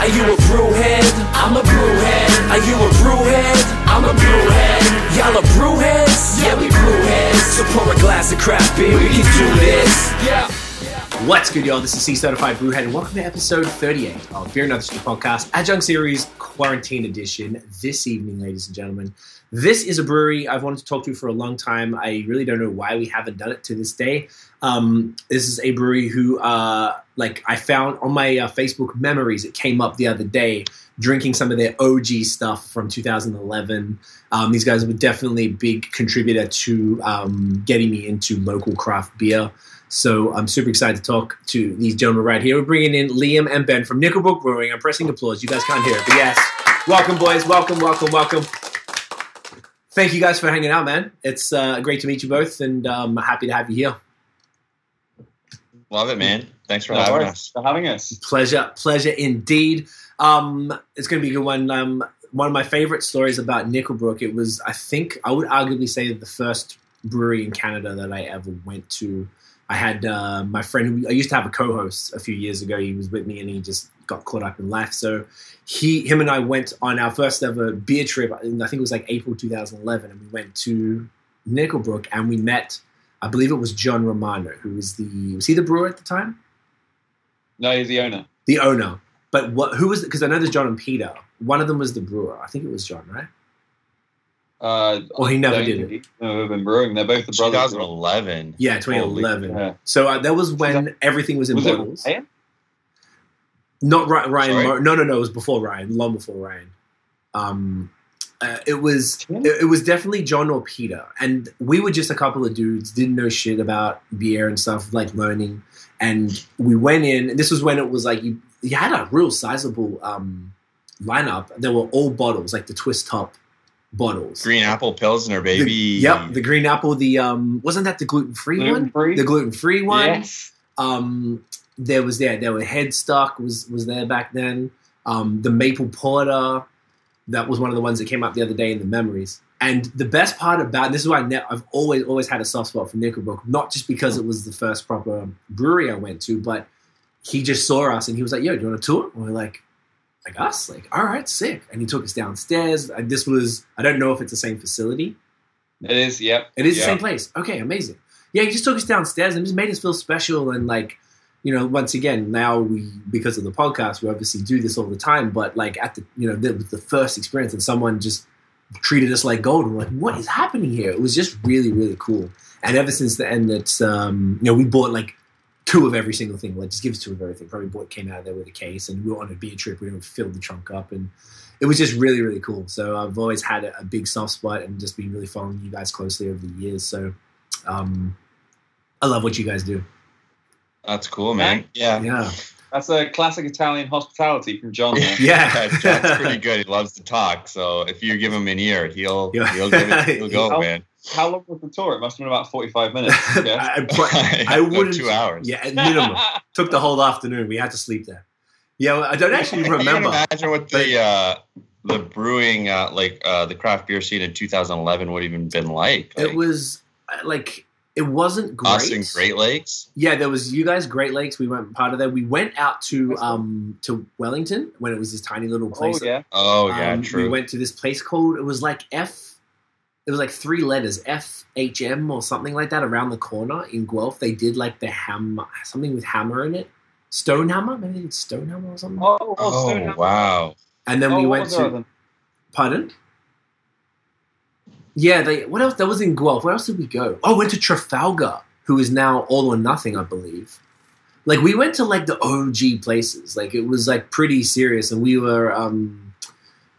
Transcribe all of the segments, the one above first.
Are you a brewhead? I'm a brewhead. Are you a brewhead? I'm a brewhead. Y'all are brewheads? Yeah, we brewheads. So pour a glass of craft beer, we can do this. Yeah. What's good, y'all? This is C Certified Brewhead, and welcome to episode 38 of Beer and Other Shit Podcast, Adjunct Series Quarantine Edition. This evening, ladies and gentlemen, this is a brewery I've wanted to talk to for a long time. I really don't know why we haven't done it to this day. Um, this is a brewery who, uh, like, I found on my uh, Facebook memories. It came up the other day, drinking some of their OG stuff from 2011. Um, these guys were definitely a big contributor to um, getting me into local craft beer. So I'm super excited to talk to these gentlemen right here. We're bringing in Liam and Ben from Nickelbrook Brewing. I'm pressing applause. You guys can't hear it, but yes. Welcome, boys. Welcome, welcome, welcome. Thank you guys for hanging out, man. It's uh, great to meet you both, and um, happy to have you here. Love it, man. Thanks for No having worries us. for having us. Pleasure, pleasure indeed. Um, it's going to be a good one. Um, one of my favorite stories about Nickelbrook. It was, I think, I would arguably say the first brewery in Canada that I ever went to. I had uh, my friend. who- I used to have a co-host a few years ago. He was with me, and he just got caught up in life. So he, him, and I went on our first ever beer trip. and I think it was like April 2011, and we went to Nickelbrook, and we met. I believe it was John Romano, who was the was he the brewer at the time? No, he's the owner. the owner. But what? Who was? Because I know there's John and Peter. One of them was the brewer. I think it was John, right? Uh, Well, he never did think he- they've been brewing. They're both the brothers. 2011. Yeah, 2011. Yeah. So uh, that was when everything was in Was bottles. it Ryan? Not Ry- Ryan. Sorry? Mar- no, no, no. It was before Ryan. Long before Ryan. Um, uh, it was. It, it was definitely John or Peter, and we were just a couple of dudes. Didn't know shit about beer and stuff, like learning. And we went in. And this was when it was like you. You had a real sizable um, lineup. There were all bottles, like the twist top bottles. Green Apple Pilsner, baby. The, yep, the green apple. The um, wasn't that the gluten free one? Gluten-free? The gluten free one. Yes. Um, there was there. There were Headstock was was there back then. Um, the maple porter. That was one of the ones that came up the other day in the memories. And the best part about this is why I ne- I've always always had a soft spot for Nickelbrook, not just because it was the first proper brewery I went to, but he just saw us and he was like, "Yo, do you want a tour?" And we're like, "Like us? Like, all right, sick." And he took us downstairs. This was I don't know if it's the same facility, It is. Yep. it is the same place. Okay, amazing. Yeah, he just took us downstairs and just made us feel special and like, you know, once again, now we because of the podcast, we obviously do this all the time. But like at the, you know, that was the first experience, and someone just treated us like gold. And we're like, what is happening here? It was just really, really cool. And ever since then, it's um, you know, we bought like two of every single thing. Like just give us two of everything. Probably bought came out of there with a case, and we were on a beer trip. We filled the trunk up and it was just really really cool so i've always had a, a big soft spot and just been really following you guys closely over the years so um, i love what you guys do That's cool, man. Yeah. yeah That's a classic Italian hospitality from John. there. yeah John's pretty good. He loves to talk. So if you give him an ear, he'll Yeah. he'll, give it, he'll go, man. How long was the tour? It must have been about forty-five minutes. Yeah. I, I, I wouldn't two hours. yeah at minimum took the whole afternoon we had to sleep there yeah well, i don't actually remember. Can you imagine what the uh, the brewing uh, like uh, the craft beer scene in 2011 would even been like. like it was like it wasn't great us in Great Lakes. Yeah, there was you guys, Great Lakes. We went part of that. We went out to um to Wellington when it was this tiny little place. Oh yeah. Oh yeah, Um, true. We went to this place called it was like F. It was like three letters, F H M or something like that, around the corner in Guelph. They did like the hammer, something with hammer in it, stone hammer, maybe it's stone hammer or something. Oh, oh, oh wow. and then Oh, we went to then? pardon. Yeah, they. What else? That was in Guelph. Where else did we go? Oh, went to Trafalgar, who is now All or Nothing, I believe. Like we went to like the OG places. Like it was like pretty serious, and we were, um,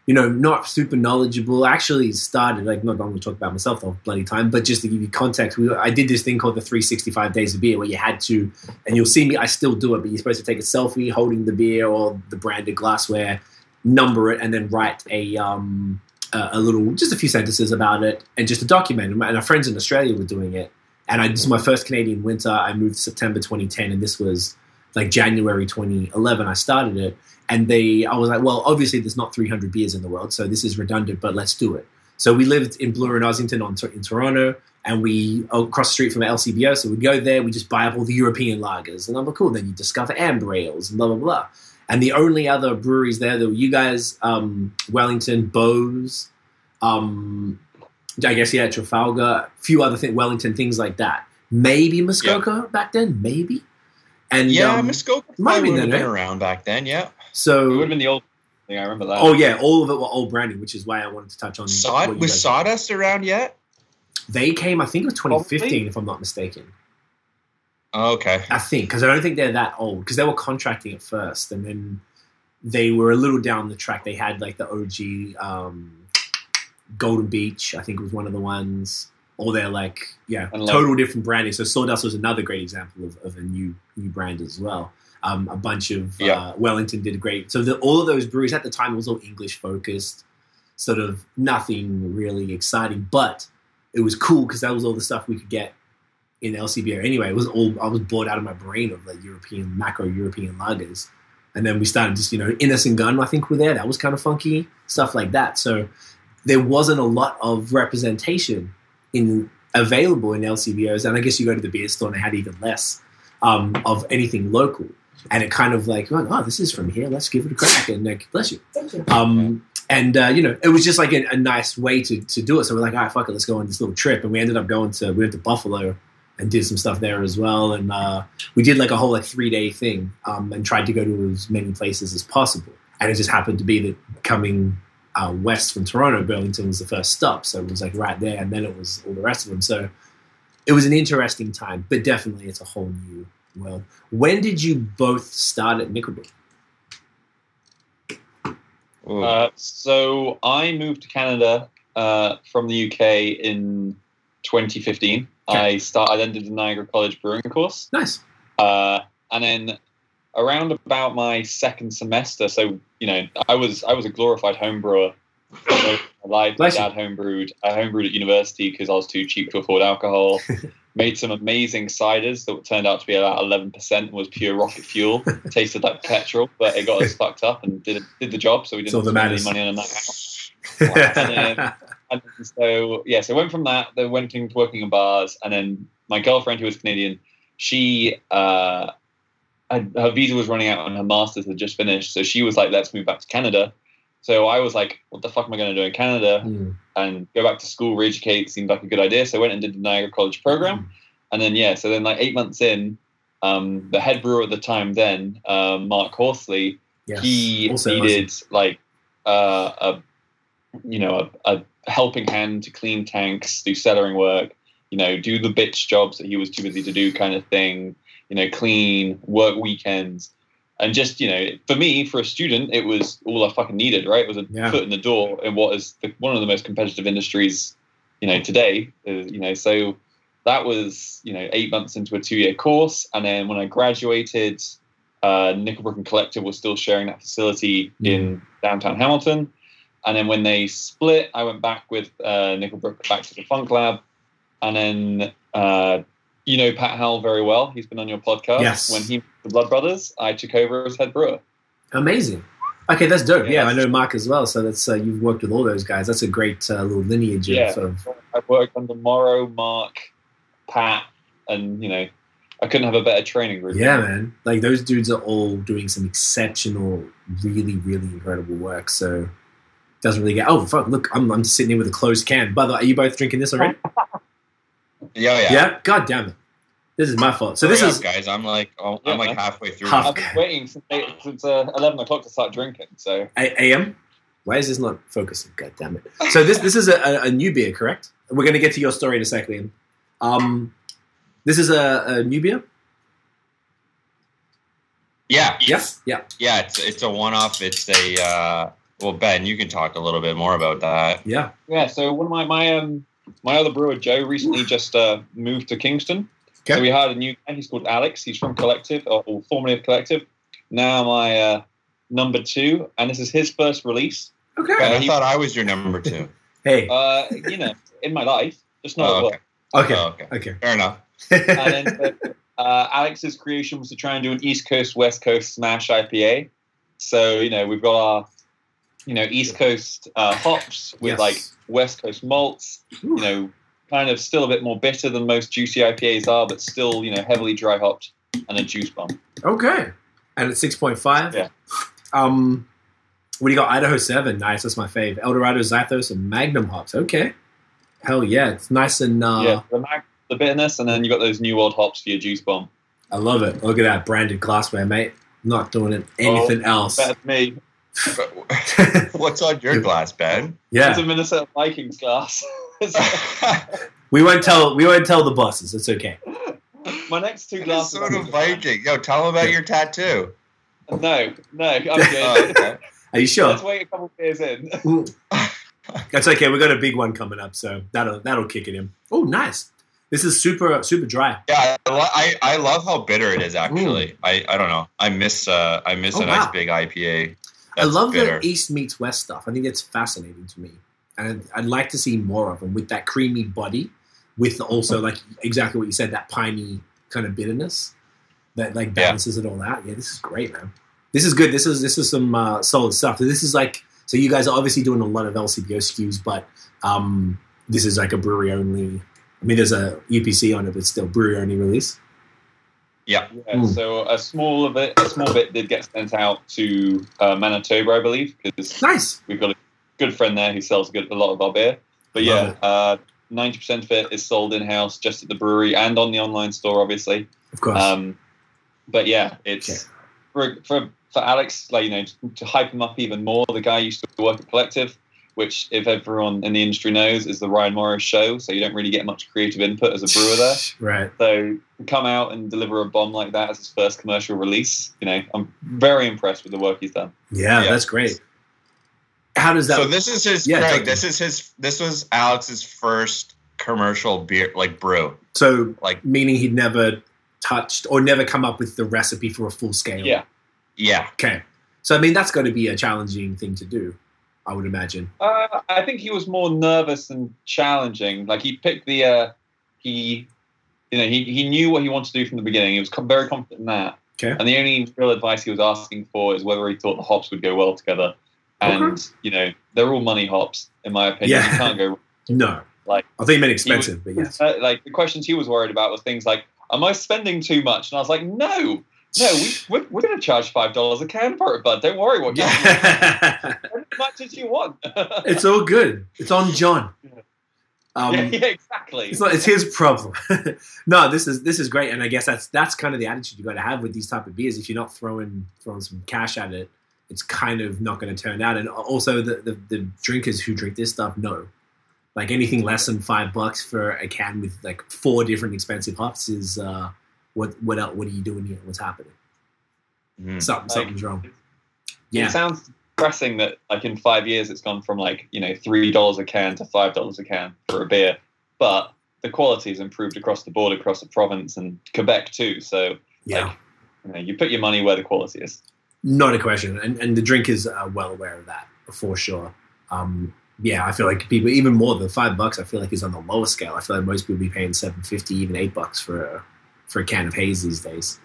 you know, not super knowledgeable. Actually started like not going to talk about myself the bloody time, but just to give you context, we I did this thing called the 365 days of beer, where you had to, and you'll see me. I still do it, but you're supposed to take a selfie holding the beer or the branded glassware, number it, and then write a um, a, a little, just a few sentences about it, and just to document. And our friends in Australia were doing it, and I this is my first Canadian winter. I moved September 2010, and this was like January 2011. I started it, and they, I was like, well, obviously there's not 300 beers in the world, so this is redundant, but let's do it. So we lived in Bloor and Ossington on, in Toronto, and we across the street from the LCBO. So we'd go there, we just buy up all the European lagers, and I'm like, cool. Then you discover amber ales and blah blah blah. And the only other breweries there that were you guys, um, Wellington, Bose, um, I guess yeah, Trafalgar, a few other things, Wellington, things like that. Maybe Muskoka back then, maybe. And Yeah, um, Muskoka might probably be would have then, been around back then. Yeah, so It would have been the old thing. I remember that. oh yeah, all of it were old branding, which is why I wanted to touch on. Sod was guys- Sawdust around yet? They came, I think it was 2015, Probably. if I'm not mistaken. Oh, okay. I think because I don't think they're that old because they were contracting at first, and then they were a little down the track. They had like the OG um, Golden Beach, I think was one of the ones. Or they're like yeah, total different branding. So Sawdust was another great example of, of a new new brand as well. Um, a bunch of Yeah. uh, Wellington did great. So the, all of those breweries at the time it was all English focused, sort of nothing really exciting, but it was cool because that was all the stuff we could get in LCBO anyway. It was all I was bored out of my brain of like European macro European lagers, and then we started just you know Innocent Gun I think were there. That was kind of funky stuff like that. So there wasn't a lot of representation in available in LCBOs, and I guess you go to the beer store and they had even less um, of anything local. And it kind of like, oh, this is from here. Let's give it a crack. And like, bless you. Um, and uh, you know, it was just like a, a nice way to, to do it. So we're like, all right, fuck it, let's go on this little trip. And we ended up going to we went to Buffalo and did some stuff there as well. And uh, we did like a whole like three day thing um, and tried to go to as many places as possible. And it just happened to be that coming uh, west from Toronto, Burlington was the first stop. So it was like right there, and then it was all the rest of them. So it was an interesting time, but definitely it's a whole new world. When did you both start at Nickelbrook? Uh, so I moved to Canada uh, from the UK in 2015. Okay. I start. I then did the Niagara College brewing course, Nice. uh, and then around about my second semester. So you know, I was I was a glorified home brewer. I lied. My dad homebrewed. I homebrewed at university because I was too cheap to afford alcohol. Made some amazing ciders that turned out to be about 11% and was pure rocket fuel. Tasted like petrol, but it got us fucked up and did did the job. So we didn't that spend any money on a night out. And so yeah, so I went from that. Then went into working in bars, and then my girlfriend, who was Canadian, she uh, had, her visa was running out, and her masters had just finished. So she was like, "Let's move back to Canada." So I was like, "What the fuck am I going to do in Canada?" Hmm. And go back to school, re-educate seemed like a good idea. So I went and did the Niagara College program, and then yeah, so then like eight months in, um, the head brewer at the time then, uh, Mark Horsley, Yes. he Also needed like uh, a you know a, a helping hand to clean tanks, do cellaring work, you know, do the bitch jobs that he was too busy to do, kind of thing. You know, clean, work weekends, and just you know, for me, for a student, it was all I fucking needed. Right, it was a Yeah. foot in the door in what is the, one of the most competitive industries, you know, today. uh, You know, so that was you know eight months into a two-year course, and then when I graduated, uh, Nickelbrook and Collective was still sharing that facility in downtown Hamilton. And then when they split, I went back with uh, Nickelbrook back to the Funk Lab. And then, uh, you know Pat Howell very well. He's been on your podcast. Yes. When he the Blood Brothers, I took over as head brewer. Amazing. Okay, that's dope. Yeah, Yeah. I know Mark as well. So that's uh, you've worked with all those guys. That's a great uh, little lineage Yeah. of, of I've worked under Morrow, Mark, Pat, and you know, I couldn't have a better training group. yeah, man. Like those dudes are all doing some exceptional, really, really incredible work. So doesn't really get. Oh fuck! Look, I'm I'm sitting here with a closed can. By the way, are you both drinking this already? yeah, yeah. Yeah. God damn it! This is my fault. So this Hurry is guys. I'm like, oh, I'm like halfway through. Half- I've been waiting since, eight, since uh, 11 o'clock to start drinking. So A- AM. Why is this not focusing? God damn it! So this this is a, a, a new beer, correct? We're gonna get to your story in a second. Um, this is a, a new beer. Yeah, Yes. Yeah. yeah. It's it's a one-off. It's a uh, well, Ben, you can talk a little bit more about that. Yeah. Yeah, so one of my my um my other brewer Joe recently just uh, moved to Kingston. Okay. So we hired a new guy. He's called Alex. He's from Collective or, or formerly of Collective. Now my uh, number two, and this is his first release. Okay. Ben, I he- thought I was your number two. Hey. Uh, you know, in my life, just not Oh, at okay. work. Okay. Oh, okay. Okay. Fair enough. And then uh, Alex's creation was to try and do an East Coast West Coast smash IPA. So you know we've got our you know East Coast uh, hops with Yes. like West Coast malts. Ooh. you know, kind of still a bit more bitter than most juicy IPAs are, but still, you know, heavily dry hopped and a juice bomb. Okay. And it's six point five. Yeah. Um, what do you got? Idaho seven. Nice. That's my fave. Eldorado, Zythos, and Magnum hops. Okay. Hell yeah, it's nice and uh, yeah, the, mag- the bitterness, and then you got those new world hops for your juice bomb. I love it. Look at that branded glassware, mate. Not doing it anything else. Better than me. What's on your glass, Ben? yeah, It's a Minnesota Vikings glass. we won't tell. We won't tell the bosses. It's okay. My next two glasses. Minnesota Viking. Yo, tell them about your tattoo. No, no, I'm good. Oh, okay. Are you sure? Let's wait a couple of beers in. That's okay. We got a big one coming up, so that'll that'll kick it in. Oh, nice. This is super super dry. Yeah, I, lo- I, I love how bitter it is. Actually, I, I don't know. I miss uh I miss Oh, a nice big IPA. I love bitter. the East meets West stuff. I think it's fascinating to me, and I'd like to see more of them with that creamy body, with also like exactly what you said, that piney kind of bitterness that like Yeah. balances it all out. Yeah, this is great, man. This is good. This is this is some uh, solid stuff. This is like so you guys are obviously doing a lot of LCBO SKUs, but um, this is like a brewery only. I mean, there's a UPC on it, but still brewery only release. Yeah, Yeah, Mm. so a small of it, a small bit did get sent out to uh, Manitoba, I believe, because Nice. we've got a good friend there who sells a, good, a lot of our beer. But yeah, uh, ninety percent of it is sold in house, just at the brewery and on the online store, obviously. Of course. Um, but yeah, it's for for for Alex, like you know, to hype him up even more. The guy used to work at Collective, which, if everyone in the industry knows, is the Ryan Morrow show. So you don't really get much creative input as a brewer there. right. So come out and deliver a bomb like that as his first commercial release, you know, I'm very impressed with the work he's done. Yeah, Yeah. that's great. How does that? so this is his Yeah, Craig, this is his this was Alex's first commercial beer like brew. so Like meaning he'd never touched or never come up with the recipe for a full scale. Yeah, yeah. Okay. So I mean that's got to be a challenging thing to do, I would imagine. uh, I think he was more nervous and challenging. Like he picked the, uh, he, you know, he, he knew what he wanted to do from the beginning. He was com- very confident in that. Okay. And the only real advice he was asking for is whether he thought the hops would go well together. And Okay. you know, they're all money hops, in my opinion. Yeah. You can't go No. Like- I think it meant expensive, but yes. Uh, like the questions he was worried about was things like, "Am I spending too much?" And I was like, "No, no, we, we're, we're going to charge five dollars a can for it, bud. Don't worry, what you Yeah. as much as you want." it's all good. It's on John. Um, yeah, yeah, exactly. It's not. It's his problem. no, this is this is great, and I guess that's that's kind of the attitude you got to have with these type of beers. If you're not throwing throwing some cash at it, it's kind of not going to turn out. And also, the, the the drinkers who drink this stuff know, like anything less than five bucks for a can with like four different expensive hops is uh, what what el- what are you doing here? What's happening? Mhm. Something Like- something's wrong. Yeah, it sounds depressing that like in five years it's gone from like you know three dollars a can to five dollars a can for a beer, but the quality has improved across the board, across the province and Quebec too. So yeah. like, you, know, you put your money where the quality is. Not a question, and and the drinkers are well aware of that for sure. Um, yeah, I feel like people even more than five bucks. I feel like is on the lower scale. I feel like most people be paying seven fifty, even eight bucks for a for a can of haze these days.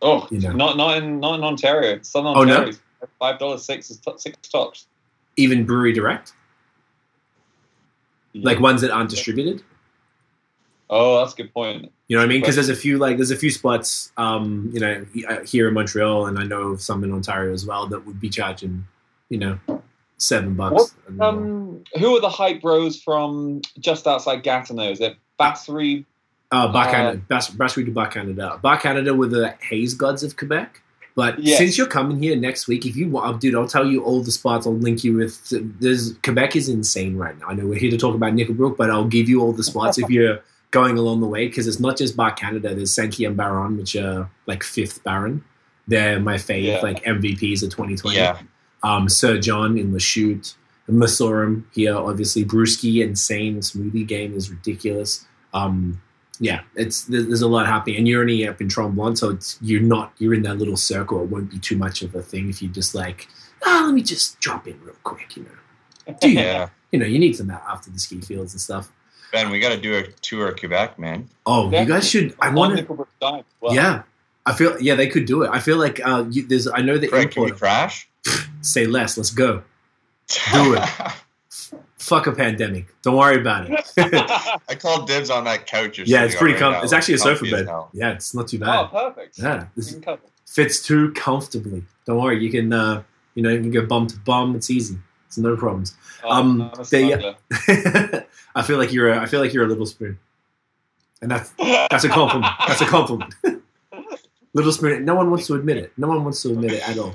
Oh, You know. not not in not in Ontario. Southern Oh, no? Ontario, five dollars six is six tops. Even brewery direct, like ones that aren't distributed. Oh, that's a good point. You know what I mean? Because there's a few like there's a few spots, um, you know, uh, here in Montreal, and I know some in Ontario as well that would be charging, you know, seven bucks. What. Um, who are the hype bros from just outside Gatineau? Is it Battery? Uh, Bar Uh, Canada, Bas- Brasserie du Bar Canada. Bar Canada were the haze gods of Quebec. But Yes. since you're coming here next week, if you want, dude, I'll tell you all the spots. I'll link you with. There's Quebec is insane right now. I know we're here to talk about Nickelbrook, but I'll give you all the spots if you're going along the way because it's not just Bar Canada. There's Sankey and Baron, which are like fifth Baron. They're my fave, Yeah. like MVPs of 2020 Yeah. um, Sir John in the Lachute, Messorem here, obviously Brewski, insane smoothie game is ridiculous. Um, yeah, it's there's, a lot happening, and you're only up in Tremblant, so it's you're not you're in that little circle. It won't be too much of a thing if you just like, ah, let me just drop in real quick, you know. Do you, Yeah. you know, you need some after the ski fields and stuff. Ben, we got to do a tour of Quebec, man. Oh, Yeah. you guys should. I want to. Well, Yeah, I feel. Yeah, they could do it. I feel like uh, you, there's. I know the Craig, can we crash? Say less. Let's go. Do it. Fuck a pandemic. Don't worry about it. I called dibs on that couch. You're yeah, it's pretty on right now. It's actually a sofa bed. hell. Yeah, it's not too bad. oh, perfect. Yeah, this, fits too comfortably. Don't worry, you can uh, you know you can go bum to bum. It's easy. It's no problems. Um, I'm they- I feel like you're a, I feel like you're a little spoon, and that's that's a compliment. That's a compliment. little spoon. No one wants to admit it. No one wants to admit it at all.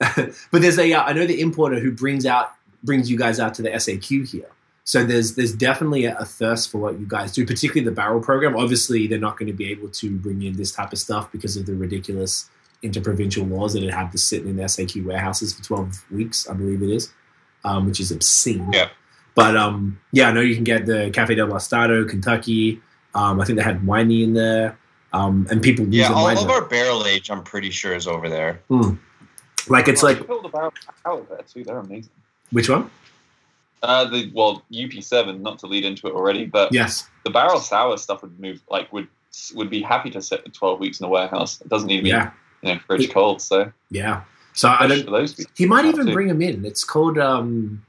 but there's a uh, I know the importer who brings out brings you guys out to the SAQ here. So there's there's definitely a, a thirst for what you guys do, particularly the barrel program. Obviously, they're not going to be able to bring in this type of stuff because of the ridiculous interprovincial laws that it had to sit in the SAQ warehouses for 12 weeks, I believe it is, um, which is obscene. Yeah. But um, yeah, I know you can get the Cafe del Bastardo, Kentucky. Um, I think they had winey in there, um, and people use Yeah, all of there. our barrel age, I'm pretty sure, is over there. Like it's Oh, like you pulled the barrel out there too. They're amazing. which one? Uh, the well, UP7. Not to lead into it already, but Yes. the barrel sour stuff would move like would would be happy to sit for 12 weeks in a warehouse. It doesn't need to be Yeah. You know fridge cold. So Yeah. So I don't. for those people. He might even Absolutely. bring them in. It's called um,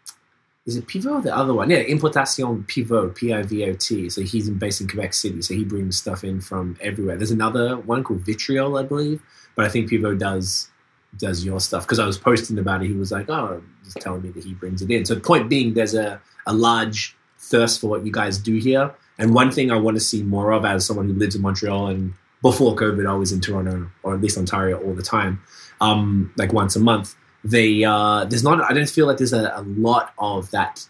is it Pivot or the other one? Yeah, Importation Pivot, P I V O T. So he's in, based in Quebec City. So he brings stuff in from everywhere. There's another one called Vitriol, I believe, but I think Pivot does does your stuff because I was posting about it. He was like, oh, just telling me that he brings it in. So the point being, there's a a large thirst for what you guys do here. And one thing I want to see more of as someone who lives in Montreal and before COVID, I was in Toronto or at least Ontario all the time, um, like once a month. They uh, there's not. I don't feel like there's a, a lot of that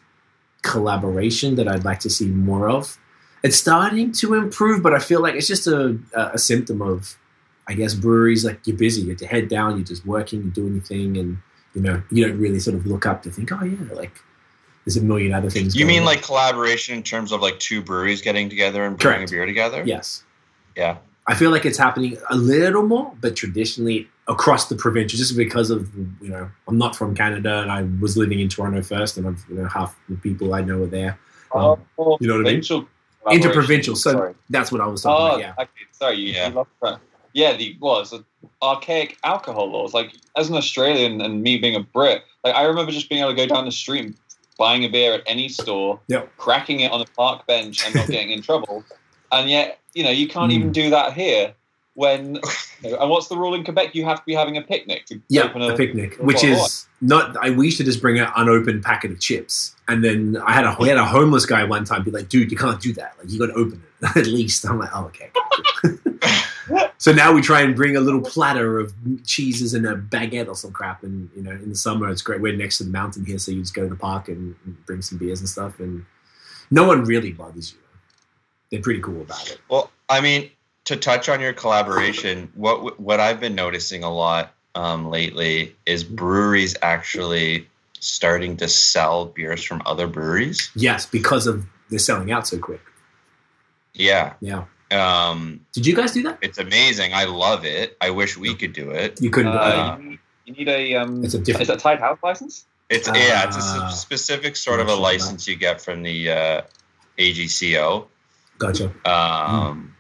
collaboration that I'd like to see more of. It's starting to improve, but I feel like it's just a, a, symptom of, I guess, breweries like you're busy, you have to head down, you're just working, you're doing your thing, and you know you don't really sort of look up to think, oh yeah, like there's a million other things. You mean on. like collaboration in terms of like two breweries getting together and brewing Correct. a beer together? yes? Yeah. I feel like it's happening a little more, but traditionally across the provincial, just because of you know I'm not from Canada and I was living in Toronto first, and I've you know half the people I know are there. Um, Oh, you know what I mean? provincial Interprovincial. So Sorry. that's what I was talking Oh, about. Yeah. okay. Sorry, you, Yeah. you lost track. Yeah, the well, it's archaic alcohol laws. Like as an Australian and me being a Brit, like I remember just being able to go down the street, buying a beer at any store, Yep. cracking it on a park bench, and not getting in trouble. And yet, you know, you can't Mm. even do that here. When you know, and what's the rule in Quebec? You have to be having a picnic to Yeah, open a a. picnic, a which is not. I we used to just bring an unopened packet of chips, and then I had a we had a homeless guy one time be like, "Dude, you can't do that. Like, you got to open it at least." I'm like, "Oh, okay." so now we try and bring a little platter of cheeses and a baguette or some crap, and you know, in the summer it's great. We're next to the mountain here, so you just go to the park and, and bring some beers and stuff, and no one really bothers you. They're pretty cool about it. Well, I mean, to touch on your collaboration, what what I've been noticing a lot um, lately is breweries actually starting to sell beers from other breweries. Yes, because of they're selling out so quick. Yeah, Yeah. um, Did you guys do that? it's amazing. I love it. I wish we could do it. You couldn't. Uh, you, need, you need a um. It's a different- Is that tied house license? It's yeah, it's a Ah. specific sort of a Not sure license you get from the uh, AGCO. Gotcha. Um,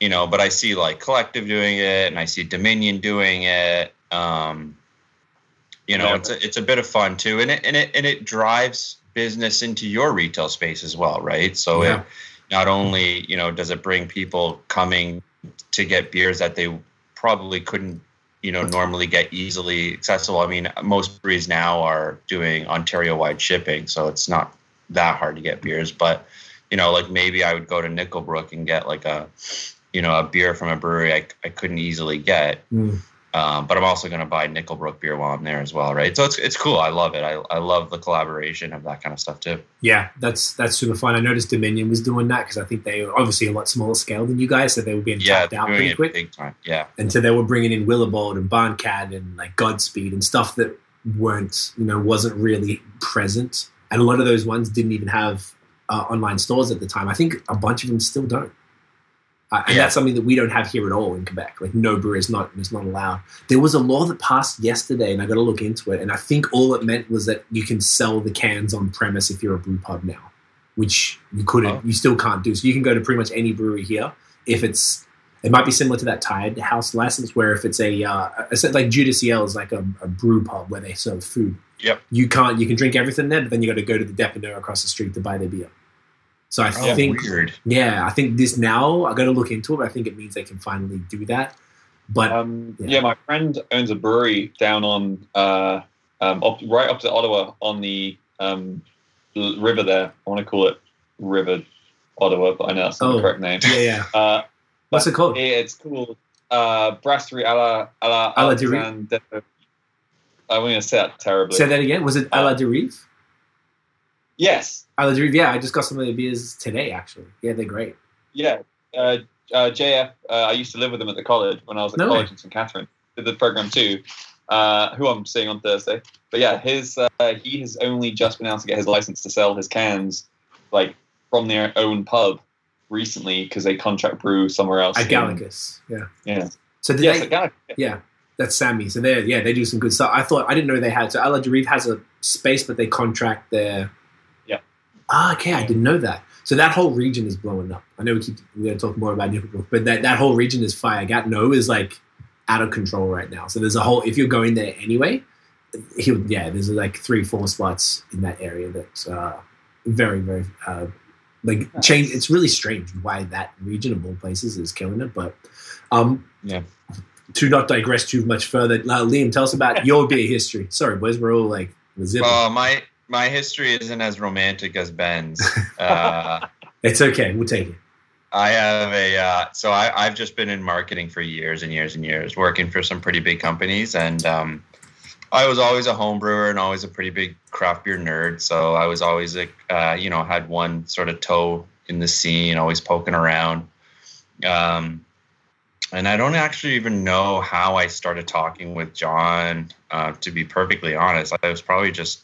You know, but I see like Collective doing it, and I see Dominion doing it. Um, you know, Yeah. it's a, it's a bit of fun too, and it and it and it drives business into your retail space as well, right? So Yeah. it not only you know does it bring people coming to get beers that they probably couldn't you know normally get easily accessible. I mean, most breweries now are doing Ontario wide shipping, so it's not that hard to get beers. But you know, like maybe I would go to Nickelbrook and get like a you know a beer from a brewery I, I couldn't easily get. Mm. Um, but I'm also going to buy Nickelbrook beer while I'm there as well, right? So it's it's cool. I love it. I, I love the collaboration of that kind of stuff too. Yeah, that's that's super fun. I noticed Dominion was doing that because I think they were obviously a lot smaller scale than you guys, so they were being Yeah, tapped out pretty quick. big time. Yeah, And so they were bringing in Willibald and Barncat and like Godspeed and stuff that weren't, you know, wasn't really present. And a lot of those ones didn't even have uh, online stores at the time. I think a bunch of them still don't. Uh, and Yeah. that's something that we don't have here at all in Quebec. Like no brewer is not is not allowed. There was a law that passed yesterday, and I got to look into it. And I think all it meant was that you can sell the cans on premise if you're a brew pub now, which you couldn't, Oh. you still can't do. So you can go to pretty much any brewery here if it's. It might be similar to that Tied House license, where if it's a, uh, a like Dieu du Ciel is like a, a brew pub where they serve food. Yep. You can't. You can drink everything there, but then you got to go to the depanneur across the street to buy their beer. So I oh, think weird. yeah, I think this now I got to look into it. But I think it means they can finally do that. But Um, Yeah. yeah. my friend owns a brewery down on uh, um, op- right opposite Ottawa on the um, river there. I want to call it River Ottawa, but I know that's not Oh. the correct name. yeah, yeah. Uh, What's it called? it- it's called uh, Brasserie à la, à la À la Derive? Artisan I'm going to say that terribly. Say that again. Was it a la derive? Yes. La derive. Yeah, I just got some of the beers today. Actually, yeah, they're great. Yeah. Uh, uh, JF, uh, I used to live with him at the college when I was at No college way. in St. Catherine. Did the program too, uh, who I'm seeing on Thursday. But yeah, his uh, he has only just been able to get his license to sell his cans like from their own pub recently because they contract brew somewhere else. At Gallicus. Yeah. Yeah. So Yes, they? Gallic. Yeah, that's Sammy. So they yeah they do some good stuff. I thought I didn't know they had. So A la has a space, but they contract their. Yeah. Ah, okay. I didn't know that. So that whole region is blowing up. I know we keep we're gonna talk more about Nickelbrook, but that, that whole region is fire. Gatineau is like out of control right now. So there's a whole if you're going there anyway, he'll yeah, there's like three, four spots in that area that's uh, very, very uh, like Nice. change. It's really strange why that region of all places is killing it. But um, Yeah. To not digress too much further, uh, Liam, tell us about your beer history. Sorry, boys, we're all like zipping. Well, my my history isn't as romantic as Ben's. Uh, it's okay. We'll take it. I have a uh, so I, I've just been in marketing for years and years and years, working for some pretty big companies, and um, I was always a home brewer and always a pretty big craft beer nerd. So I was always a uh, you know had one sort of toe in the scene, always poking around. Um, and I don't actually even know how I started talking with John. Uh, to be perfectly honest, I was probably just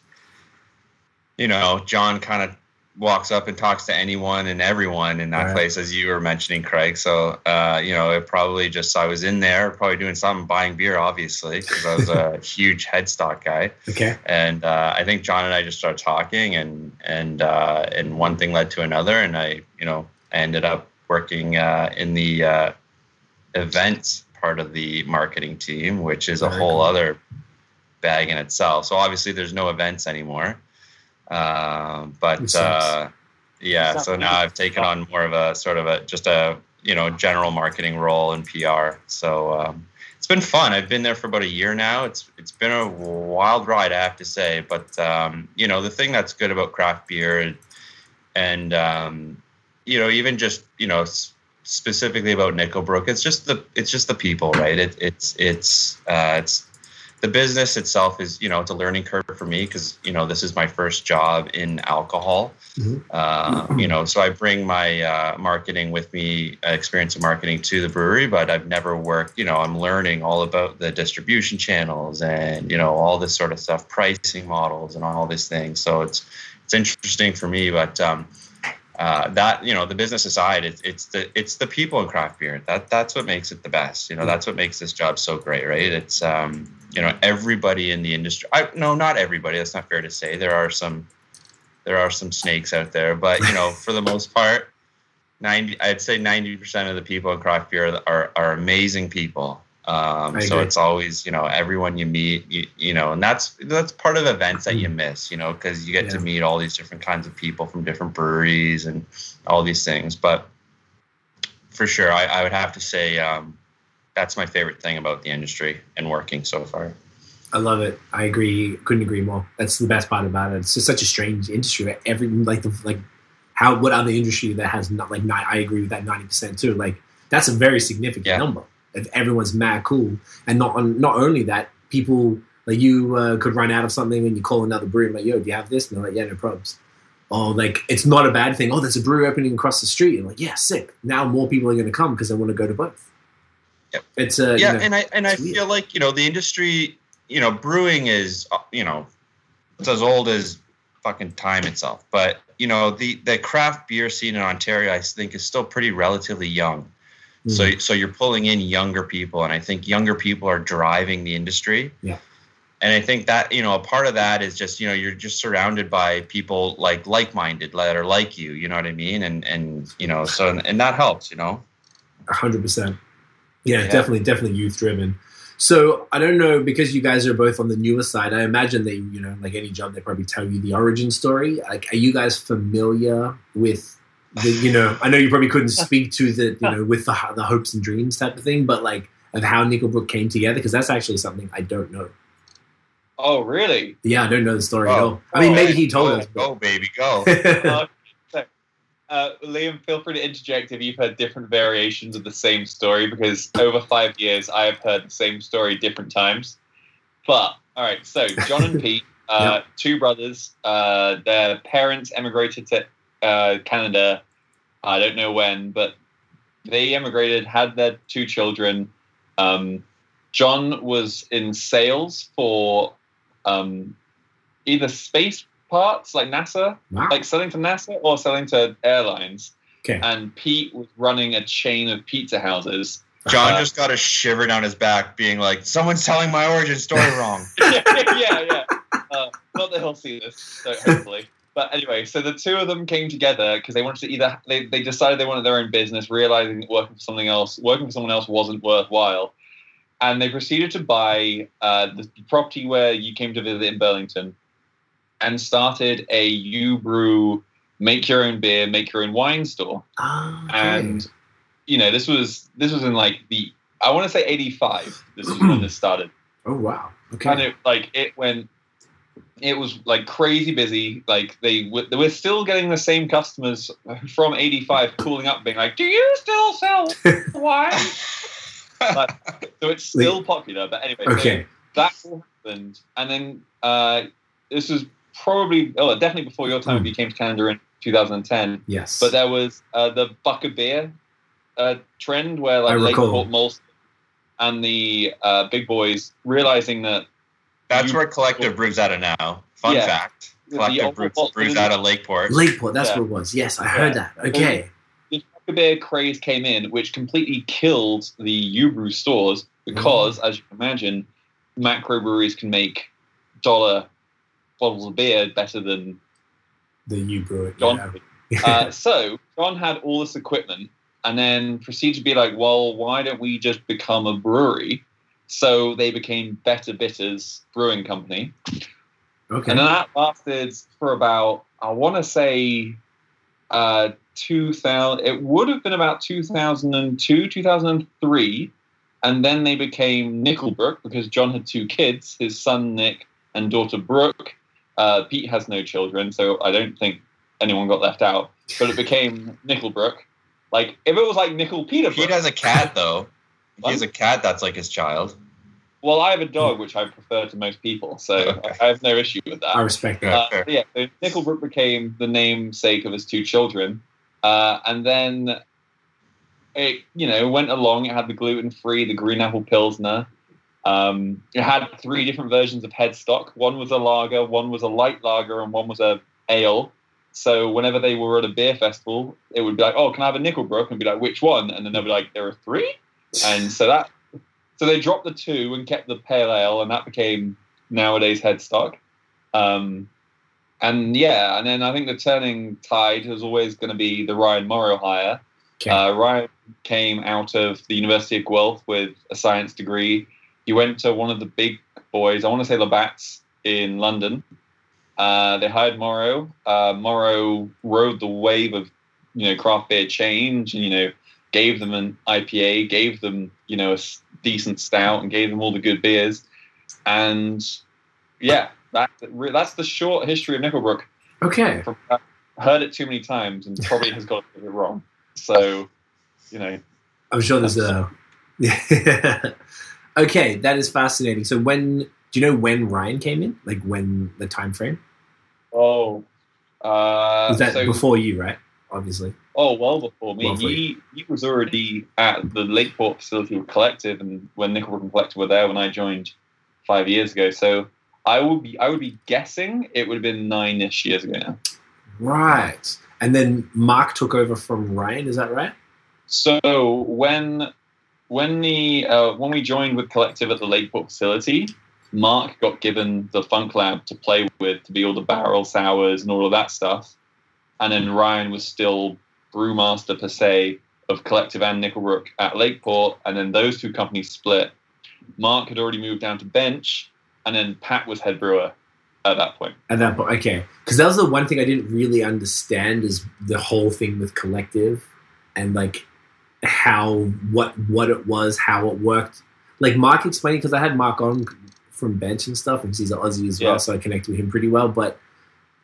you know John kind of walks up and talks to anyone and everyone in that Right. place, as you were mentioning, Craig. So, uh, you know, it probably just I was in there, probably doing something, buying beer, obviously, because I was a huge headstock guy. Okay. And uh, I think John and I just started talking, and and uh, and one thing led to another, and I, you know, I ended up working uh, in the uh, events part of the marketing team, which is a whole cool. other bag in itself. So obviously, there's no events anymore. Um, but uh, yeah, so now I've taken on more of a sort of a just a you know general marketing role in PR. So um, it's been fun. I've been there for about a year now. It's it's been a wild ride, I have to say. But um, you know, the thing that's good about craft beer and, and um, you know, even just you know s- specifically about Nickelbrook, it's just the it's just the people, right? It, it's it's uh, it's the business itself is you know it's a learning curve for me because you know this is my first job in alcohol Mhm. uh, you know so i bring my uh, marketing with me uh, experience of marketing to the brewery but i've never worked you know i'm learning all about the distribution channels and you know all this sort of stuff pricing models and all these things so it's it's interesting for me but um, uh, that you know the business aside it's, it's the it's the people in craft beer. That that's what makes it the best. You know that's what makes this job so great right? It's um you know everybody in the industry i no not everybody that's not fair to say. There are some there are some snakes out there but you know for the most part 90 i'd say 90% of the people in craft beer are, are amazing people um, so it's always you know everyone you meet you, you know and that's that's part of events that you miss you know because you get to meet all these different kinds of people from different breweries and all these things but for sure i, I would have to say um, that's my favorite thing about the industry and working so far I love it. I agree. Couldn't agree more. That's the best part about it. It's just such a strange industry. Every like the like how what other industry that has not like not, I agree with that ninety percent too. Like that's a very significant Yeah. number. If everyone's mad cool, and not on, not only that, people like you uh, could run out of something and you call another brewery like, "Yo, do you have this?" And they're like, "Yeah, no problems." Or like it's not a bad thing. Oh, there's a brewery opening across the street. And like, yeah, sick. Now more people are going to come because they want to go to both. Yep. It's a yeah you know, and i and i weird. feel like you know the industry you know brewing is uh, you know it's as old as fucking time itself but you know the the craft beer scene in ontario i think is still pretty relatively young Mm. so so you're pulling in younger people and i think younger people are driving the industry Yeah. and i think that you know a part of that is just you know you're just surrounded by people like like-minded that are like you you know what i mean and and you know so and, and that helps you know A hundred percent. Yeah, Yeah. definitely, definitely youth driven. So I don't know because you guys are both on the newer side. I imagine they, you know, like any job, they probably tell you the origin story. Like, are you guys familiar with the, you know? I know you probably couldn't speak to the, you know, with the the hopes and dreams type of thing, but like, of how Nickelbrook came together? Because that's actually something I don't know. Oh, really? Yeah, I don't know the story at Oh. all. I mean, Oh, maybe he told go, us. Go, baby, go. Uh, uh, Liam, feel free to interject if you've heard different variations of the same story, because over five years I have heard the same story different times. But all right, so John and Pete, uh, two brothers. Uh, their parents emigrated to uh, Canada. I don't know when, but they emigrated, had their two children. Um, John was in sales for um, either space parts like NASA wow. like selling to NASA or selling to airlines. Okay. And Pete was running a chain of pizza houses. John Uh, just got a shiver down his back, being like, "Someone's telling my origin story wrong." yeah, yeah, yeah. Uh, not that he'll see this, so hopefully. But anyway, so the two of them came together because they wanted to either they, they decided they wanted their own business, realizing that working for something else, working for someone else wasn't worthwhile, and they proceeded to buy uh, the property where you came to visit in Burlington, and started a you Brew make your own beer, make your own wine store. Okay. and you know this was this was in like the I want to say 85 this is when this started oh wow. Okay. and it like it went it was like crazy busy like they w- they were still getting the same customers from 85 calling up being like do you still sell wine so it's still popular but anyway so okay. that happened and then uh this was probably oh definitely before your time if you came to Canada in 2010 Yes. but there was uh, the buck of beer uh, trend where like. Lakeport Molson and the uh, big boys realizing that That's You- where Collective brews out of now. Fun Yeah. fact: Collective brews, brews out of Lakeport. Lakeport. That's Yeah. what it was. Yes, I heard that. Okay. the buck beer craze came in, which completely killed the Ubrew stores because, as you can imagine, macro breweries can make dollar bottles of beer better than The you brew. John. Yeah. uh, so John had all this equipment and then proceeded to be like, well, why don't we just become a brewery? So they became Better Bitters Brewing Company. okay. And that lasted for about, I want to say, uh, 2000, it would have been about 2002, 2003. And then they became Nickelbrook because John had two kids, his son Nick and daughter Brooke. Uh, Pete has no children, so I don't think anyone got left out. But it became Nickelbrook. Like, if it was like Nickel Peter Pete has a cat though. He has a cat that's like his child. well, I have a dog, which I prefer to most people, so Okay. I have no issue with that. I respect that. Yeah, Uh, fair. yeah, so Nickelbrook became the namesake of his two children, uh, and then it, you know, went along. It had the gluten free, the green apple pilsner. Um, it had three different versions of headstock. One was a lager, one was a light lager, and one was a ale. So whenever they were at a beer festival, it would be like, "Oh, can I have a Nickelbrook?" And be like, "Which one?" And then they'd be like, "There are three. And so that, so they dropped the two and kept the pale ale, and that became nowadays headstock. Um, and yeah, and then I think the turning tide was always going to be the Ryan Morrow hire. Okay. Uh, Ryan came out of the University of Guelph with a science degree. He went to one of the big boys, I want to say Labatt's in London. Uh, they hired Morrow. Uh, Morrow rode the wave of you know craft beer change, and you know gave them an IPA, gave them you know a decent stout, and gave them all the good beers. And yeah, that that's the short history of Nickelbrook. okay. From, I heard it too many times and probably has got it wrong. So, you know, I'm sure there's a. Yeah. okay, that is fascinating. So when do you know when Ryan came in? Like when the time frame? oh, uh, Was that so, before you, right? Obviously. oh, well before me. Well he he was already at the Lakeport facility with Collective, and when Nickelbrook and Collective were there when I joined five years ago. So I would be I would be guessing it would have been nine ish years ago now. Right. And then Mark took over from Ryan. Is that right? So when when the uh, when we joined with Collective at the Lakeport facility, Mark got given the Funk Lab to play with to be all the barrel sours and all of that stuff, and then Ryan was still brewmaster per se of Collective and Nickelbrook at Lakeport, and then those two companies split. Mark had already moved down to bench, and then Pat was head brewer at that point. At that point, okay. Because that was the one thing I didn't really understand is the whole thing with collective, and like how what what it was, how it worked. Like Mark explained because I had Mark on from bench and stuff, and he's an Aussie as well, Yeah. so I connected with him pretty well. But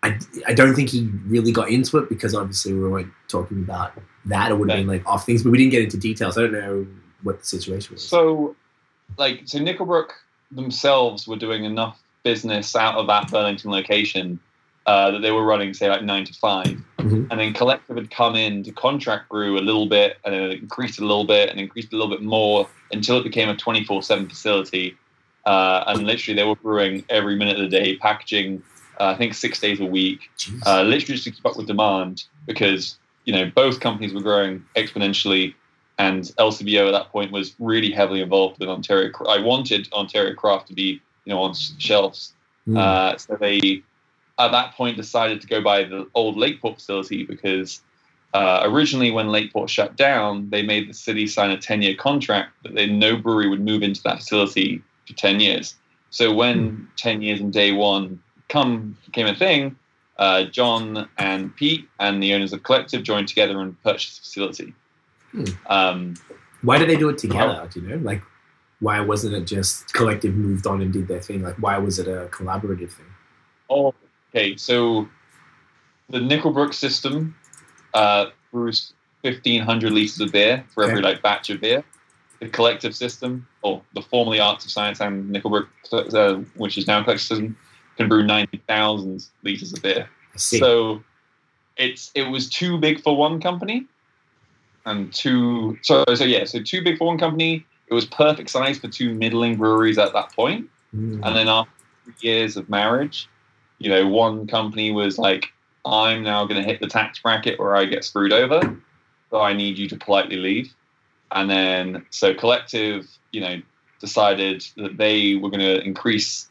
I, I don't think he really got into it because obviously we weren't talking about that. It would have been like off things, but we didn't get into details. I don't know what the situation was. So, like, so Nickelbrook themselves were doing enough business out of that Burlington location uh, that they were running, say, like nine to 5 Mhm. and then Collective had come in to contract brew a little bit, and it increased a little bit, and increased a little bit more until it became a twenty four seven facility, uh, and literally they were brewing every minute of the day, packaging, uh, I think six days a week, uh, literally just to keep up with demand because you know both companies were growing exponentially, and LCBO at that point was really heavily involved with Ontario. I wanted Ontario Craft to be you know on shelves, Mm. uh, so they at that point decided to go buy the old Lakeport facility because. Uh, originally, when Lakeport shut down, they made the city sign a 10 year contract that they, no brewery would move into that facility for 10 years. So, when 10 years and day one come became a thing, uh, John and Pete and the owners of Collective joined together and purchased the facility. Hmm. Um, why did they do it together? Do you know? Like, why wasn't it just collective moved on and did their thing? Like, why was it a collaborative thing? oh, okay, so the Nickelbrook system uh, brews 1,500 liters of beer for every Okay. like batch of beer. The collective system, or the formerly Arts of Science and Nickelbrook, uh, which is now collective system, can brew 90,000 liters of beer. So it's it was too big for one company, and too so so yeah so too big for one company. It was perfect size for two middling breweries at that point. Mm. And then after three years of marriage, you know, one company was like, "I'm now going to hit the tax bracket where I get screwed over, so I need you to politely leave." And then so collective, you know, decided that they were going to increase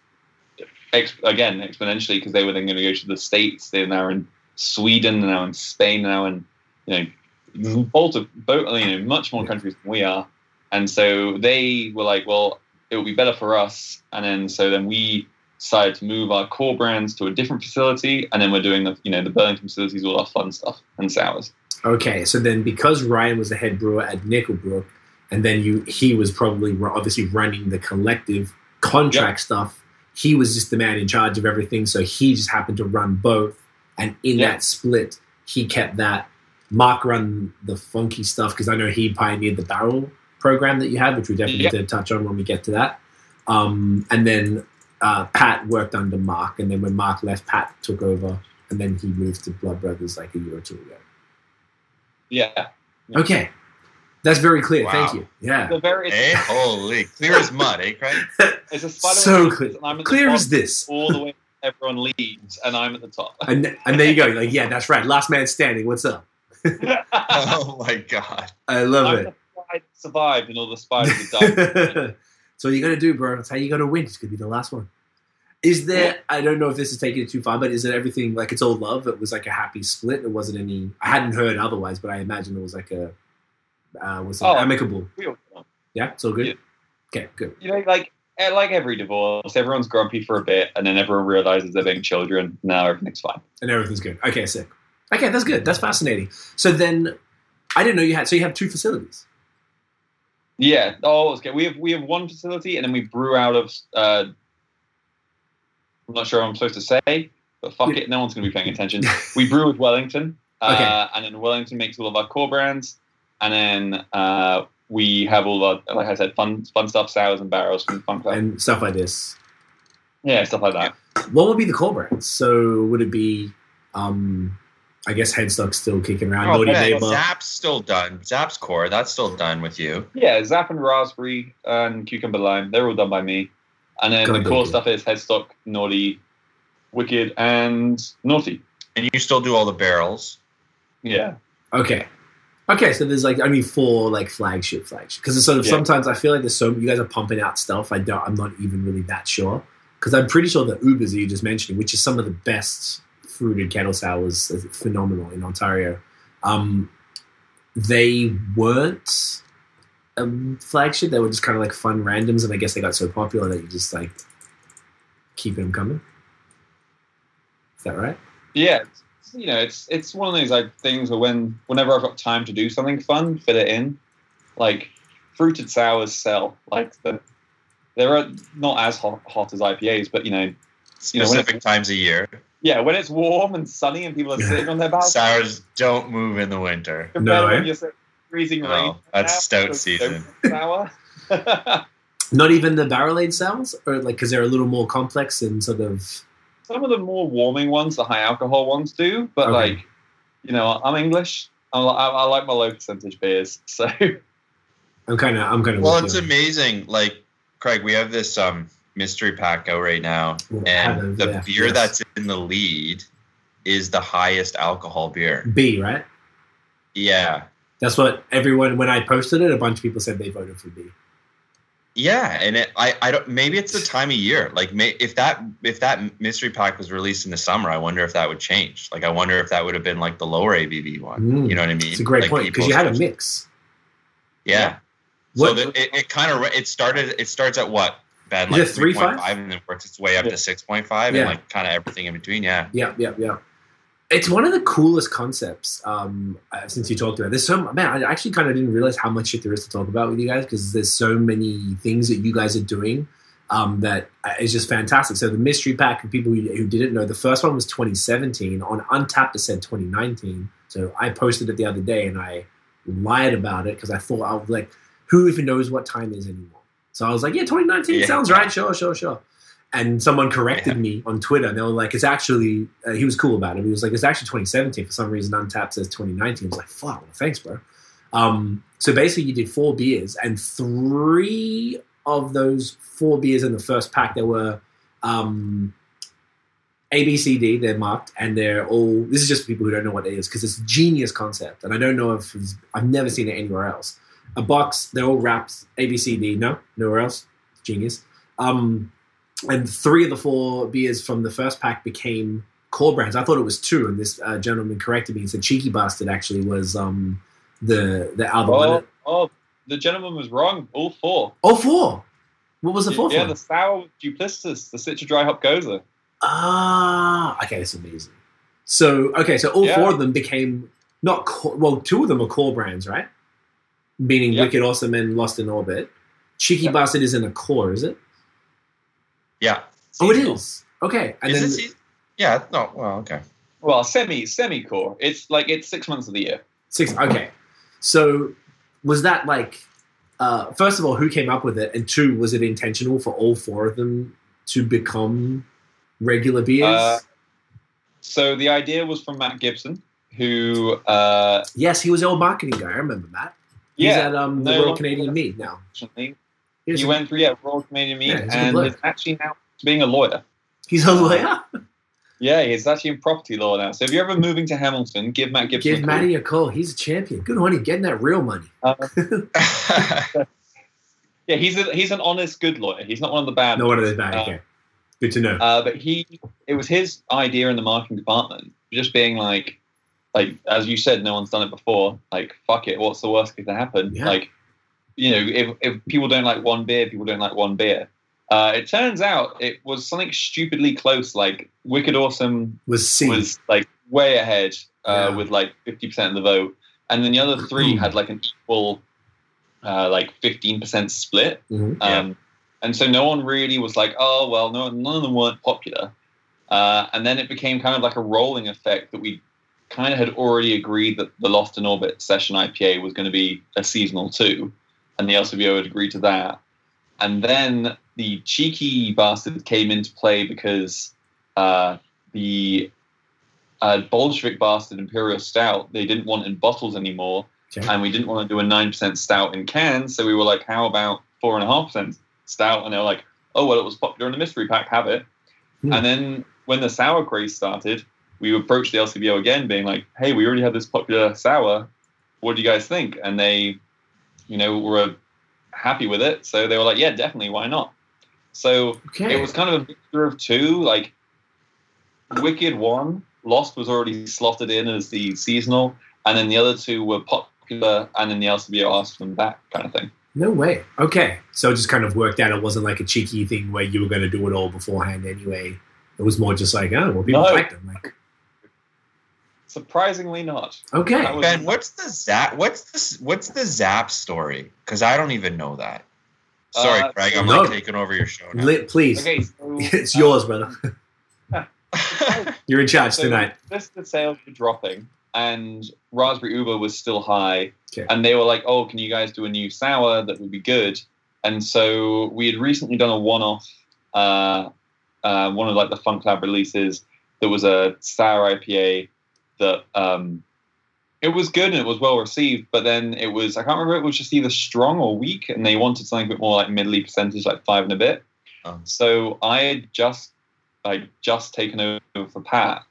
ex- again exponentially because they were then going to go to the states. They're now in Sweden, now in Spain, now in you know, both of both you know much more countries than we are. And so they were like, well, it will be better for us. And then so then we decided to move our core brands to a different facility, and then we're doing the you know the Burlington facilities, all our fun stuff and sours. Okay, so then because Ryan was the head brewer at Nickelbrook, and then you he was probably obviously running the collective contract stuff. He was just the man in charge of everything, so he just happened to run both. And in Yeah. that split, he kept that. Mark run the funky stuff because I know he pioneered the barrel program that you had, which we definitely Yeah. need touch on when we get to that. Um, and then uh, Pat worked under Mark, and then when Mark left, Pat took over, and then he moved to Blood Brothers like a year or two ago. Yeah, Okay, that's very clear. Wow. Thank you. Yeah, the very Eh? Holy, clear as mud, eh, Craig? it's a spider so clear, and I'm at the clear as this. all the way. Everyone leaves, and I'm at the top. And and there you go. Like, yeah, that's right. Last man standing. What's up? Oh my god. I love I'm it. the fly survived, and all the spiders are died. so you got to do, bro. That's how you got to win. It's gonna be the last one. Is there? I don't know if this is taking it too far, but is it everything like it's all love? It was like a happy split. It wasn't any. I hadn't heard otherwise, but I imagine it was like a uh, was Oh. amicable. Yeah, it's all good. Yeah. Okay, good. you know, like like every divorce, everyone's grumpy for a bit, and then everyone realizes they're being children. Now everything's fine. and everything's good. Okay, sick. Okay, that's good. That's fascinating. So then, I didn't know you had. So you have two facilities. Yeah. Oh, okay. We have we have one facility, and then we brew out of. Uh, I'm not sure what I'm supposed to say, but fuck it, no one's going to be paying attention. We brew with Wellington, uh, Okay. and then Wellington makes all of our core brands, and then uh, we have all of our, like I said, fun fun stuff, sours and barrels from Funk Lab. and stuff like this. yeah, stuff like that. What would be the core brands? So would it be, um, I guess Headstock still kicking around, Oh, yeah, Neighbor. Zap's still done. Zap's core, that's still done with you. Yeah, Zap and Raspberry and Cucumber Lime, they're all done by me. And then Gotta the core stuff is Headstock, Naughty, Wicked, and Naughty. And you still do all the barrels. Yeah. Okay. Okay, so there's like I mean four like flagship flagship because sort of Yeah. sometimes I feel like there's so you guys are pumping out stuff. I don't. I'm not even really that sure because I'm pretty sure the Ubers that you just mentioned, which is some of the best fruited kettle sours, is phenomenal in Ontario. Um, they weren't a flagship. They were just kind of like fun randoms, and I guess they got so popular that you just like keeping them coming. Is that right? Yeah. It's- You know, it's it's one of those like things where when whenever I've got time to do something fun, fit it in. like fruited sours sell. Like the, they're not as hot, hot as IPAs, but you know, You know, Specific times a year. yeah, when it's warm and sunny and people are sitting on their balcony, Sours don't move in the winter. No, to when eh? you're sitting freezing No, rain. that's now, stout season. don't Sour. Not even the barrel aged cells, or like because they're a little more complex and sort of. Some of the more warming ones, the high alcohol ones, do. But Okay. like, you know, I'm English. I, I, I like my low percentage beers, so I'm kind of. I'm kind of. Well, it's amazing. Like Craig, we have this um mystery pack out right now, and the beer that's in the lead is the highest alcohol beer. B, right? Yeah, That's what everyone. When I posted it, a bunch of people said they voted for B. yeah, and it, I I don't maybe it's the time of year. Like may, if that if that mystery pack was released in the summer, I wonder if that would change. Like I wonder if that would have been like the lower ABV one. Mm. You know what I mean? It's a great Like, point because you had a mix. Yeah. What- so the, it, it kind of it started. It starts at what? Bad like three, point five? five, and then works its way up Yeah. to six point five, Yeah. and like kind of everything in between. Yeah. Yeah, yeah, yeah. It's one of the coolest concepts um, uh, since you talked about. it. There's so man, I actually kind of didn't realize how much shit there is to talk about with you guys because there's so many things that you guys are doing um, that uh, just fantastic. So the mystery pack for people who, who didn't know, the first one was 2017 on Untappd. It said 2019. So I posted it the other day and I lied about it because I thought I was like, who even knows what time is anymore? So I was like, yeah, 2019 Yeah. sounds right. Sure, sure, sure. And someone corrected Yeah. me on Twitter, and they were like, "It's actually." Uh, he was cool about it. He was like, "It's actually 2017." For some reason, Untappd says 2019. I was like, "Fuck, well, thanks, bro." Um, so basically, you did four beers, and three of those four beers in the first pack, there were um, A, B, C, D. They're marked, and they're all. This is just for people who don't know what it is because it's a genius concept, and I don't know if it's, I've never seen it anywhere else. A box, they're all wrapped A, B, C, D. No, nowhere else. Genius. Um, and three of the four beers from the first pack became core brands. I thought it was two, and this uh, gentleman corrected me and said Cheeky Bastard actually was um, the the other oh, one. oh, the gentleman was wrong. All four. Oh, four. What was the fourth yeah, one? the sour duplicitous, the Citra Dry Hop Gose. Ah, okay, that's amazing. So, okay, so all Yeah. four of them became not core, well, two of them are core brands, right? Meaning Yep. Wicked Awesome and Lost in Orbit. Cheeky Yep. Bastard isn't a core, is it? Yeah. Oh, it is. Okay, and is then it season- yeah. No. Well, okay. Well, semi semi core. It's like it's six months of the year. six. Okay, so was that like? Uh, first of all, who came up with it, and two, was it intentional for all four of them to become regular beers? Uh, So the idea was from Matt Gibson, who uh, yes, he was the old marketing guy. I remember Matt. He's yeah, at um, the no Royal Canadian with Meat now. He's, he went through yeah Royal Canadian Meat Yeah, and is actually now being a lawyer. he's a lawyer. Yeah, he's actually in property law now. So if you're ever moving to Hamilton, give Matt Gibson Give a call. Matty a call. He's a champion. Good on him, getting that real money. Yeah, he's a, he's an honest, good lawyer. He's not one of the bad. No one of ones. those bad. Uh, Okay, good to know. Uh, but he, it was his idea in the marketing department, just being like, like as you said, no one's done it before. Like, fuck it, what's the worst that can happen? Yeah. Like, you know, if if people don't like one beer, people don't like one beer. Uh, it turns out it was something stupidly close. Like Wicked Awesome was C. was like way ahead uh, Yeah. with like fifty percent of the vote, and then the other three had like an equal, uh, like fifteen percent split. Mhm. Um, And so no one really was like, oh, well, no, none of them weren't popular. Uh, and then it became kind of like a rolling effect that we kind of had already agreed that the Lost in Orbit Session IPA was going to be a seasonal too. And the LCBO had agreed to that. And then the cheeky bastard came into play because uh, the uh, Bolshevik bastard Imperial Stout, they didn't want in bottles anymore Okay. and we didn't want to do a nine percent stout in cans, so we were like, "How about four and a half percent stout?" And they were like, "Oh well, it was popular in the mystery pack, have it." Hmm. And then when the sour craze started, we approached the LCBO again, being like, "Hey, we already have this popular sour. What do you guys think?" And they, you know, were happy with it, so they were like, "Yeah, definitely, why not?" So okay. it was kind of a mixture of two. Like Wicked one, Lost was already slotted in as the seasonal, and then the other two were popular, and then the LCBO asked them back, kind of thing. no way. Okay, so it just kind of worked out. It wasn't like a cheeky thing where you were going to do it all beforehand anyway. It was more just like, oh, well, people No. liked them. Like, Surprisingly not. Okay. That was- Ben, what's the zap? What's the what's the zap story? Because I don't even know that. Sorry, Uh, Craig. I'm no. like taking over your show now. Li- please. Okay, so, It's uh, yours, brother. You're in charge so tonight. This the sales were dropping, and Raspberry Uber was still high, Okay. and they were like, "Oh, can you guys do a new sour that would be good?" And so we had recently done a one-off, uh, uh, one of like the Funk Lab releases. There was a sour IPA that um, it was good and it was well received, but then it was I can't remember it was just either strong or weak, and they wanted something a bit more like middly percentage, like five and a bit. Oh. So I had just I just taken over for Pat,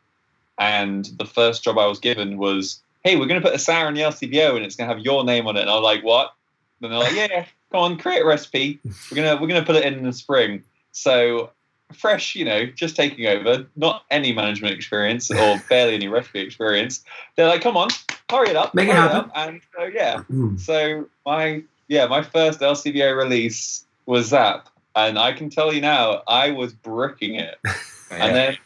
and the first job I was given was, "Hey, we're going to put a sour in the LCBO, and it's going to have your name on it." And I was like, "What?" And they're like, "Yeah, come on, create a recipe. We're gonna we're gonna put it in in the spring." So fresh, you know, just taking over, not any management experience or barely any recipe experience. They're like, "Come on, hurry it up, Make it happen." up." And so yeah, Mm. so my yeah, my first LCBO release was Zap, and I can tell you now, I was bricking it, and then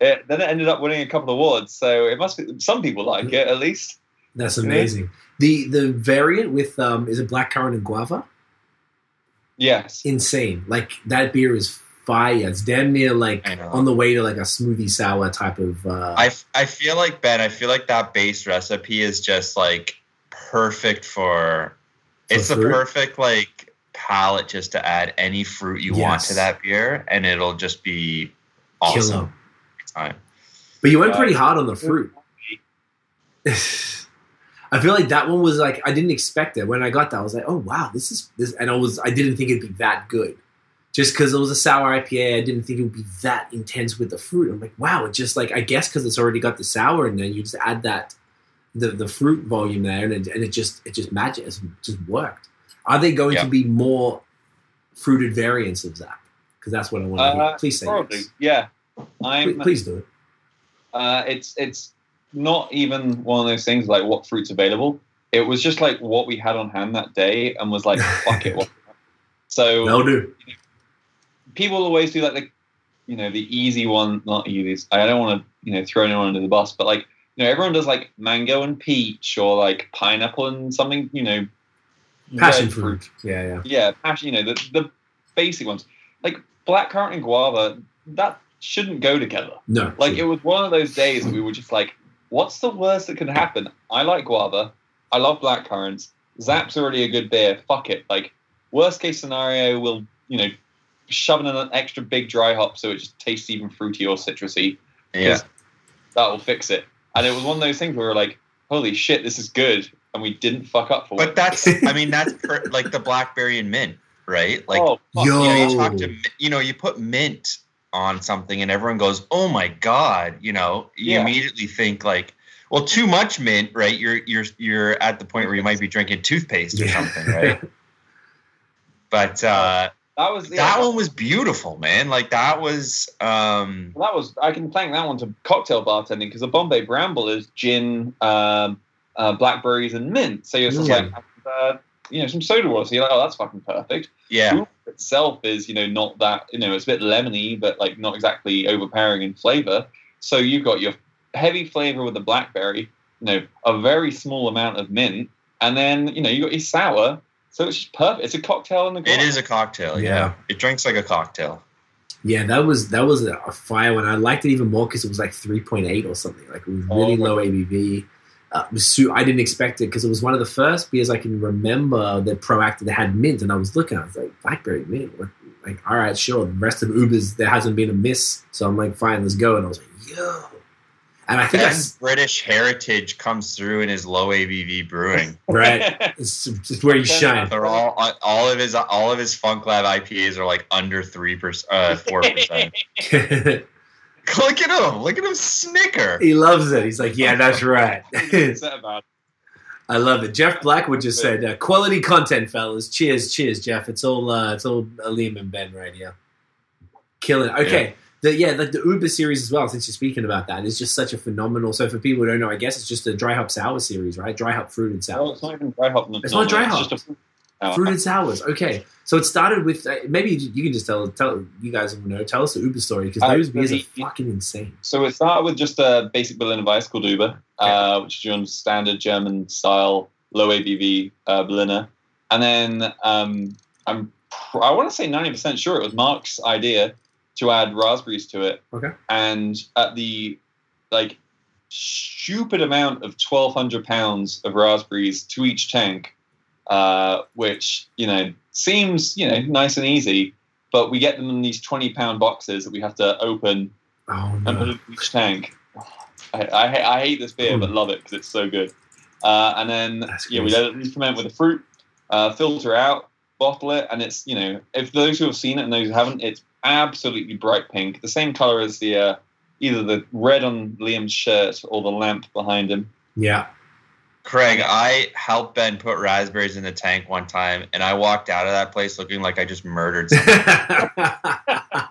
it, then it ended up winning a couple of awards. So it must be some people like it at least. That's amazing. The the variant with um is it blackcurrant and guava? Yes, Insane. Like that beer is fire. It's damn near like on the way to like a smoothie sour type of uh I, I feel like Ben. I feel like that base recipe is just like perfect for. For It's the fruit? perfect like palette just to add any fruit you want to that beer, and it'll just be awesome time. But you went Uh, pretty hard on the fruit. I feel like that one was like I didn't expect it. When I got that, I was like, "Oh wow, this is this," and I was I didn't think it'd be that good. Just because it was a sour IPA, I didn't think it would be that intense with the fruit. I'm like, wow, it just like I guess because it's already got the sour and then you just add that the the fruit volume there, and it, and it just it just magic, it just worked. Are they going Yeah. to be more fruited variants of that? Because that's what I want to. Uh, Please say probably. yes. Yeah, Please, I'm. please do it. Uh, it's it's not even one of those things like what fruits available. It was just like what we had on hand that day, and was like, fuck it. what- So No, do. People always do like the you know the easy one not easy i don't want to you know throw anyone under the bus but like you know everyone does like mango and peach or like pineapple and something you know Passion red fruit. Yeah, yeah. yeah passion you know the, the basic ones. Like blackcurrant and guava that shouldn't go together. No. like it was one of those days that we were just like what's the worst that can happen? I like guava. I love blackcurrants zap's already a good beer. Fuck it. Like worst case scenario we'll you know shove in an extra big dry hop so it just tastes even fruity or citrusy Yeah, that will fix it and it was one of those things where we were like holy shit this is good and we didn't fuck up for but it that's I mean that's per, like the blackberry and mint, right? Like oh, fuck Yo. you know, you talk to you know, you put mint on something and everyone goes, "Oh my god!" You know, you Yeah. immediately think like, "Well, too much mint, right? You're you're you're at the point where you might be drinking toothpaste or Yeah. something, right?" But uh, that was yeah, that one was beautiful, man. Like that was, um, that was I can thank that one to cocktail bartending because the Bombay Bramble is gin, um, uh, blackberries, and mint. So you're just Yeah. like, uh, you know, some soda water. So you're like, oh, that's fucking perfect. yeah, Ooh, itself is you know not that you know it's a bit lemony, but like not exactly overpowering in flavor. So you've got your heavy flavor with the blackberry, you know, a very small amount of mint, and then you know you got your sour. So it's just perfect. It's a cocktail in the glass. it is a cocktail. Yeah. Yeah. it drinks like a cocktail. Yeah, that was that was a fire one. I liked it even more because it was like three point eight or something. Like it was really Oh, low ABV. Uh, it was su- I didn't expect it because it was one of the first beers I can remember that proactive that had mint, and I was looking. I was like, blackberry mint. What? Like, all right, sure. The rest of Ubers there hasn't been a miss, so I'm like, fine, let's go. And I was like, yo. And I think that's British heritage comes through in his low ABV brewing. right. It's, it's where you shine. They're all all of his all of his Funk Lab IPAs are like under three percent, uh, four percent. Look at him! Look at him snicker. he loves it. He's like, yeah, that's right. Upset about. I love it. Jeff Blackwood just said, uh, "Quality content, fellas. Cheers, cheers, Jeff. It's all, uh, it's all Liam and Ben right here, killing. it. Okay, the yeah, like the Uber series as well. Since you're speaking about that, is just such a phenomenal. So for people who don't know, I guess it's just a dry hop sour series, right? Dry hop fruited Oh, sour. it's not even dry hop. It's not dry hop. It's just a, Now, Fruited sours. Okay, so it started with uh, maybe you, you can just tell tell you guys will know. Tell us the Uber story because Uh, those beers are fucking insane. So it started with just a basic Berliner Weisse called Uber, uh, which is your standard German style, low ABV uh, Berliner. And then um, I'm pr- I want to say 90% sure it was Mark's idea to add raspberries to it. Okay. And at the like stupid amount of 1,200 pounds of raspberries to each tank, uh, which you know seems you know nice and easy, but we get them in these 20 pound boxes that we have to open Oh and put no! in each tank. I, I, I hate this beer, but love it because it's so good. Uh, and then That's yeah, we let it ferment with the fruit, uh, filter out, bottle it, and it's you know if those who have seen it and those who haven't, it's absolutely bright pink, the same color as the uh, either the red on Liam's shirt or the lamp behind him. Yeah, Craig, I helped Ben put raspberries in the tank one time, and I walked out of that place looking like I just murdered someone.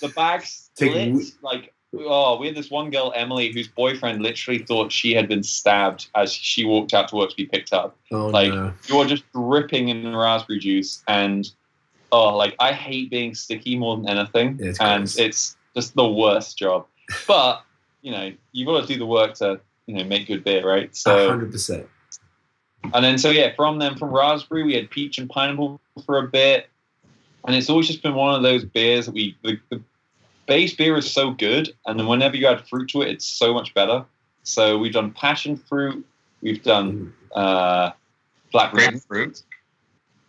The bag Take split like. Oh, we had this one girl, Emily, whose boyfriend literally thought she had been stabbed as she walked out to work to be picked up. oh Like, no! you're just dripping in raspberry juice and oh like i hate being sticky more than anything it's and gross. it's just the worst job but you know you've got to do the work to you know make good beer right so hundred percent. and then so yeah from them from raspberry we had peach and pineapple for a bit and it's always just been one of those beers that we the, the base beer is so good and then whenever you add fruit to it it's so much better so we've done passion fruit we've done uh blackberry Grapefruit.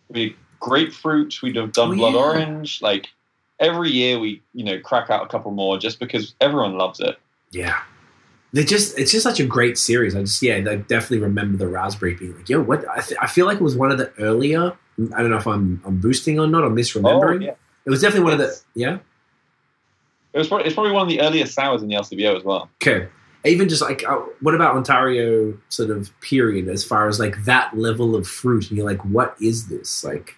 we grapefruit, we'd have done Oh, blood yeah. orange. Like every year, we you know crack out a couple more just because everyone loves it. Yeah. They just it's just such a great series. I just yeah, I definitely remember the raspberry being like, yo, what I, th- I feel like it was one of the earlier I don't know if I'm I'm boosting or not I'm misremembering. Oh, yeah. It was definitely one of the yeah. It was probably, it's probably one of the earliest sours in the LCBO as well. Okay. Even just like uh, what about Ontario sort of period as far as like that level of fruit and you're like, what is this? Like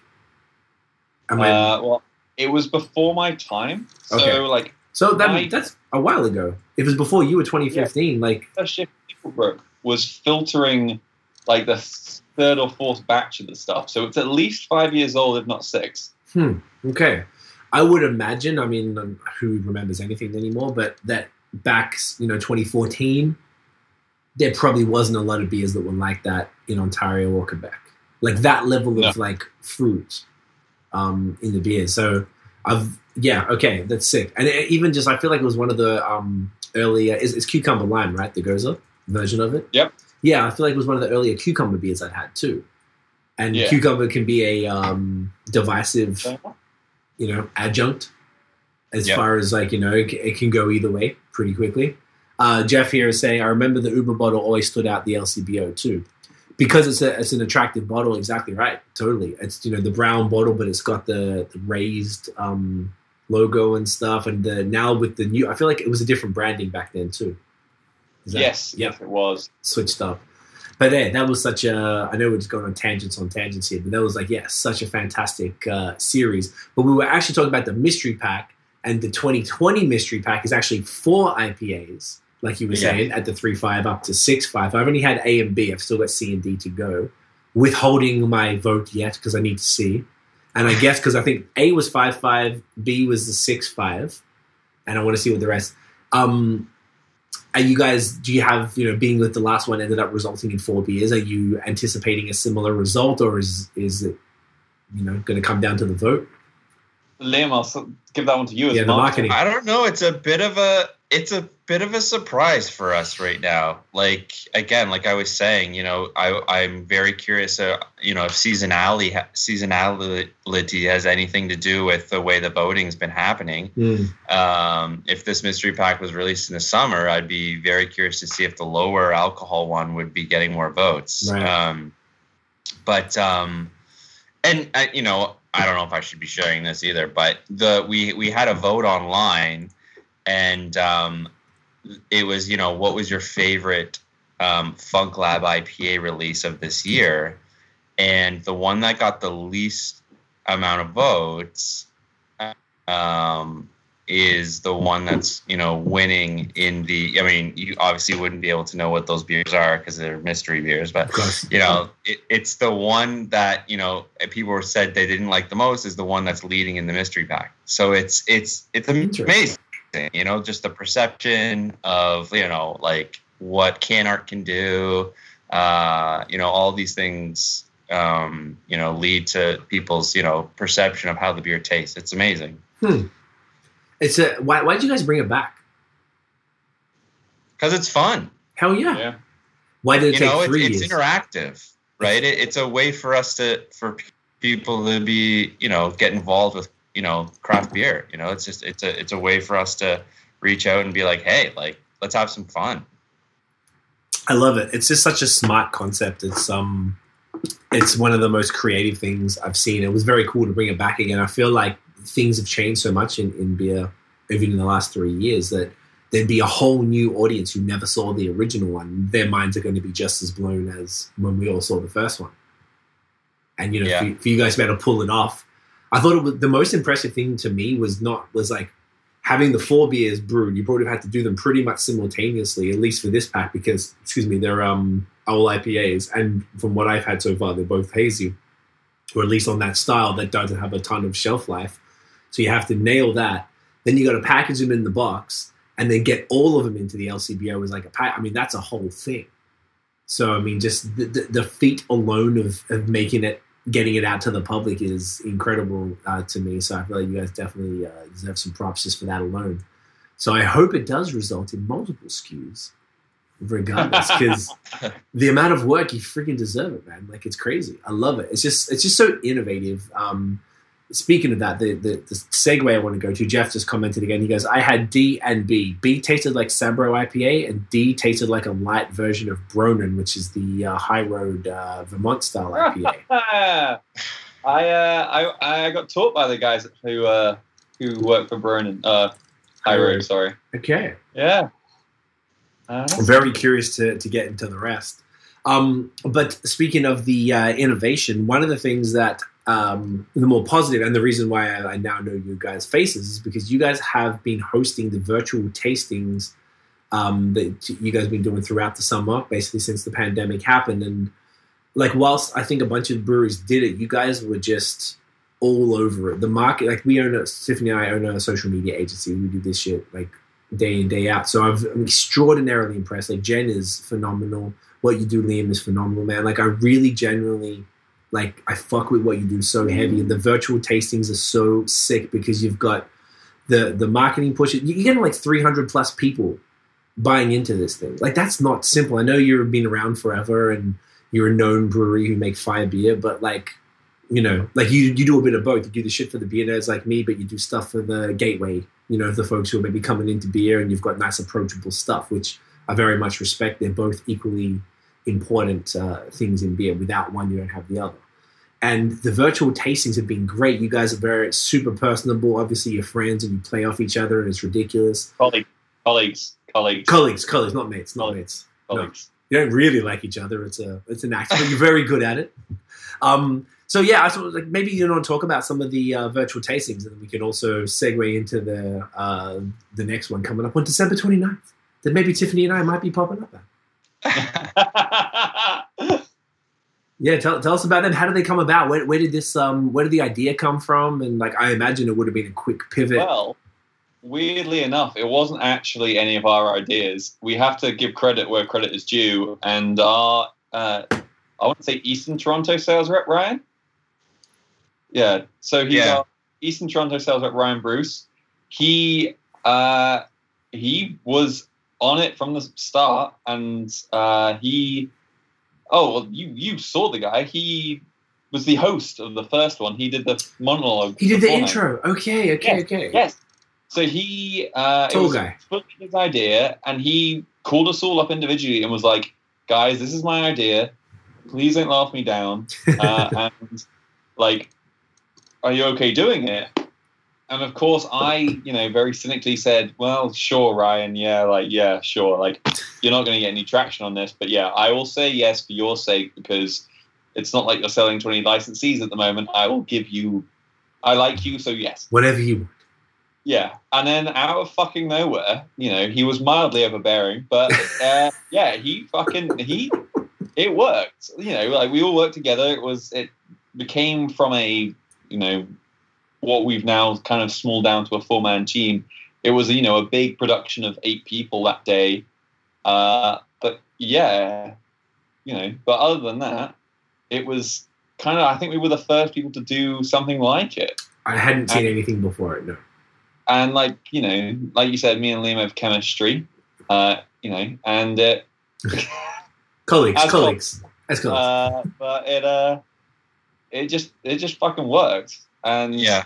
I Uh, well, it was before my time, so Okay. like so that my- that's a while ago. It was before you were 2015. Like first shift Nickelbrook was filtering like the third or fourth batch of the stuff, so it's at least five years old, if not six. Hmm. Okay. I would imagine. I mean, um, who remembers anything anymore? But that back, you know, 2014, there probably wasn't a lot of beers that were like that in Ontario or Quebec, like that level of like fruit um, in the beer. So I've yeah, okay, that's sick. And it, even just, I feel like it was one of the um, earlier. Is it's cucumber lime, right? The Gose version of it. Yep. Yeah, I feel like it was one of the earlier cucumber beers I'd had too. And Yeah. cucumber can be a um, divisive you know, adjunct as Yeah. far as like, you know, it, it can go either way pretty quickly. Uh, Jeff here is saying, I remember the Uber bottle always stood out the LCBO too. Because it's a it's an attractive bottle, exactly right. Totally. It's you know the brown bottle, but it's got the, the raised um, logo and stuff. And the now with the new I feel like it was a different branding back then too. Is that- yes, Yeah it was. switched up. But yeah, that was such a. I know we're just going on tangents on tangents here, but that was like, yeah, such a fantastic uh, series. But we were actually talking about the mystery pack, and the 2020 mystery pack is actually four IPAs, like you were Yeah. saying, at the three five up to six five. I've only had A and B. I've still got C and D to go. Withholding my vote yet because I need to see, and I guess because I think A was five five, B was the six five, and I want to see what the rest. Um, are you guys do you have you know being with the last one ended up resulting in four beers are you anticipating a similar result or is is it you know going to come down to the vote Liam, I'll give that one to you as Yeah, the marketing. marketing. I don't know. It's a bit of a it's a bit of a surprise for us right now. Like again, like I was saying, you know, I I'm very curious. Uh, you know, if seasonality seasonality has anything to do with the way the voting's been happening. Um, if this mystery pack was released in the summer, I'd be very curious to see if the lower alcohol one would be getting more votes. Right. Um, but um, and uh, you know, I don't know if I should be sharing this either. But the we we had a vote online, and um, it was you know what was your favorite um, Funk Lab IPA release of this year, and the one that got the least amount of votes um, is the one that's you know winning in the. I mean, you obviously wouldn't be able to know what those beers are because they're mystery beers, but you know, it, it's the one that you know people said they didn't like the most is the one that's leading in the mystery pack. So it's it's it's Interesting. Amazing, you know, just the perception of you know like what can art can do, uh, you know, all these things, um, you know, lead to people's you know perception of how the beer tastes. It's amazing It's a why? Why did you guys bring it back? because it's fun. Hell yeah! Yeah. Why did it you take know, it's, three it's years? interactive, right? It, it's a way for us to for people to be, you know, get involved with, you know, craft beer. You know, it's just it's a it's a way for us to reach out and be like, hey, like let's have some fun. I love it. It's just such a smart concept. It's um, it's one of the most creative things I've seen. It was very cool to bring it back again. I feel like things have changed so much in, in beer, even in the last three years, that there'd be a whole new audience who never saw the original one. Their minds are going to be just as blown as when we all saw the first one. And you know, Yeah. for, for you guys to be able to pull it off, I thought it was, the most impressive thing to me was not was like having the four beers brewed. You probably had to do them pretty much simultaneously, at least for this pack, because excuse me, they're um all IPAs, and from what I've had so far, they're both hazy, or at least on that style that doesn't have a ton of shelf life. So you have to nail that. Then you got to package them in the box, and then get all of them into the LCBO as like a pack. I mean, that's a whole thing. So I mean, just the, the, the feat alone of, of making it, getting it out to the public is incredible uh, to me. So I feel like you guys definitely uh, deserve some props just for that alone. So I hope it does result in multiple SKUs, regardless, because the amount of work you freaking deserve it, man. Like it's crazy. I love it. It's just it's just so innovative. Um, speaking of that, the, the the segue I want to go to, Jeff just commented again. He goes, "I had D and B. B tasted like Sabro IPA, and D tasted like a light version of Bronin, which is the uh, High Road uh, Vermont style IPA." I uh, I I got taught by the guys who uh, who work for Bronin. Uh, High Road, sorry. okay. Yeah. I'm very curious to, to get into the rest. Um, but speaking of the uh, innovation, one of the things that um, the more positive, and the reason why I, I now know you guys' faces is because you guys have been hosting the virtual tastings um, that you guys have been doing throughout the summer, basically since the pandemic happened. And like, whilst I think a bunch of breweries did it, you guys were just all over it. The market, like we own a Tiffany and I own a social media agency. We do this shit like day in day out. So I've, I'm extraordinarily impressed. Like Jen is phenomenal. What you do, Liam, is phenomenal, man. Like I really genuinely like I fuck with what you do so heavy. And the virtual tastings are so sick because you've got the the marketing push. You're getting like 300 plus people buying into this thing. Like that's not simple. I know you've been around forever and you're a known brewery who make fire beer, but like you know, like you you do a bit of both. You do the shit for the beer nerds like me, but you do stuff for the gateway. You know, the folks who are maybe coming into beer, and you've got nice approachable stuff, which I very much respect. They're both equally important uh, things in beer. Without one, you don't have the other. And the virtual tastings have been great. You guys are very super personable. Obviously, you're friends and you play off each other, and it's ridiculous. colleagues, colleagues, colleagues, Colleagues, colleagues, not mates, not mates. colleagues. You don't really like each other. It's a it's an act, but you're very good at it. Um, so yeah, I thought like maybe you want to talk about some of the uh, virtual tastings, and then we can also segue into the uh, the next one coming up on December 29th. That maybe Tiffany and I might be popping up at. Yeah, tell, tell us about them. How did they come about? Where, where did this um where did the idea come from? And like I imagine it would have been a quick pivot. well, weirdly enough, it wasn't actually any of our ideas. We have to give credit where credit is due, and our uh, I want to say Eastern Toronto sales rep Ryan. Yeah, so he's Yeah. our Eastern Toronto sales rep Ryan Bruce. He uh, he was on it from the start, and uh, he oh well, you you saw the guy. He was the host of the first one. He did the monologue. he did the intro. Okay, okay, Yes, okay. Yes. So he uh, it Tall was guy. his idea, and he called us all up individually and was like, "Guys, this is my idea. Please don't laugh me down. Uh, and like, are you okay doing it?" And of course, I, you know, very cynically said, "Well, sure, Ryan. Yeah, like, yeah, sure. Like, you're not going to get any traction on this, but yeah, I will say yes for your sake because it's not like you're selling 20 licensees at the moment. I will give you. I like you, so yes." Whatever you want. yeah, and then out of fucking nowhere, you know, he was mildly overbearing, but uh, yeah, he fucking he it worked. You know, like we all worked together. It was it became from a you know what we've now kind of small down to a four man team. It was you know a big production of eight people that day. Uh, but yeah, you know, but other than that, it was kind of I think we were the first people to do something like it. I hadn't seen anything before it. No. And like you know, like you said, me and Liam have chemistry. Uh, you know, and uh, Colleagues, As colleagues, as colleagues. uh, but it uh, it just it just fucking worked. And Yeah.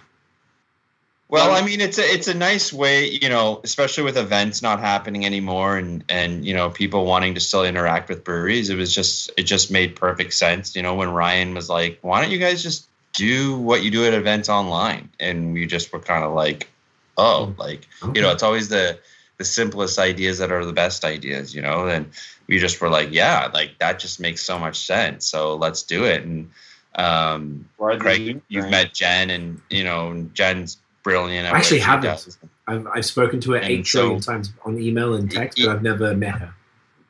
Well, I mean, it's a it's a nice way, you know, especially with events not happening anymore, and and you know people wanting to still interact with breweries. It was just it just made perfect sense, you know, when Ryan was like, "Why don't you guys just do what you do at events online?" And we just were kind of like, "Oh, like you know, it's always the the simplest ideas that are the best ideas, you know." And we just were like, "Yeah, like that just makes so much sense. So let's do it." And um, Craig, you've met Jen, and you know Jen's brilliant. at I actually haven't. I've, I've spoken to her And eight trillion so- times on email and text, but I've never met her.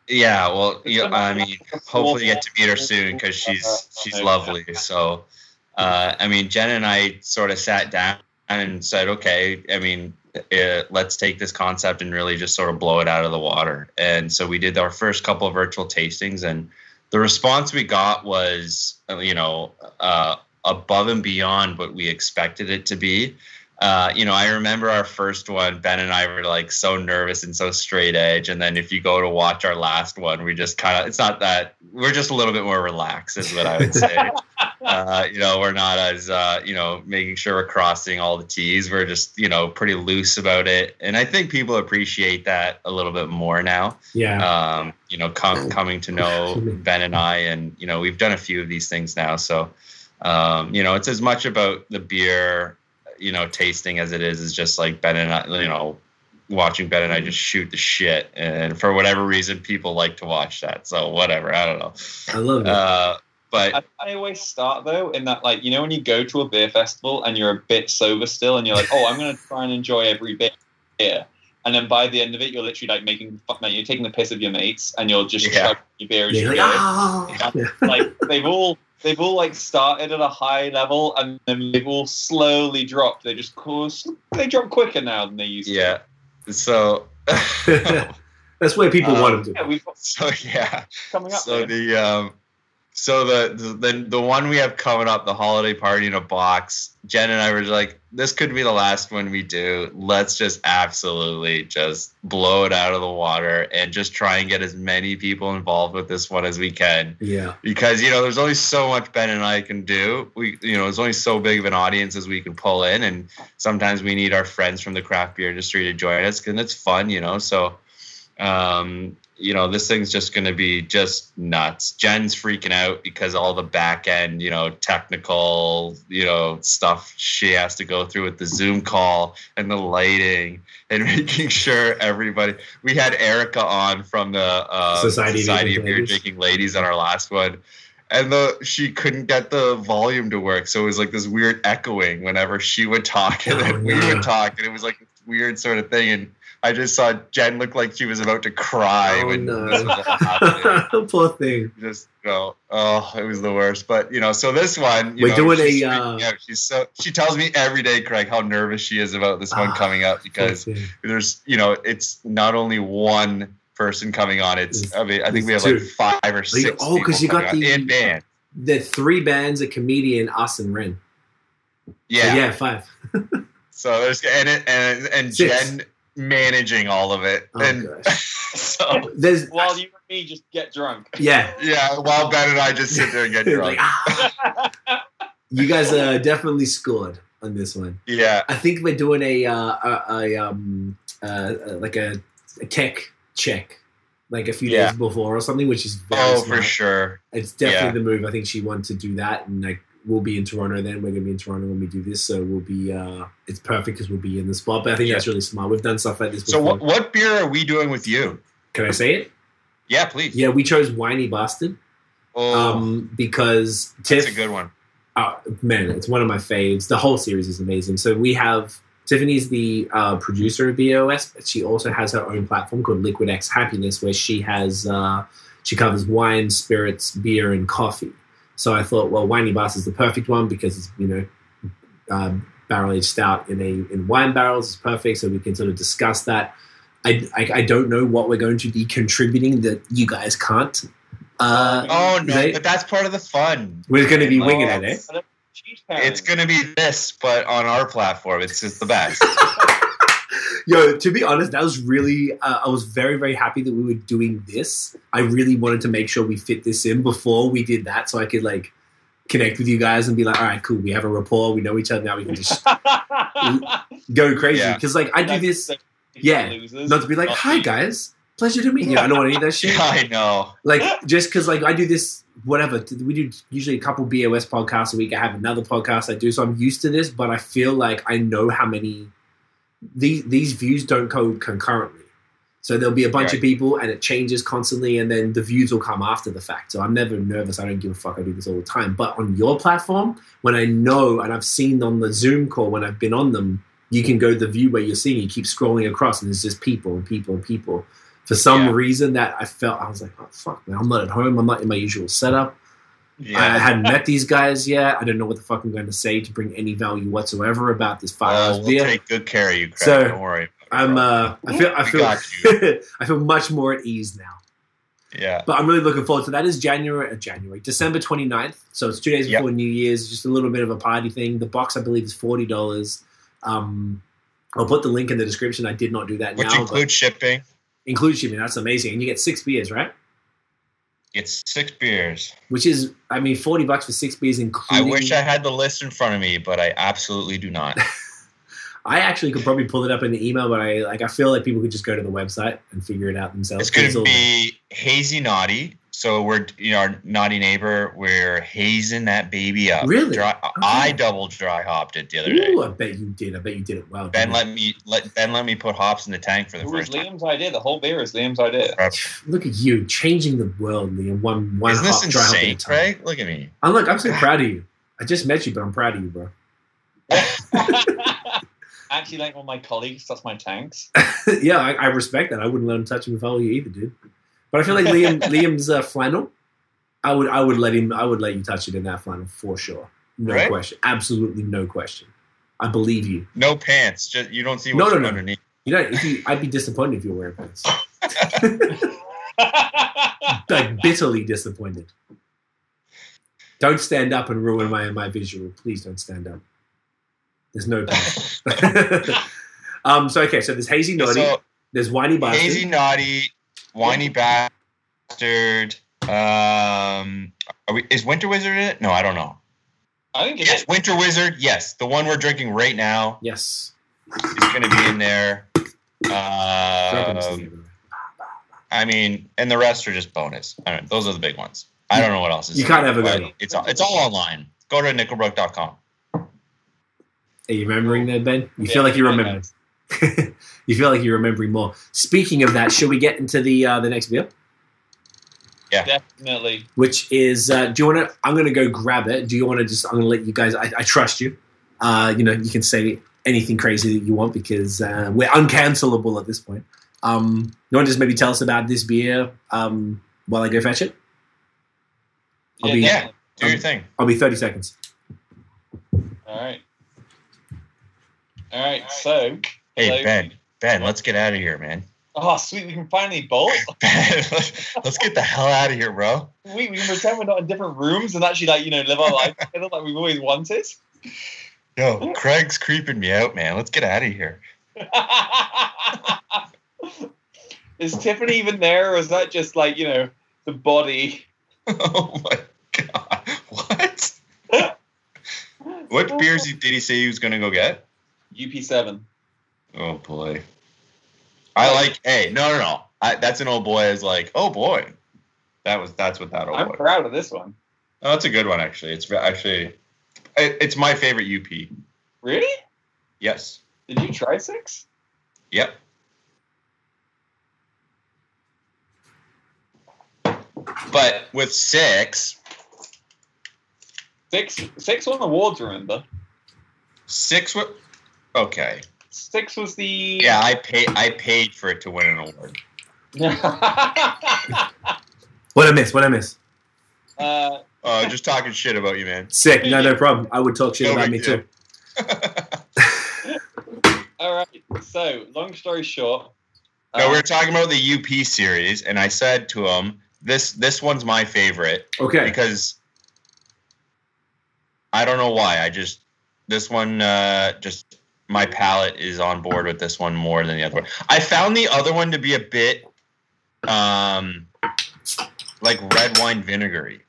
Yeah, well, yeah, I mean, hopefully you get to meet her soon because she's she's lovely. So, uh, I mean, Jen and I sort of sat down and said, okay, I mean, uh, let's take this concept and really just sort of blow it out of the water. And so we did our first couple of virtual tastings, and the response we got was, uh, you know, uh, above and beyond what we expected it to be. Uh, you know, I remember our first one, Ben and I were like so nervous and so straight edge. And then if you go to watch our last one, we just kind of, it's not that, we're just a little bit more relaxed, is what I would say. uh, you know, we're not as, uh, you know, making sure we're crossing all the T's. We're just, you know, pretty loose about it. And I think people appreciate that a little bit more now Yeah. um, you know, com- coming to know Ben and I, and you know, we've done a few of these things now. So, um, you know, it's as much about the beer, you know, tasting as it is is just like Ben and I, you know, watching Ben and I just shoot the shit. And for whatever reason, people like to watch that. So whatever, I don't know. I love it. Uh, but I, I always start though in that like you know when you go to a beer festival and you're a bit sober still and you're like oh I'm gonna try and enjoy every bit here and then by the end of it you're literally like making fuck man you're taking the piss of your mates and you're just Yeah. chug your beer as Yeah, you like, go ah! Yeah. like they've all they've all like started at a high level and then they've all slowly dropped they just course they drop quicker now than they used to. yeah, so. That's where people Um, want them to to. yeah we've got so yeah, coming up so there. the um so the, the the one we have coming up the holiday party in a box jen and i were like this could be the last one we do. Let's just absolutely just blow it out of the water and just try and get as many people involved with this one as we can. Yeah. because you know there's only so much ben and i can do. We you know there's only so big of an audience as we can pull in and sometimes we need our friends from the craft beer industry to join us because it's fun you know? So um you know this thing's just going to be just nuts jen's freaking out because all the back end you know technical you know stuff she has to go through with the zoom call and the lighting and making sure everybody we had erica on from the uh, Society of society Drinking of beer Ladies. drinking ladies on our last one and the she couldn't get the volume to work so it was like this weird echoing whenever she would talk and Oh, then we no. would talk and it was like weird sort of thing and I just saw Jen look like she was about to cry Oh, when no. this was all happening. Poor thing. Just you know, oh, it was the worst. But you know, so this one, you We're know, doing she's a, uh, out. She's so she tells me every day, Craig, how nervous she is about this one Ah, coming up because there's you know, it's not only one person coming on. It's I mean, I think we have It's like five or six. Oh, because you got the- in band. The three bands, a comedian, us, and Ren. So, Yeah. yeah, five. So there's and it, and and Six. Jen managing all of it, Oh, and gosh. so There's while you and me just get drunk yeah. yeah, while Ben and I just sit there and get drunk. Like, ah. you guys uh, definitely scored on this one. yeah. I think we're doing a uh, a, a um uh, uh, like a, a tech check, like a few Yeah. days before or something, which is very Oh, smart. for sure. It's definitely Yeah. the move. I think she wanted to do that, and like we'll be in Toronto then. We're gonna be in Toronto when we do this, so we'll be. uh It's perfect because we'll be in the spot. But I think Yeah. that's really smart. We've done stuff like this So before. what what beer are we doing with you? Can I say it? Yeah, please. Yeah, we chose Winey Bastard Oh, um, because Tiff. that's a good one. Oh, man, it's one of my faves. The whole series is amazing. So we have Tiffany's the uh, producer of BOS, but she also has her own platform called Liquid X Happiness, where she has uh, she covers wine, spirits, beer, and coffee. So I thought, well, Winey Bass is the perfect one because it's you know um, barrel aged stout in a in wine barrels is perfect. So we can sort of discuss that. I, I, I don't know what we're going to be contributing that you guys can't. Uh, Oh no, they- but that's part of the fun. we're going to be Oh, winging it, eh? It's gonna be this, but on our platform, it's just the best. Yo, to be honest, that was really. Uh, I was very, very happy that we were doing this. I really wanted to make sure we fit this in before we did that, so I could like connect with you guys and be like, all right, cool, we have a rapport, we know each other now, we can just go crazy. Yeah. Because like I do this yeah, not to be like, hi guys, pleasure to meet you. I don't want any of that shit. I know. Like just because like I do this whatever we do usually a couple BOS podcasts a week. I have another podcast I do, so I'm used to this. But I feel like I know how many these these views don't go concurrently. So there'll be a bunch of people, and it changes constantly, and then the views will come after the fact. So I'm never nervous. I don't give a fuck. I do this all the time. But on your platform, when I know and I've seen on the Zoom call when I've been on them, you can go to the view where you're seeing. You keep scrolling across, and there's just people and people and people for some Yeah. reason that I felt I was like, oh fuck, man, I'm not at home. I'm not in my usual setup. I hadn't met these guys yet. I don't know what the fuck I'm going to say to bring any value whatsoever about this five hours we'll beer. take good care of you, Craig. So, Don't worry. I'm uh, I feel I feel I feel much more at ease now. Yeah. But I'm really looking forward to that. Is January uh, January December 29th. So it's two days Yep. before New Year's. Just a little bit of a party thing. The box I believe is forty dollars. Um, I'll put the link in the description. I did not do that Which now. but includes shipping. include shipping. That's amazing, and you get six beers, right? It's six beers. Which is, I mean, forty bucks for six beers, including. I wish I had the list in front of me, but I absolutely do not. I actually could probably pull it up in the email, but I like. I feel like people could just go to the website and figure it out themselves. It's going to be hazy naughty. So we're you know our naughty neighbor. We're hazing that baby up. Really? Dry, I double dry hopped it the other day. Ooh, I bet you did. I bet you did it well. Ben let me let Ben let me put hops in the tank for the It was first time. Liam's idea. The whole beer is Liam's idea. Look at you changing the world, Liam. One one Isn't hop, this dry hop at a insane, time. Craig? Look at me. I'm look. I'm so proud of you. I just met you, but I'm proud of you, bro. Actually, like one of my colleagues, that's my tanks. yeah, I, I respect that. I wouldn't let him touch him if I were you either, dude. But I feel like Liam Liam's uh, flannel. I would I would let him. I would let you touch it in that flannel for sure. No Right? question. Absolutely no question. I believe you. No pants. Just you don't see No, what's no, no. underneath. You know, if you, I'd be disappointed if you were wearing pants. like bitterly disappointed. Don't stand up and ruin my my visual. Please don't stand up. There's no point. um. So okay. So there's hazy naughty. So there's Winey Bastard. hazy naughty, Winey Bastard. Um, are we, is Winter Wizard in it? No, I don't know. I think it's Yes, Winter Wizard. Yes, the one we're drinking right now Yes. it's going to be in there. Um, I mean, and the rest are just bonus. I don't, those are the big ones. I don't know what else is. You in can't there, ever go. It's all, it's all online. Go to nickelbrook.com. Are you remembering that, Ben? You Yeah, feel like you remember. I remembering. you feel like you're remembering more. Speaking of that, should we get into the uh, the next beer? Yeah, definitely. Which is, uh, do you want to? I'm going to go grab it. Do you want to just? I'm going to let you guys. I, I trust you. Uh, you know, you can say anything crazy that you want because uh, we're uncancelable at this point. Um, you want to just maybe tell us about this beer um, while I go fetch it? I'll Yeah, be- definitely. Do your Um, thing. I'll be 30 seconds. All right. All right. So, Hey, hello. Ben. Ben, let's get out of here, man. oh sweet, we can finally bolt. Ben, let's get the hell out of here, bro. We, we can pretend we're not in different rooms and actually like you know live our life together like we've always wanted. Yo, Craig's creeping me out, man. Let's get out of here. is Tiffany even there, or is that just like you know the body? Oh my god. What? What beers did he say he was gonna go get? UP seven. Oh boy. I like hey, no no no. I, that's an old boy is like, oh boy. That was that's what that old I'm boy. proud of this one. Oh, that's a good one actually. It's actually it, it's my favorite UP. Really? Yes. Did you try six? Yep. But with six, Six six won the awards, remember? six. wa- Okay. Six was the Yeah, I paid. I paid for it to win an award. What I miss? What I miss? uh, Oh, just talking shit about you, man. Sick. No, no problem. I would talk shit No about big me too. all right. So, long story short, no, um, we were talking about the UP series, and I said to him, "This this one's my favorite Okay. because I don't know why. I just this one uh, just my palate is on board with this one more than the other one. I found the other one to be a bit um like red wine vinegary.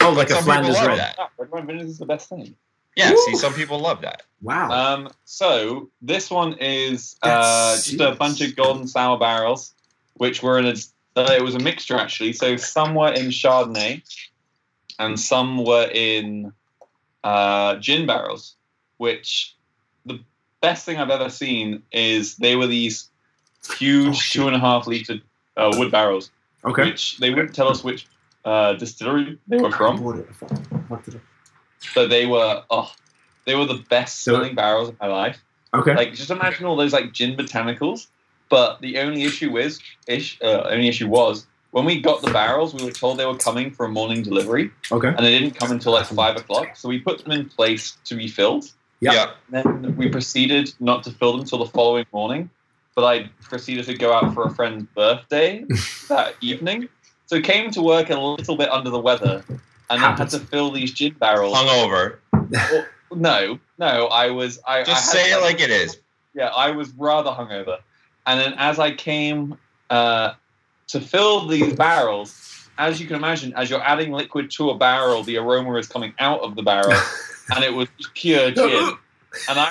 Oh, like a Some people Flanders red. that. red wine vinegar is the best thing. Yeah, Woo! see, some people love that. Wow. Um, so this one is uh, just a bunch of golden sour barrels, which were in a. Uh, it was a mixture actually. So some were in Chardonnay, and some were in uh, gin barrels. Which the best thing I've ever seen is they were these huge Oh, two and a half liter uh, wood barrels, okay. which they wouldn't tell us which uh, distillery they were from. bought it. What did But they were oh, they were the best smelling barrels of my life. Okay. Like just imagine all those like gin botanicals. But the only issue is, ish, uh, only issue was when we got the barrels, we were told they were coming for a morning delivery, okay. and they didn't come until like five o'clock. So we put them in place to be filled. Yeah. Then we proceeded not to fill them till the following morning. But I proceeded to go out for a friend's birthday that evening. So came to work a little bit under the weather, and then had to fill these gin barrels. Hungover. Well, no, no, I was. I Just I had, say it like it is. yeah, I was rather hungover. And then as I came uh, to fill these barrels, as you can imagine, as you're adding liquid to a barrel, the aroma is coming out of the barrel, and it was pure gin. And I,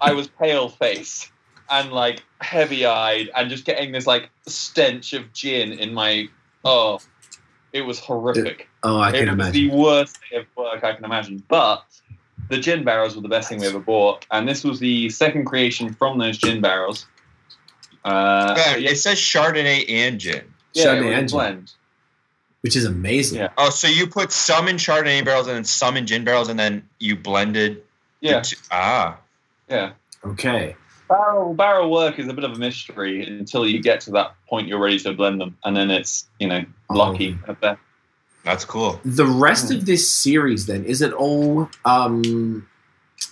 I was pale face and like heavy eyed, and just getting this like stench of gin in my. Oh, it was horrific. Oh, I it can was imagine. the worst day of work I can imagine. But the gin barrels were the best thing we ever bought, and this was the second creation from those gin barrels. Uh, Yeah, it says Chardonnay and gin. yeah, Chardonnay it was a and gin. blend. Which is amazing. Yeah. Oh, so you put some in Chardonnay barrels and then some in gin barrels, and then you blended. the Yeah, two- ah, yeah. Okay. Barrel barrel work is a bit of a mystery until you get to that point you're ready to blend them, and then it's you know Oh. lucky at best. that's cool. The rest of this series, then, is it all? Um,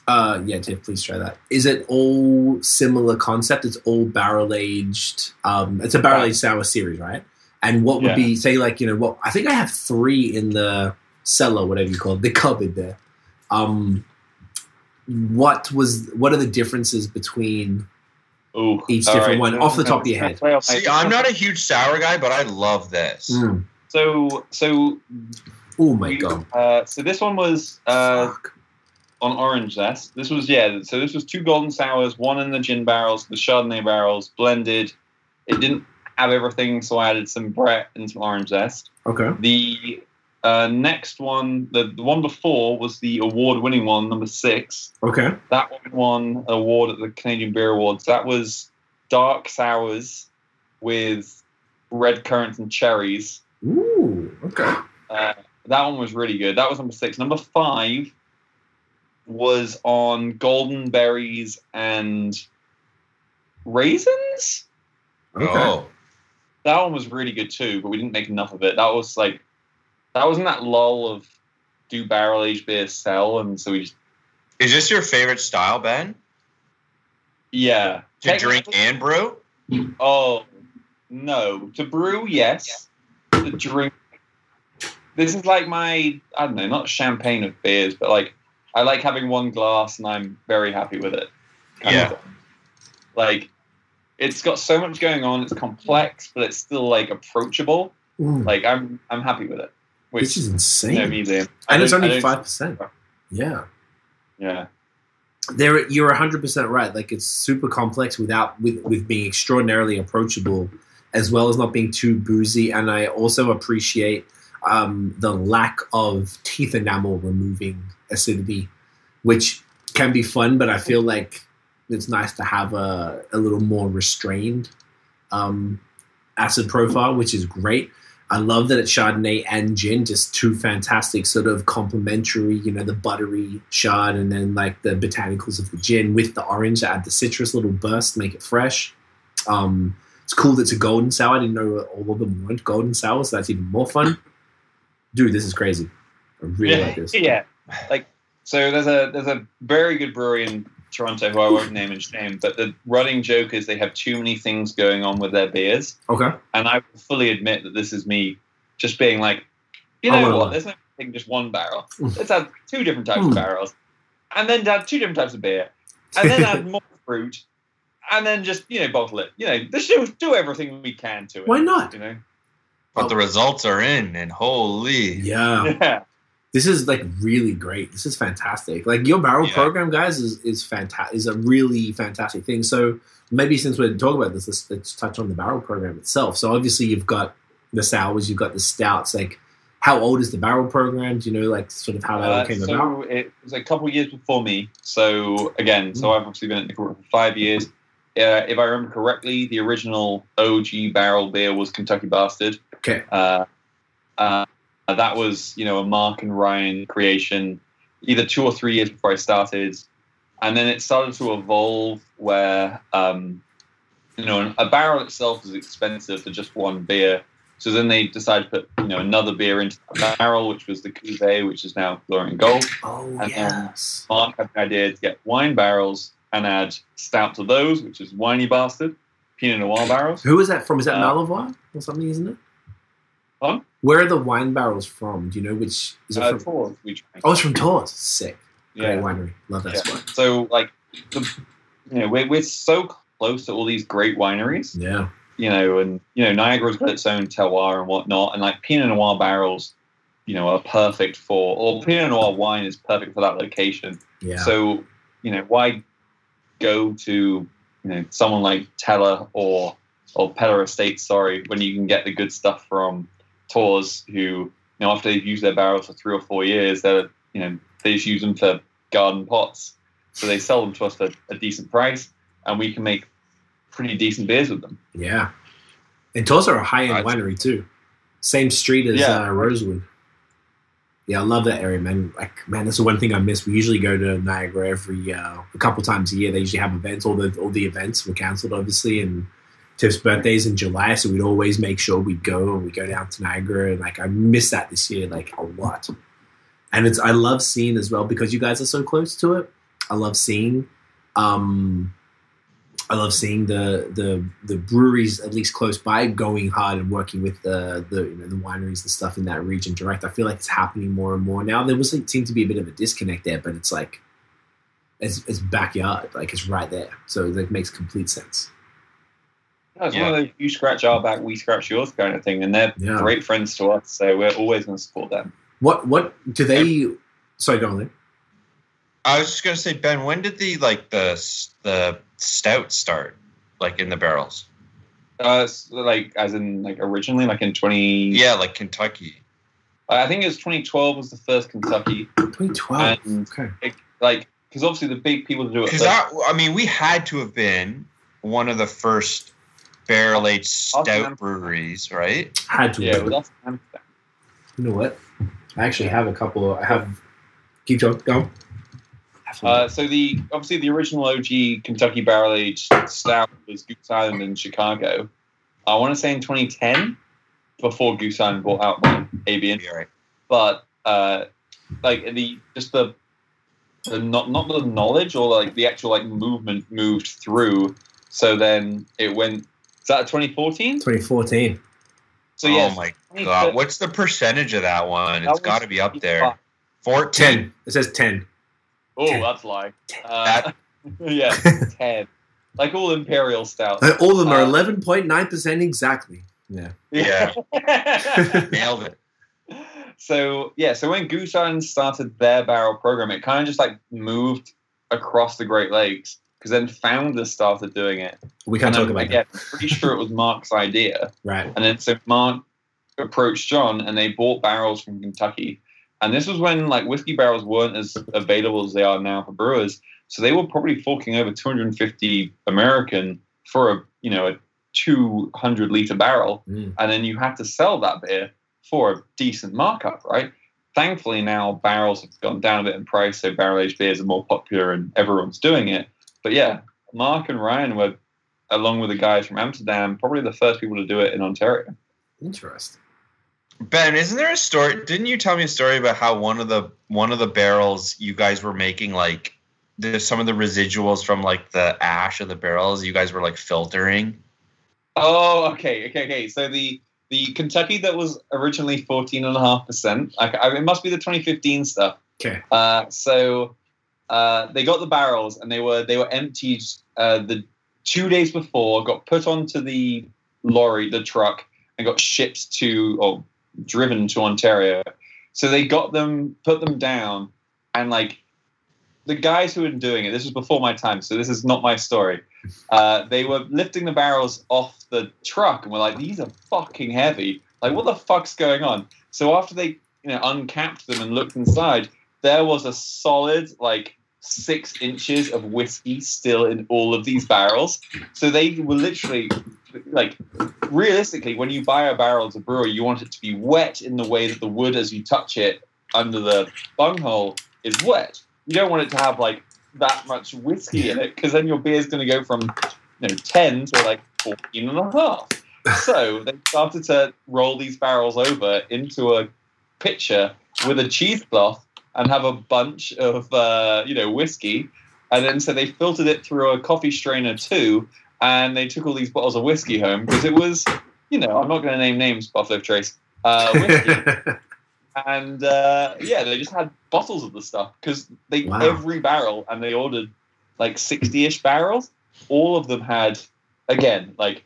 uh, yeah, Tiff, please try that. Is it all similar concept? It's all barrel aged. Um, it's a barrel aged sour series, right? And what would Yeah. be say like you know what? I think I have three in the cellar, whatever you call it, the cupboard there. Um, what was what are the differences between? Ooh, Each all different one, off the top of your head. See, I'm not a huge sour guy, but I love this. Mm. So so Oh my we- god! uh, so this one was uh, Fuck. on orange zest. This was yeah. So this was two golden sours, one in the gin barrels, the Chardonnay barrels, blended. It didn't have everything, so I added some Brett and some orange zest. Okay. The uh, next one, the, the one before, was the award-winning one, number six. Okay. That one won an award at the Canadian Beer Awards. That was dark sours with red currants and cherries. Ooh. Okay. Uh, that one was really good. That was number six. Number five was on golden berries and raisins. Okay. Oh, That one was really good too, but we didn't make enough of it. That was like, that was in that lull of do barrel aged beer sell, and so we just is this your favorite style, Ben? yeah. To drink and brew? Oh no, to brew yes. To drink, this is like my I don't know, not champagne of beers, but like I like having one glass and I'm very happy with it. Yeah. of. Like it's got so much going on. It's complex, but it's still like approachable. Mm. Like I'm I'm happy with it. Which this is insane. know me. And it's only five percent. Yeah, Yeah. there you're hundred percent right. Like it's super complex without with with being extraordinarily approachable, as well as not being too boozy. And I also appreciate um, the lack of teeth enamel removing acidity, which can be fun. But I feel like it's nice to have a a little more restrained um, acid profile, which is great. I love that it's Chardonnay and gin, just two fantastic sort of complementary, you know, the buttery chard and then like the botanicals of the gin with the orange, add the citrus little burst, make it fresh. Um, it's cool that it's a golden sour. I didn't know all of them weren't golden sours, so that's even more fun. Dude, this is crazy. I really yeah, like this. Yeah, like so. There's a there's a very good brewery in Toronto who I won't name and shame, but the running joke is they have too many things going on with their beers, Okay. and I will fully admit that this is me just being like, you know wanna what? lie. There's no thing just one barrel. Mm. Let's add two different types of barrels, and then add two different types of beer, and then add more fruit, and then just you know bottle it. You know, just do, do everything we can to it. Why not? You know. But the results are in, and holy, Yeah. Yeah. This is like really great. This is fantastic. Like your barrel Yeah. program, guys, is is fantastic. Is a really fantastic thing. So maybe since we're talking about this, let's, let's touch on the barrel program itself. So obviously you've got the sours, you've got the stouts. Like, how old is the barrel program? Do you know, like, sort of how that all Uh, came so about? it was a couple of years before me. So again, Mm. so I've obviously been at Nickelbrook for five years. Uh, if I remember correctly, the original OG barrel beer was Kentucky Bastard. Okay. Uh, uh, that was you know a Mark and Ryan creation, either two or three years before I started, and then it started to evolve where um, you know a barrel itself is expensive for just one beer. So then they decided to put you know another beer into the barrel, which was the Cuvée, which is now Glory and Gold. Oh and, yes. Mark had the idea to get wine barrels and add stout to those, which is Winey Bastard, Pinot Noir barrels. Who is that from? Is that uh, Malivoire or something? Isn't it? Huh? Where are the wine barrels from? Do you know which? Is it Uh, from? Tawse we drank. Oh, it's from Tawse. Sick. yeah. Great winery. Love that Yeah. spot. So like, the, you know, we're we're so close to all these great wineries, Yeah. you know, and you know Niagara's got its own terroir and whatnot, and like Pinot Noir barrels, you know, are perfect for, or Pinot Noir wine is perfect for that location. Yeah. So, you know, why go to you know someone like Teller or or Peller Estates, sorry, when you can get the good stuff from Tawse, who you know after they've used their barrels for three or four years, they're you know they just use them for garden pots, so they sell them to us for a decent price, and we can make pretty decent beers with them. Yeah. And Tawse are a high end Right. winery too. Same street as Yeah. uh, Rosewood. Yeah, I love that area, man. Like, man, that's the one thing I miss. We usually go to Niagara every uh, a couple times a year. They usually have events. All the all the events were cancelled, obviously, and Tiff's birthday's in July, so we'd always make sure we'd go and we go down to Niagara. And like, I miss that this year, like a lot. And it's I love seeing as well because you guys are so close to it. I love seeing. Um, I love seeing the the the breweries at least close by going hard and working with the the you know the wineries and stuff in that region direct. I feel like it's happening more and more now. There was like, seemed to be a bit of a disconnect there, but it's like it's it's backyard, like it's right there, so it like, makes complete sense. Yeah, it's Yeah. one of those you scratch our back, we scratch yours kind of thing, and they're Yeah. great friends to us, so we're always going to support them. What what do they? Sorry, go on. Then. I was just gonna say, Ben, when did the like the the stout start, like in the barrels? Uh, so, like as in like originally, like in twenty. Yeah, like Kentucky. I think it was 2012 was the first Kentucky. 2012. And- okay. Like, because obviously the big people to do it. Because first- that, I mean, we had to have been one of the first barrel aged stout Amsterdam. breweries, right? Had to. yeah, it was Amsterdam. you know what? I actually have a couple. I have. Keep going. Go. Uh, so the obviously the original OG Kentucky barrel aged stout was Goose Island in Chicago. I want to say in 2010, before Goose Island bought out by ABN. Right. but uh, like the just the, the not not the knowledge or like the actual like movement moved through. So then it went. Is that 2014? 2014. So yeah, oh my god, what's the percentage of that one? It's got to be up there. Fourteen. 10. It says 10. Oh, that's like uh, That- yeah, ten. Like all imperial stouts. Uh, All of them are Uh, 11.9% exactly. Yeah. Yeah. Yeah. Nailed it. so yeah, so when Goose Island started their barrel program, it kind of just like moved across the Great Lakes because then founders started doing it. We can't and talk about again, I'm pretty sure it was Mark's idea. Right. And then so Mark approached John and they bought barrels from Kentucky. And this was when like whiskey barrels weren't as available as they are now for brewers. So they were probably forking over 250 American for a you know a 200 liter barrel, Mm. and then you had to sell that beer for a decent markup, right? Thankfully, now barrels have gone down a bit in price, so barrel aged beers are more popular and everyone's doing it. But yeah, Mark and Ryan were, along with the guys from Amsterdam, probably the first people to do it in Ontario. Interesting. Ben, isn't there a story? Didn't you tell me a story about how one of the one of the barrels you guys were making like there's some of the residuals from like the ash of the barrels you guys were like filtering? Oh, okay, okay, okay. So the the Kentucky that was originally fourteen and a half percent. It must be the 2015 stuff. Okay. Uh, so uh, they got the barrels and they were they were emptied uh, the two days before. Got put onto the lorry, the truck, and got shipped to or driven to Ontario. So they got them, put them down, and like the guys who were doing it. This was before my time, so this is not my story. Uh, they were lifting the barrels off the truck and were like, "These are fucking heavy. Like, what the fuck's going on?" So after they, you know, uncapped them and looked inside, there was a solid like six inches of whiskey still in all of these barrels. So they were literally like realistically, when you buy a barrel as a brewer, you want it to be wet in the way that the wood, as you touch it under the bunghole, is wet. You don't want it to have like that much whiskey in it because then your beer is going to go from you know 10 to like 14 and a half. So they started to roll these barrels over into a pitcher with a cheesecloth and have a bunch of uh, you know whiskey, and then so they filtered it through a coffee strainer too, and they took all these bottles of whiskey home because it was you know I'm not going to name names, Buffalo Trace, uh, whiskey, and uh, yeah, they just had bottles of the stuff because they Wow. every barrel, and they ordered like sixty-ish barrels. All of them had again like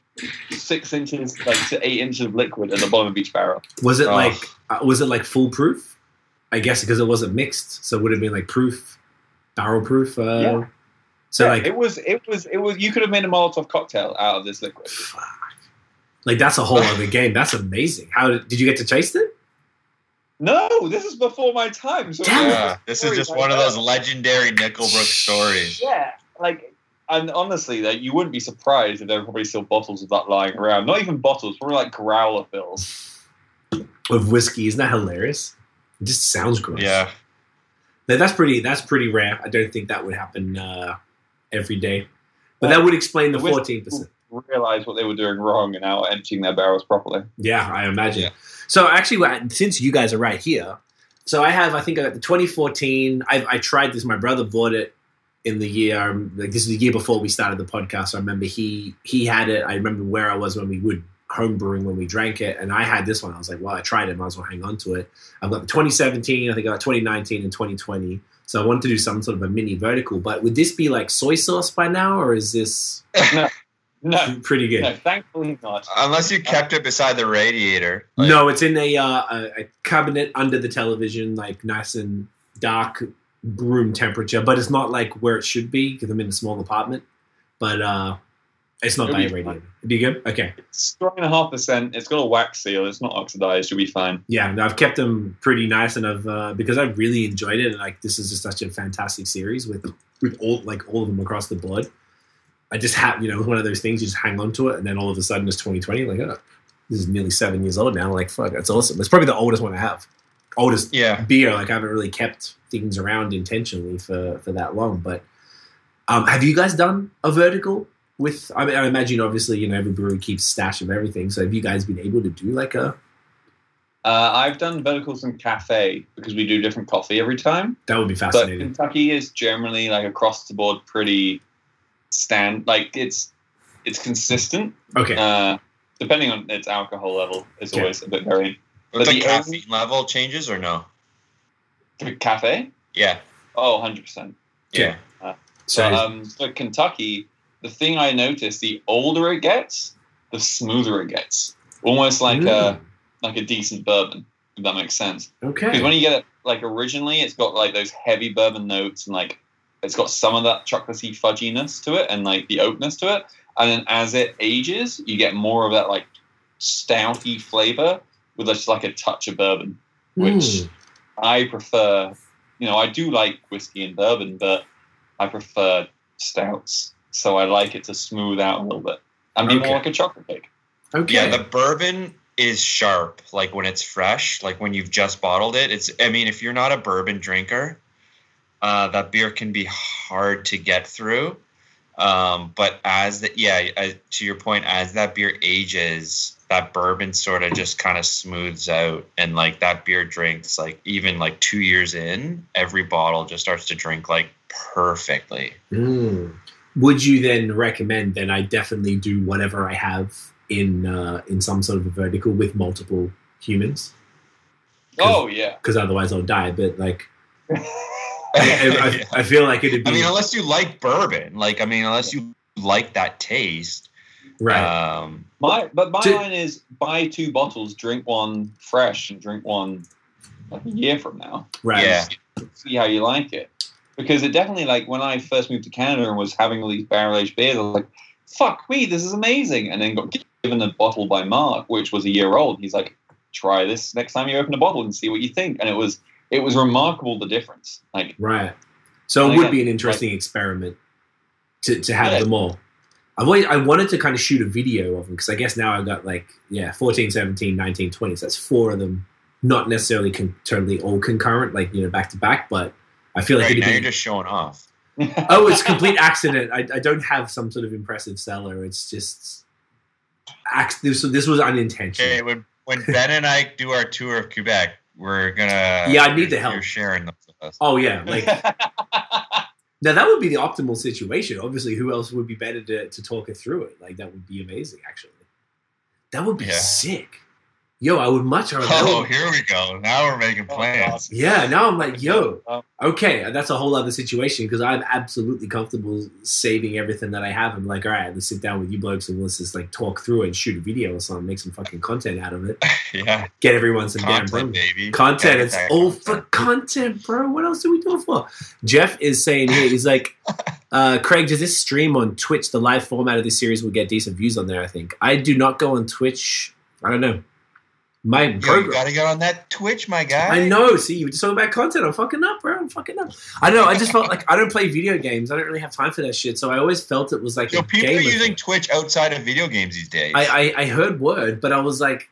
six inches, like to eight inches of liquid at the bottom of each barrel. was it Oh. like uh, was it like foolproof? I guess because it wasn't mixed, so it would have been like proof, barrel proof. Uh, Yeah. So Yeah, like, it was, it was, it was. You could have made a Molotov cocktail out of this liquid. fuck. like that's a whole other game. That's amazing. How did, did you get to taste it? No, this is before my time. So Damn. Yeah, this is just one of those legendary Nickelbrook stories. Yeah, like, and honestly, like, you wouldn't be surprised if there were probably still bottles of that lying around. Not even bottles, probably like growler fills. Of whiskey, isn't that hilarious? It just sounds gross. Yeah, That- that's pretty. That's pretty rare. I don't think that would happen uh, every day. But that would explain the fourteen percent. Realized what they were doing wrong and now emptying their barrels properly. Yeah, I imagine. Yeah. So actually, since you guys are right here, so I have. I think I got the 2014. I, I tried this. My brother bought it in the year. um, Like this is the year before we started the podcast. So I remember he he had it. I remember where I was when we would home brewing when we drank it, and I had this one. I was like, well, I tried it. Might as well hang on to it. I've got the 2017. I think I got 2019 and 2020. So I wanted to do some sort of a mini vertical. But would this be like soy sauce by now, or is this No, No, pretty good? no, thankfully not. unless you kept it beside the radiator. Like, no, it's in a, uh, a a cabinet under the television, like nice and dark room temperature. But it's not like where it should be because I'm in a small apartment. But uh, it's not by be. It'd be good. Okay, It's three and a half percent. It's got a wax seal. It's not oxidized. You'll be fine. yeah, I've kept them pretty nice, and I've uh, because I really enjoyed it. And like this is just such a fantastic series with with all like all of them across the board. I just have you know one of those things you just hang on to it, and then all of a sudden it's 2020. Like, oh, this is nearly seven years old now. Like, fuck, that's awesome. It's probably the oldest one I have. Oldest Yeah, beer. Like I haven't really kept things around intentionally for for that long. But um, have you guys done a vertical with? I mean, I imagine obviously you know every brewery keeps stash of everything. So have you guys been able to do like a? Uh, I've done verticals in cafe because we do different coffee every time. That would be But fascinating. Kentucky is generally like across the board pretty stand. Like it's it's consistent. Okay, Uh, depending on its alcohol level, is Okay. always a bit varying. but But the the caffeine level changes or no? For cafe, Yeah, oh, 100 percent. yeah. so um, for Kentucky, the thing I noticed, the older it gets, the smoother it gets. Almost like a like a decent bourbon, if that makes sense. Okay. Because when you get it, like originally, it's got like those heavy bourbon notes and like it's got some of that chocolatey fudginess to it and like the oakness to it. And then as it ages, you get more of that like stouty flavor with just like a touch of bourbon, which Mm. I prefer. You know, I do like whiskey and bourbon, but I prefer stouts. So I like it to smooth out a little bit. and be Okay. more like a chocolate cake. Okay. Yeah, the bourbon is sharp. Like when it's fresh, like when you've just bottled it. It's. I mean, if you're not a bourbon drinker, uh, that beer can be hard to get through. Um, but as the yeah, uh, to your point, as that beer ages, that bourbon sort of just kind of smooths out, and like that beer drinks like even like two years in, every bottle just starts to drink like perfectly. Mm. Would you then recommend then I definitely do whatever I have in uh, in some sort of a vertical with multiple humans? Oh yeah. Because otherwise I'll die. But like, I, I, I feel like it'd be I mean, unless you like bourbon, like I mean, unless you like that taste, right. Um, My but my To- line is buy two bottles, drink one fresh, and drink one like a year from now. right. yeah. See how you like it. Because it definitely like when I first moved to Canada and was having all these barrel aged beers, I was like, "Fuck me, this is amazing!" And then got given a bottle by Mark, which was a year old. He's like, "Try this next time you open a bottle and see what you think." And it was it was remarkable the difference. Like Right. So it would be an interesting experiment to, to have Yeah. them all. I've always, I wanted to kind of shoot a video of them because I guess now I've got like, yeah, 14, 17, 19, 20. So that's four of them. Not necessarily con- totally all concurrent, like, you know, back to back, but I feel like right now be. you're just showing off. oh, it's complete accident. I, I don't have some sort of impressive cellar. It's just. Ac- this, this was unintentional. Okay, when when Ben and I do our tour of Quebec, we're gonna Yeah, I need the help. You're sharing those with us. Oh, yeah. Like, Now that would be the optimal situation. Obviously, who else would be better to, to talk it through it? Like that would be amazing. Actually, that would be Yeah. sick. Yo, I would much rather. Oh, here we go. Now we're making plans. yeah, now I'm like, yo, Oh. okay, that's a whole other situation because I'm absolutely comfortable saving everything that I have. I'm like, all right, let's sit down with you blokes and let's just like talk through it and shoot a video or something, make some fucking content out of it, yeah, get everyone some content, bro. baby. Content. It's Everything. all for content, bro. What else do we do it for? Jeff is saying here, he's like, uh, Craig, does this stream on Twitch? The live format of this series will get decent views on there, I think. I do not go on Twitch. I don't know. My Yo, you gotta get on that Twitch, my guy. I know. See, you just talking about content. I'm fucking up, bro. I'm fucking up. I know. I just felt like I don't play video games. I don't really have time for that shit. So I always felt it was like Yo, people are using. Twitch outside of video games these days. I, I I heard word, but I was like,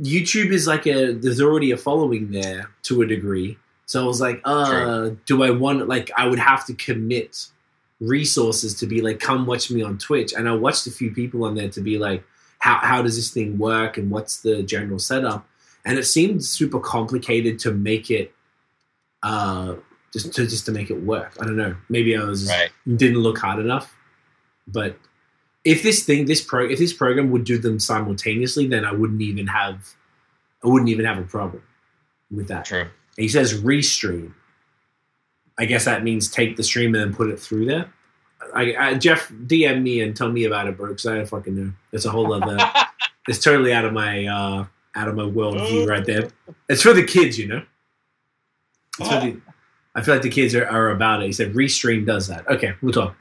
YouTube is like a there's already a following there to a degree. So I was like, uh, do I want like I would have to commit resources to be like, come watch me on Twitch. And I watched a few people on there to be like, how how does this thing work and what's the general setup? And it seemed super complicated to make it uh just to just to make it work. I don't know. Maybe I was right. didn't look hard enough. But if this thing, this pro, if this program would do them simultaneously, then I wouldn't even have, I wouldn't even have a problem with that. True. And he says restream. I guess that means take the stream and then put it through there. I, I, Jeff, DM me and tell me about it, bro, because I don't fucking know. It's a whole other. it's totally out of my uh, out of my worldview right there. It's for the kids, you know. It's for the, I feel like the kids are, are about it. He said Restream does that. Okay, we'll talk.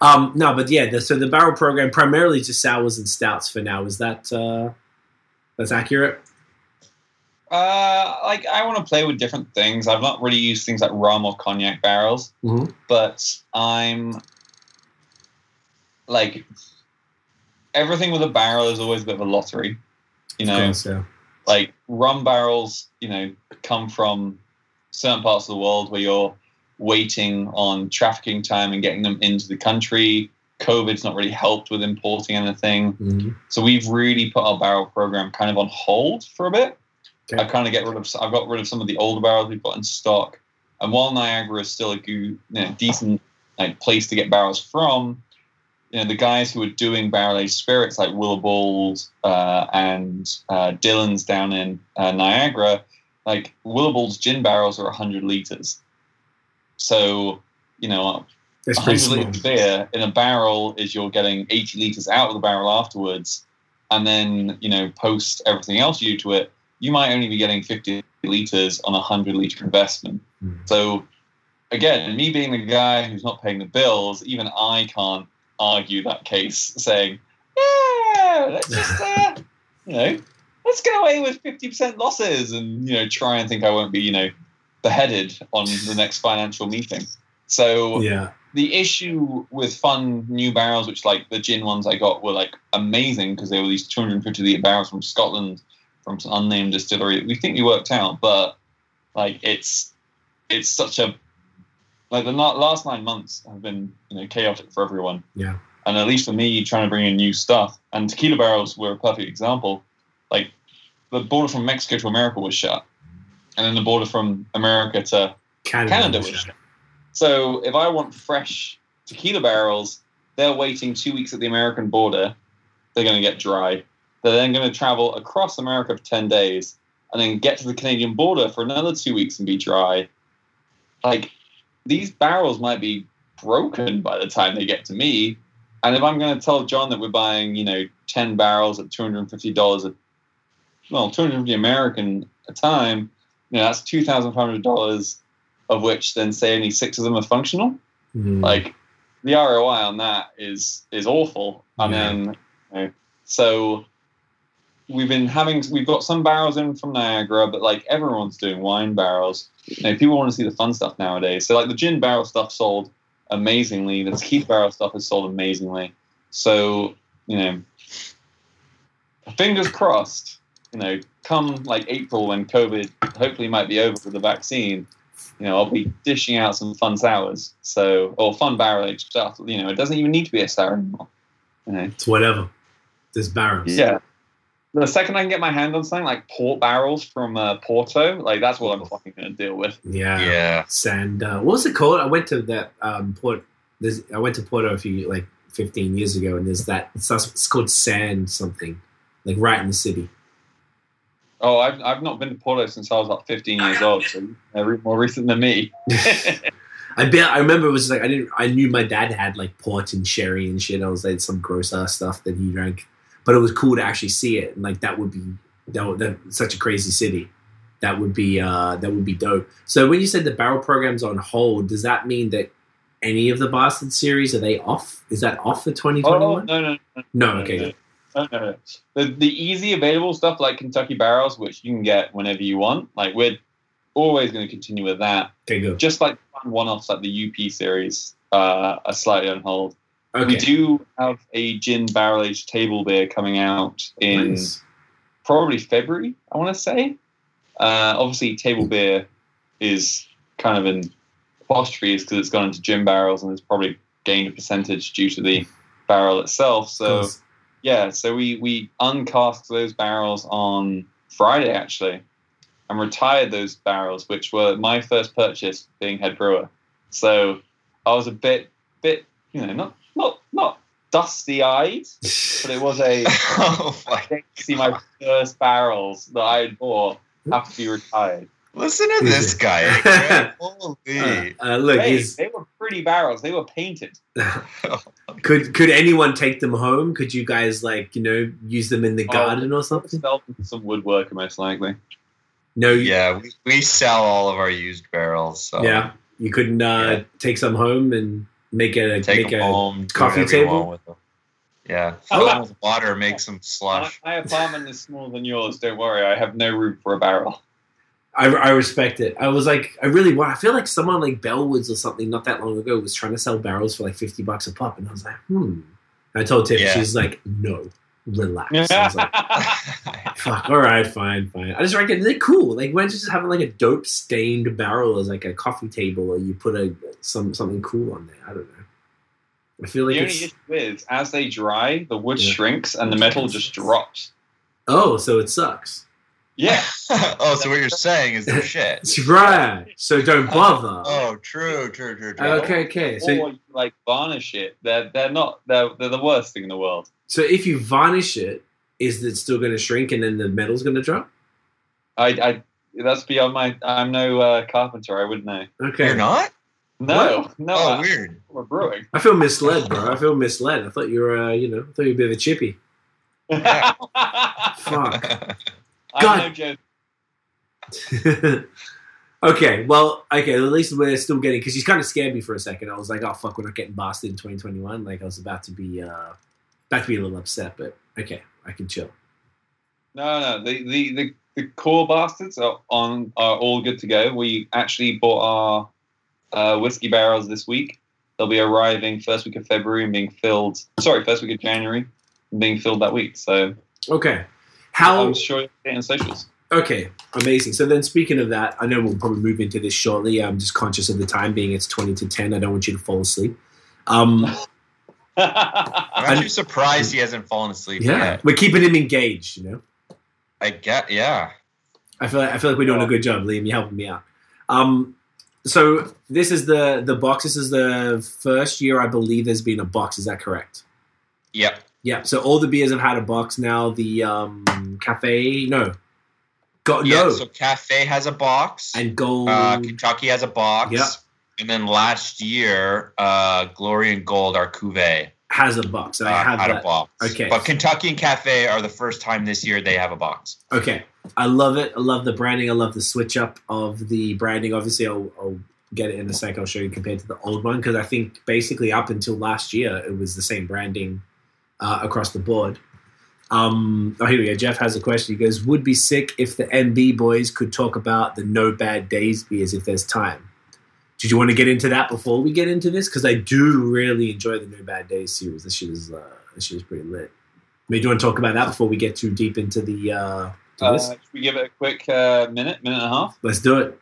Um, no, but yeah, the, so the barrel program primarily just sours and stouts for now. Is that uh, that's accurate? Uh, like I want to play with different things. I've not really used things like rum or cognac barrels, Mhm. but I'm like everything with a barrel is always a bit of a lottery. You know, so like rum barrels, you know, come from certain parts of the world where you're waiting on trafficking time and getting them into the country. COVID's not really helped with importing anything. mhm. So we've really put our barrel program kind of on hold for a bit. Okay. I kind of get rid of. I've got rid of some of the older barrels we've got in stock. And while Niagara is still a good, you know, decent like place to get barrels from, you know the guys who are doing barrel aged spirits like Willibald's uh, and uh, Dillon's down in uh, Niagara, like Willibald's gin barrels are 100 liters. So you know pretty 100 liters beer in a barrel is you're getting 80 liters out of the barrel afterwards, and then you know post everything else you do to it, you might only be getting 50 liters on a 100 liter investment. Mhm. So again, me being the guy who's not paying the bills, even I can't argue that case, saying, yeah, let's just uh, you know let's get away with 50% losses and you know try and think I won't be you know beheaded on the next financial meeting. So Yeah, the issue with fun new barrels, which like the gin ones I got were like amazing because they were these 250 litre barrels from Scotland from some unnamed distillery. We think we worked out, but like it's it's such a like the last nine months have been you know chaotic for everyone. Yeah. And at least for me, trying to bring in new stuff and tequila barrels were a perfect example. Like the border from Mexico to America was shut, and then the border from America to Canada. Canada was shut. So if I want fresh tequila barrels, they're waiting two weeks at the American border. They're going to get dry. They're then going to travel across America for 10 days and then get to the Canadian border for another two weeks and be dry. Like, these barrels might be broken by the time they get to me. And if I'm going to tell John that we're buying, you know, 10 barrels at $250 a, well, 250 American a time, you know, that's $2,500 of which then say only six of them are functional. Mhm. Like the ROI on that is is awful. And then you know, so we've been having we've got some barrels in from Niagara, but like everyone's doing wine barrels. You know, people want to see the fun stuff nowadays. So like the gin barrel stuff sold amazingly. The tequila barrel stuff has sold amazingly. So you know, fingers crossed. You know, come like April when COVID hopefully might be over with the vaccine. You know, I'll be dishing out some fun sours. So or fun barrel aged stuff. You know, it doesn't even need to be a sour anymore. You know. It's whatever. There's barrels. Yeah. The second I can get my hand on something like port barrels from uh, Porto, like that's what I'm fucking gonna deal with. Yeah. Yeah. Sand. Uh, what was it called? I went to that um, port. There's, I went to Porto a few like 15 years ago, and there's that. It's, it's called Sand something, like right in the city. Oh, I've, I've not been to Porto since I was like 15 years old, so they're more recent than me. I bet. I remember it was like I didn't. I knew my dad had like port and sherry and shit. I was like some gross ass stuff that he drank, but it was cool to actually see it. And like that would be that. Would, that such a crazy city. That would be uh that would be dope. So when you said the barrel program's on hold, does that mean that any of the Bastard series are they off? Is that off for Oh, 2021? no, no, no. no, okay. No, no, no. The, the easy available stuff like Kentucky Barrels, which you can get whenever you want, like we're always going to continue with that. Okay, good. Just like one-offs like the UP series uh, are slightly on hold. Okay. We do have a gin barrel aged table beer coming out in Nice. probably February, I want to say. Uh, obviously, table beer is kind of in apostrophes because it's gone into gin barrels and it's probably gained a percentage due to the barrel itself. So, Nice. yeah, so we, we uncasked those barrels on Friday, actually, and retired those barrels, which were my first purchase being head brewer. So I was a bit, bit, you know, not, not, not dusty eyed, but it was a oh my! to see my first barrels that I had bought after to be retired. Listen to this guy. Holy! uh, look, Hey, they were pretty barrels. They were painted. could could anyone take them home? Could you guys like you know use them in the Oh, garden or something? Sell them some woodworker, most likely. No, you- yeah, we, we sell all of our used barrels. So yeah, you couldn't uh, Yeah. take some home and make a take make them a home. coffee table? with them. Yeah, Oh. fill them with water, make some slush. My, my apartment is smaller than yours. Don't worry. I have no room for a barrel. I, I respect it. I was like, I really want. I feel like someone like Bellwoods or something not that long ago was trying to sell barrels for like fifty bucks a pop, and I was like, hmm. I told Tiff, Yeah. she's like, no, relax. I was like, Fuck. All right, fine, fine. I just reckon they're cool. Like, why don't you just have like a dope stained barrel as like a coffee table, or you put a some something cool on there? I don't know. I feel like the only issue is, as they dry, the wood Yeah. shrinks and the metal just drops. oh, so it sucks. Yeah. oh, so what you're saying is they're shit. It's right. So don't bother. Oh, true, true, true, true. okay, okay. So or like varnish it. They're they're not. They're they're the worst thing in the world. so if you varnish it, is it still going to shrink and then the metal's going to drop? I I that's beyond my. I'm no uh, carpenter. I wouldn't know. Okay. You're not? No, no. Oh, I- weird. We're brewing. I feel misled, bro. I feel misled. I thought you were, uh, you know, I thought you were a bit of a chippy. Yeah. Fuck. I'm God. no joke. okay, well, okay, at least we're still getting because you kind of scared me for a second. I was like, oh fuck, we're not getting bastard in 2021. Like I was about to be, uh about to be a little upset, but okay, I can chill. No, no. The, the, the, the core bastards are on are all good to go. We actually bought our uh, whiskey barrels this week. they'll be arriving first week of February and being filled. Sorry, first week of January and being filled that week. So Okay. How I'm sure you'll in socials. Okay, amazing. So then, speaking of that, I know we'll probably move into this shortly. I'm just conscious of the time being it's 20 to 10. I don't want you to fall asleep. Um, I'm actually surprised he hasn't fallen asleep yeah, yet. we're keeping him engaged. You know, I get, yeah. I feel like, I feel like we're doing a good job, Liam. You're helping me out. Um, so this is the the box. This is the first year I believe there's been a box. Is that correct? Yep. Yeah. So all the beers have had a box now. The um, cafe, no, got Yeah. no, So Cafe has a box. and gold. uh, Kentucky has a box. Yeah. And then last year, uh, Glory and Gold, our cuvee, has a box. I uh, have had that. a box. Okay. But Kentucky and Cafe are the first time this year they have a box. Okay, I love it. I love the branding. I love the switch up of the branding. Obviously, I'll, I'll get it in a sec. I'll show you compared to the old one because I think basically up until last year it was the same branding uh, across the board. Um, oh, here we go. Jeff has a question. He goes, "Would be sick if the MB boys could talk about the No Bad Days beers if there's time." Did you want to get into that before we get into this? Because I do really enjoy the No Bad Days series. This shit is uh, this shit is pretty lit. Maybe do you want to talk about that before we get too deep into the uh, to Uh, this? should we give it a quick uh, minute, minute and a half? Let's do it.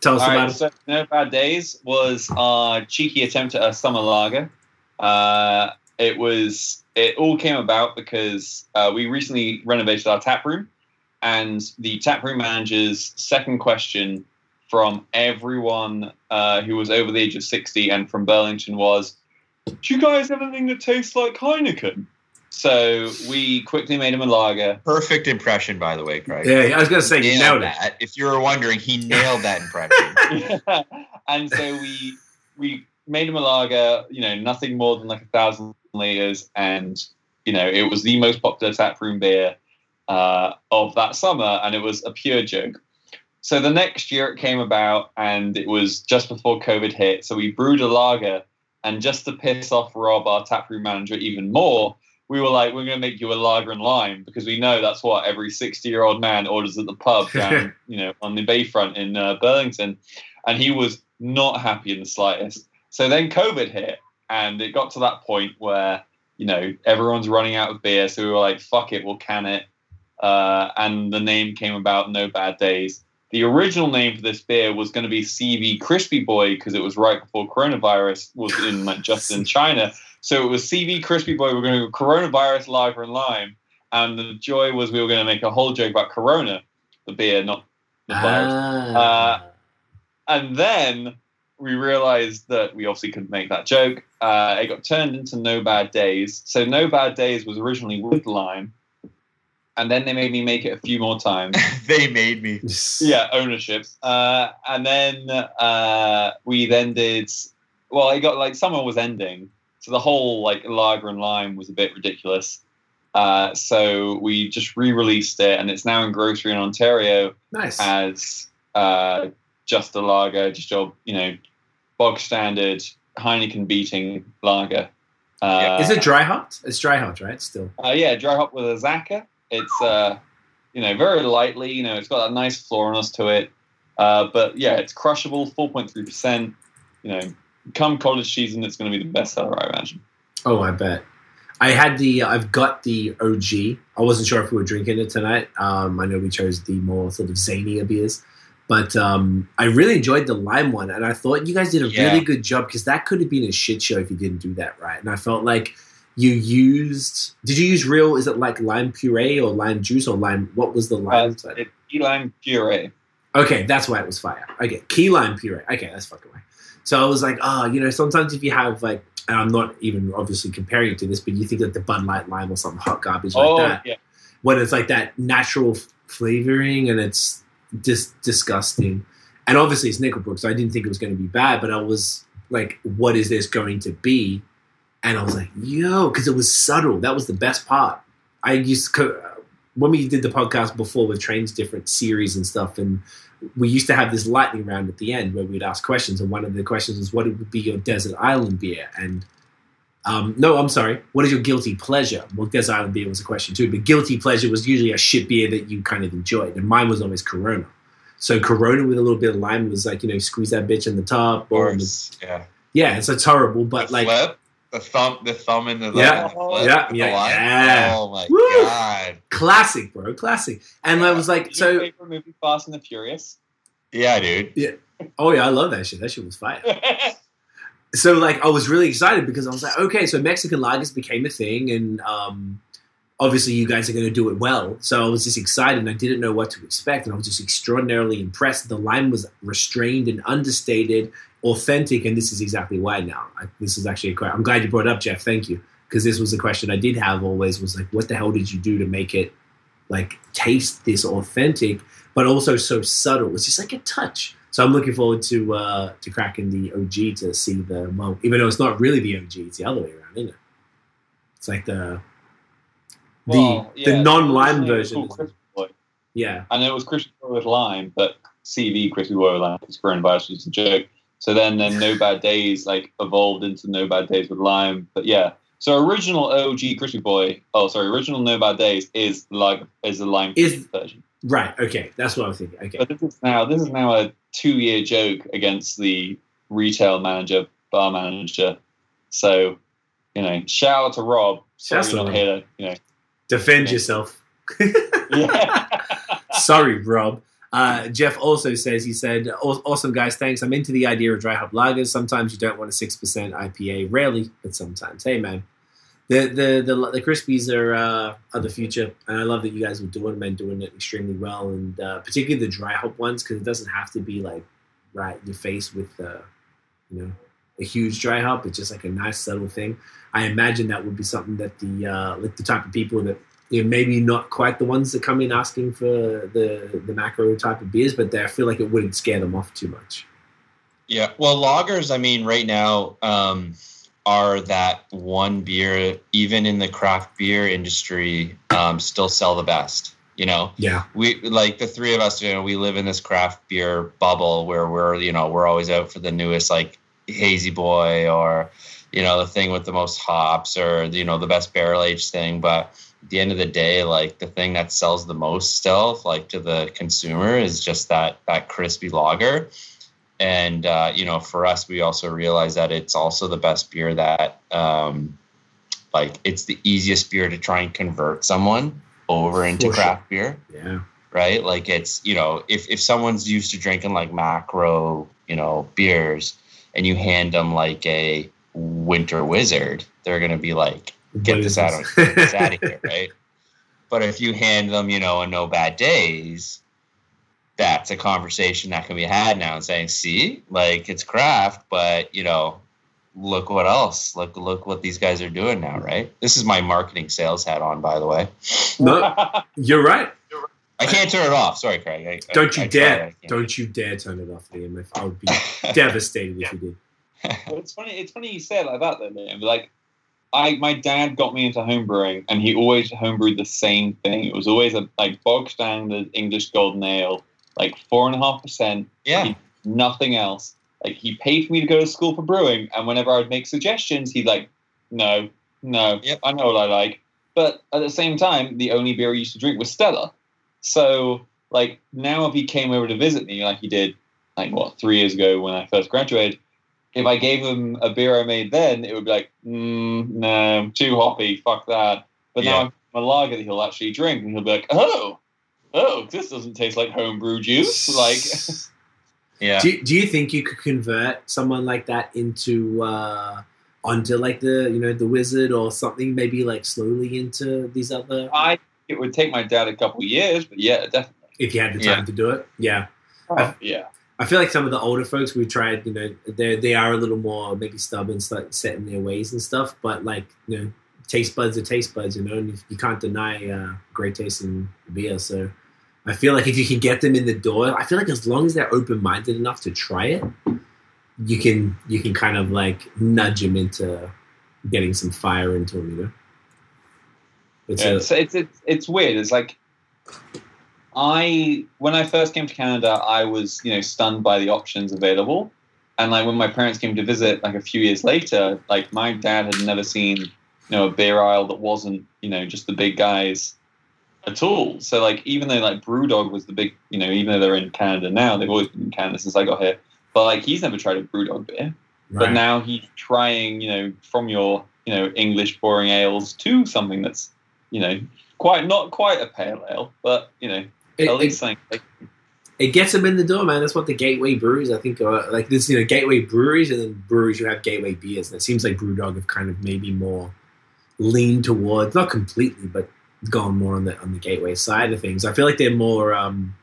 Tell us All about right, it. so No Bad Days was our cheeky attempt at a summer lager. Uh, it was it all came about because uh, we recently renovated our tap room, and the tap room manager's second question from everyone uh, who was over the age of sixty and from Burlington was, "Do you guys have anything that tastes like Heineken?" So we quickly made him a lager. Perfect impression, by the way, Craig. Yeah, I was gonna say you nailed nailed that. If you were wondering, he nailed that impression. and so we we made him a lager, you know, nothing more than like a thousand liters, and you know, it was the most popular taproom beer uh, of that summer, and it was a pure joke. So the next year it came about, and it was just before COVID hit. So we brewed a lager, and just to piss off Rob, our taproom manager, even more, we were like, we're going to make you a lager and lime because we know that's what every 60 year old man orders at the pub down, you know, on the bayfront in uh, Burlington. And he was not happy in the slightest. So then COVID hit, and it got to that point where, you know, everyone's running out of beer. So we were like, fuck it, we'll can it. Uh, and the name came about No Bad Days. The original name for this beer was going to be CV Crispy Boy because it was right before coronavirus was in like just in China. So it was CV Crispy Boy. We're going to go coronavirus lager and lime, and the joy was we were going to make a whole joke about Corona, the beer, not the virus. Ah. And then we realized that we obviously couldn't make that joke. Uh, it got turned into No Bad Days. So No Bad Days was originally with lime, and then they made me make it a few more times. they made me. yeah, ownership. Uh, and then uh, we then did. Well, it got like summer was ending, so the whole like lager and lime was a bit ridiculous. Uh, so we just re-released it, and it's now in grocery in Ontario nice. as uh, just a lager, just your you know bog standard Heineken beating lager. Uh, Is it dry hopped? It's dry hopped, right? Still. uh, yeah, dry hop with Azacca. It's uh, you know very lightly. You know, it's got a nice floriness to it. Uh, but yeah, it's crushable, four point three percent. You know, come college season, it's going to be the best seller, I imagine. Oh, I bet. I had the. I've got the OG. I wasn't sure if we were drinking it tonight. Um, I know we chose the more sort of zanier beers, but um, I really enjoyed the lime one, and I thought you guys did a Yeah. really good job because that could have been a shit show if you didn't do that right. And I felt like you used. Did you use real? Is it like lime puree or lime juice or lime? What was the lime? Uh, key lime puree. Okay, that's why it was fire. Okay, key lime puree. Okay, that's fucking right. So I was like, oh, you know, sometimes if you have like, and I'm not even obviously comparing it to this, but you think that the Bud Light lime or some hot garbage like oh that, yeah, when it's like that natural flavoring and it's just disgusting. And obviously it's Nickelbrook, so I didn't think it was going to be bad, but I was like, what is this going to be? And I was like, yo, because it was subtle. That was the best part. I used to, uh, when we did the podcast before with trains, different series and stuff, and we used to have this lightning round at the end where we'd ask questions, and one of the questions was, "What would be your desert island beer?" And um, no, I'm sorry, what is your guilty pleasure? Well, desert island beer was a question too, but guilty pleasure was usually a shit beer that you kind of enjoyed, and mine was always Corona. So Corona with a little bit of lime was like, you know, squeeze that bitch in the top, or course. Yeah. Yeah, it's a terrible, but the like flip, the thumb, the thumb into the Yeah. flip, Yeah, the yeah, yeah. Oh my Woo. god! classic, bro, classic. And I was like, Did your so favorite movie Fast and the Furious? Yeah, dude. Yeah. oh yeah, I love that shit. That shit was fire. so like I was really excited because I was like, okay, so Mexican lagers became a thing, and um, obviously you guys are going to do it well. So I was just excited, and I didn't know what to expect, and I was just extraordinarily impressed. The line was restrained and understated, authentic, and this is exactly why. Now, I, this is actually a question. I'm glad you brought up, Jeff. Thank you, because this was a question I did have always. Was like, what the hell did you do to make it like taste this authentic, but also so subtle? It's just like a touch. So I'm looking forward to uh, to cracking the OG to see the well, even though it's not really the OG, it's the other way around, isn't it? It's like the the Well, yeah, the non-lime originally it was version. called Crispy Boy. Yeah, And it was crispy boy with lime, but CV crispy boy with lime because coronavirus was a joke. So then, then No Bad Days like evolved into No Bad Days with lime. But yeah, so original OG crispy boy. Oh, sorry, original No Bad Days is like is the lime Is- version. right. Okay, that's what I was thinking. Okay, But this is now this is now a two year joke against the retail manager, bar manager. So you know, shout out to Rob. Sorry Shouts we're to not here you know. defend yourself. Yeah. Sorry, Rob. Uh, Jeff also says he said, "Awesome guys, thanks. I'm into the idea of dry hop lagers. Sometimes you don't want a six percent IPA, rarely, but sometimes. Hey, man, the the the, the Crispies are uh, are the future, and I love that you guys are doing them and doing it extremely well, and uh, particularly the dry hop ones because it doesn't have to be like right your face with uh, you know a huge dry hop. It's just like a nice subtle thing. I imagine that would be something that the uh, like the type of people that you know, maybe not quite the ones that come in asking for the the macro type of beers, but they, I feel like it wouldn't scare them off too much. Yeah. Well, lagers. I mean, right now um, are that one beer, even in the craft beer industry, um, still sell the best. You know, Yeah, we like the three of us. You know, we live in this craft beer bubble where we're, you know, we're always out for the newest like hazy boy or, you know, the thing with the most hops or you know the best barrel aged thing, but at the end of the day, like the thing that sells the most still, like to the consumer, is just that that crispy lager. And uh, you know, for us, we also realize that it's also the best beer that, um, like, it's the easiest beer to try and convert someone over into For sure. craft beer, yeah, right? Like, it's you know, if if someone's used to drinking like macro, you know, beers, and you hand them like a winter wizard, they're gonna be like, get What this out of get this out of here, right? But if you hand them, you know, a no bad days, that's a conversation that can be had now and saying, see, like it's craft, but you know, look what else. Look look what these guys are doing now, right? This is my marketing sales hat on, by the way. no, you're right. I can't turn it off. Sorry, Craig. I, I- Don't you I dare! tried. I can't. Don't you dare turn it off, Liam. I would be devastated if you did. But it's funny. It's funny you say it like that, though, man. Like, I my dad got me into homebrewing, and he always homebrewed the same thing. It was always a like bog standard English golden ale, like four and a half percent, yeah. nothing else. Like he paid for me to go to school for brewing, and whenever I would make suggestions, he'd like, no, no, Yep. I know what I like. But at the same time, the only beer I used to drink was Stella. So like now, if he came over to visit me, like he did, like what three years ago when I first graduated, if I gave him a beer I made then, it would be like, mm, no, too hoppy, fuck that. But now Yeah. I'm a lager that he'll actually drink, and he'll be like, oh, oh, this doesn't taste like homebrew juice. Like, Yeah. Do, do you think you could convert someone like that into uh, onto like the you know the wizard or something? Maybe like slowly into these other. I it would take my dad a couple years, but yeah, definitely. If you had the Yeah. time to do it, yeah. Oh, yeah. I feel like some of the older folks we tried, you know, they they are a little more maybe stubborn, like set in their ways and stuff. But like, you know, taste buds are taste buds, you know, and you can't deny uh, great taste in beer. So I feel like if you can get them in the door, I feel like as long as they're open minded enough to try it, you can you can kind of like nudge them into getting some fire into them, you know. It's Yeah, a, it's, it's it's it's weird. It's like I when I first came to Canada, I was you know stunned by the options available, and like when my parents came to visit, like a few years later, like my dad had never seen you know a beer aisle that wasn't you know just the big guys at all. So like even though like BrewDog was the big you know even though they're in Canada now, they've always been in Canada since I got here. But like he's never tried a BrewDog beer. but now he's trying, you know, from your, you know, English boring ales to something that's, you know, quite not quite a pale ale, but you know, It- at it- least something. Like, it gets them in the door, man. That's what the gateway breweries, I think, are like. This, you know, gateway breweries, and then breweries who have gateway beers. And it seems like BrewDog have kind of maybe more leaned towards, not completely, but gone more on the on the gateway side of things. I feel like they're more. Um,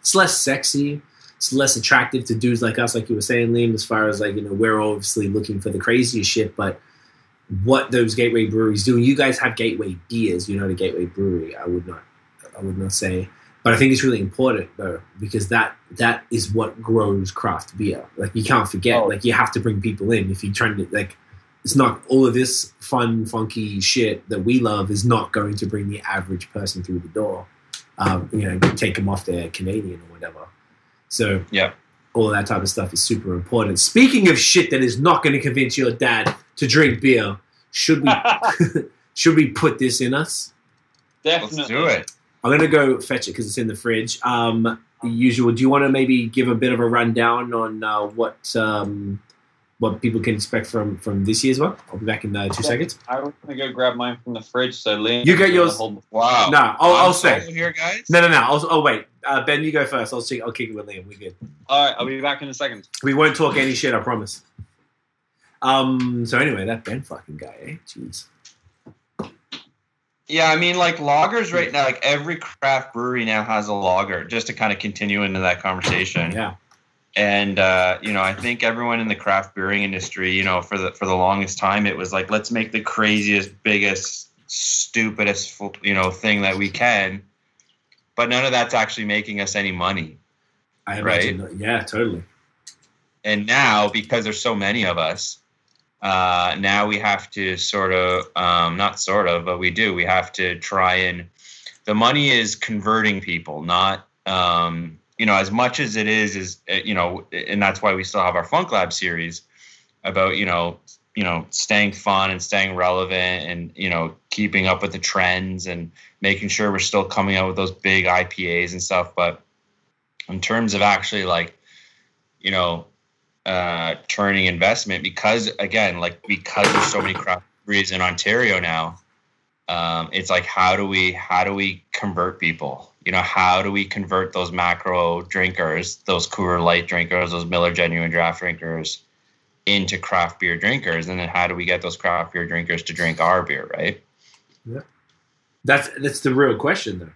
it's less sexy. It's less attractive to dudes like us, like you were saying, Liam. As far as like you know, we're obviously looking for the craziest shit, but what those gateway breweries do, you guys have gateway beers. You're not a gateway brewery. I would not. I would not say but I think it's really important though because that that is what grows craft beer. Like you can't forget, Oh. like you have to bring people in if you're trying to like. It's not all of this fun, funky shit that we love is not going to bring the average person through the door. Um, you know, take them off their Canadian or whatever. So Yeah. all of that type of stuff is super important. Speaking of shit that is not going to convince your dad to drink beer, should we should we put this in us? definitely. Let's do it. I'm gonna go fetch it because it's in the fridge. Um, the usual. Do you want to maybe give a bit of a rundown on uh, what um, what people can expect from from this year's one? I'll be back in uh, two Yeah. seconds. I was gonna go grab mine from the fridge. So Liam, You get yours. gonna hold- Wow. No, I'll, I'm I'll stay. here, guys. No, no, no. I'll, oh wait, uh, Ben, you go first. I'll see. I'll kick it with Liam. We're good. All right, I'll be back in a second. We won't talk any shit. I promise. Um. So anyway, that Ben fucking guy. Eh? Jeez. Yeah, I mean, like lagers right now, like every craft brewery now has a lager, Just to kind of continue into that conversation. Yeah. And uh, you know i think everyone in the craft brewing industry you know for the for the longest time it was like let's make the craziest biggest stupidest you know thing that we can but none of that's actually making us any money I Right. imagine. Yeah. Totally. and now because there's so many of us uh, now we have to sort of um, not sort of but we do we have to try and the money is converting people not um, you know as much as it is is uh, you know and that's why we still have our funk lab series about you know you know staying fun and staying relevant and you know keeping up with the trends and making sure we're still coming out with those big ipas and stuff but in terms of actually like you know uh, turning investment because again, like because there's so many craft breweries in Ontario now, um, it's like how do we how do we convert people? You know, how do we convert those macro drinkers, those Coors Light drinkers, those Miller Genuine Draft drinkers, into craft beer drinkers, and then how do we get those craft beer drinkers to drink our beer? Right? yeah That's that's the real question though.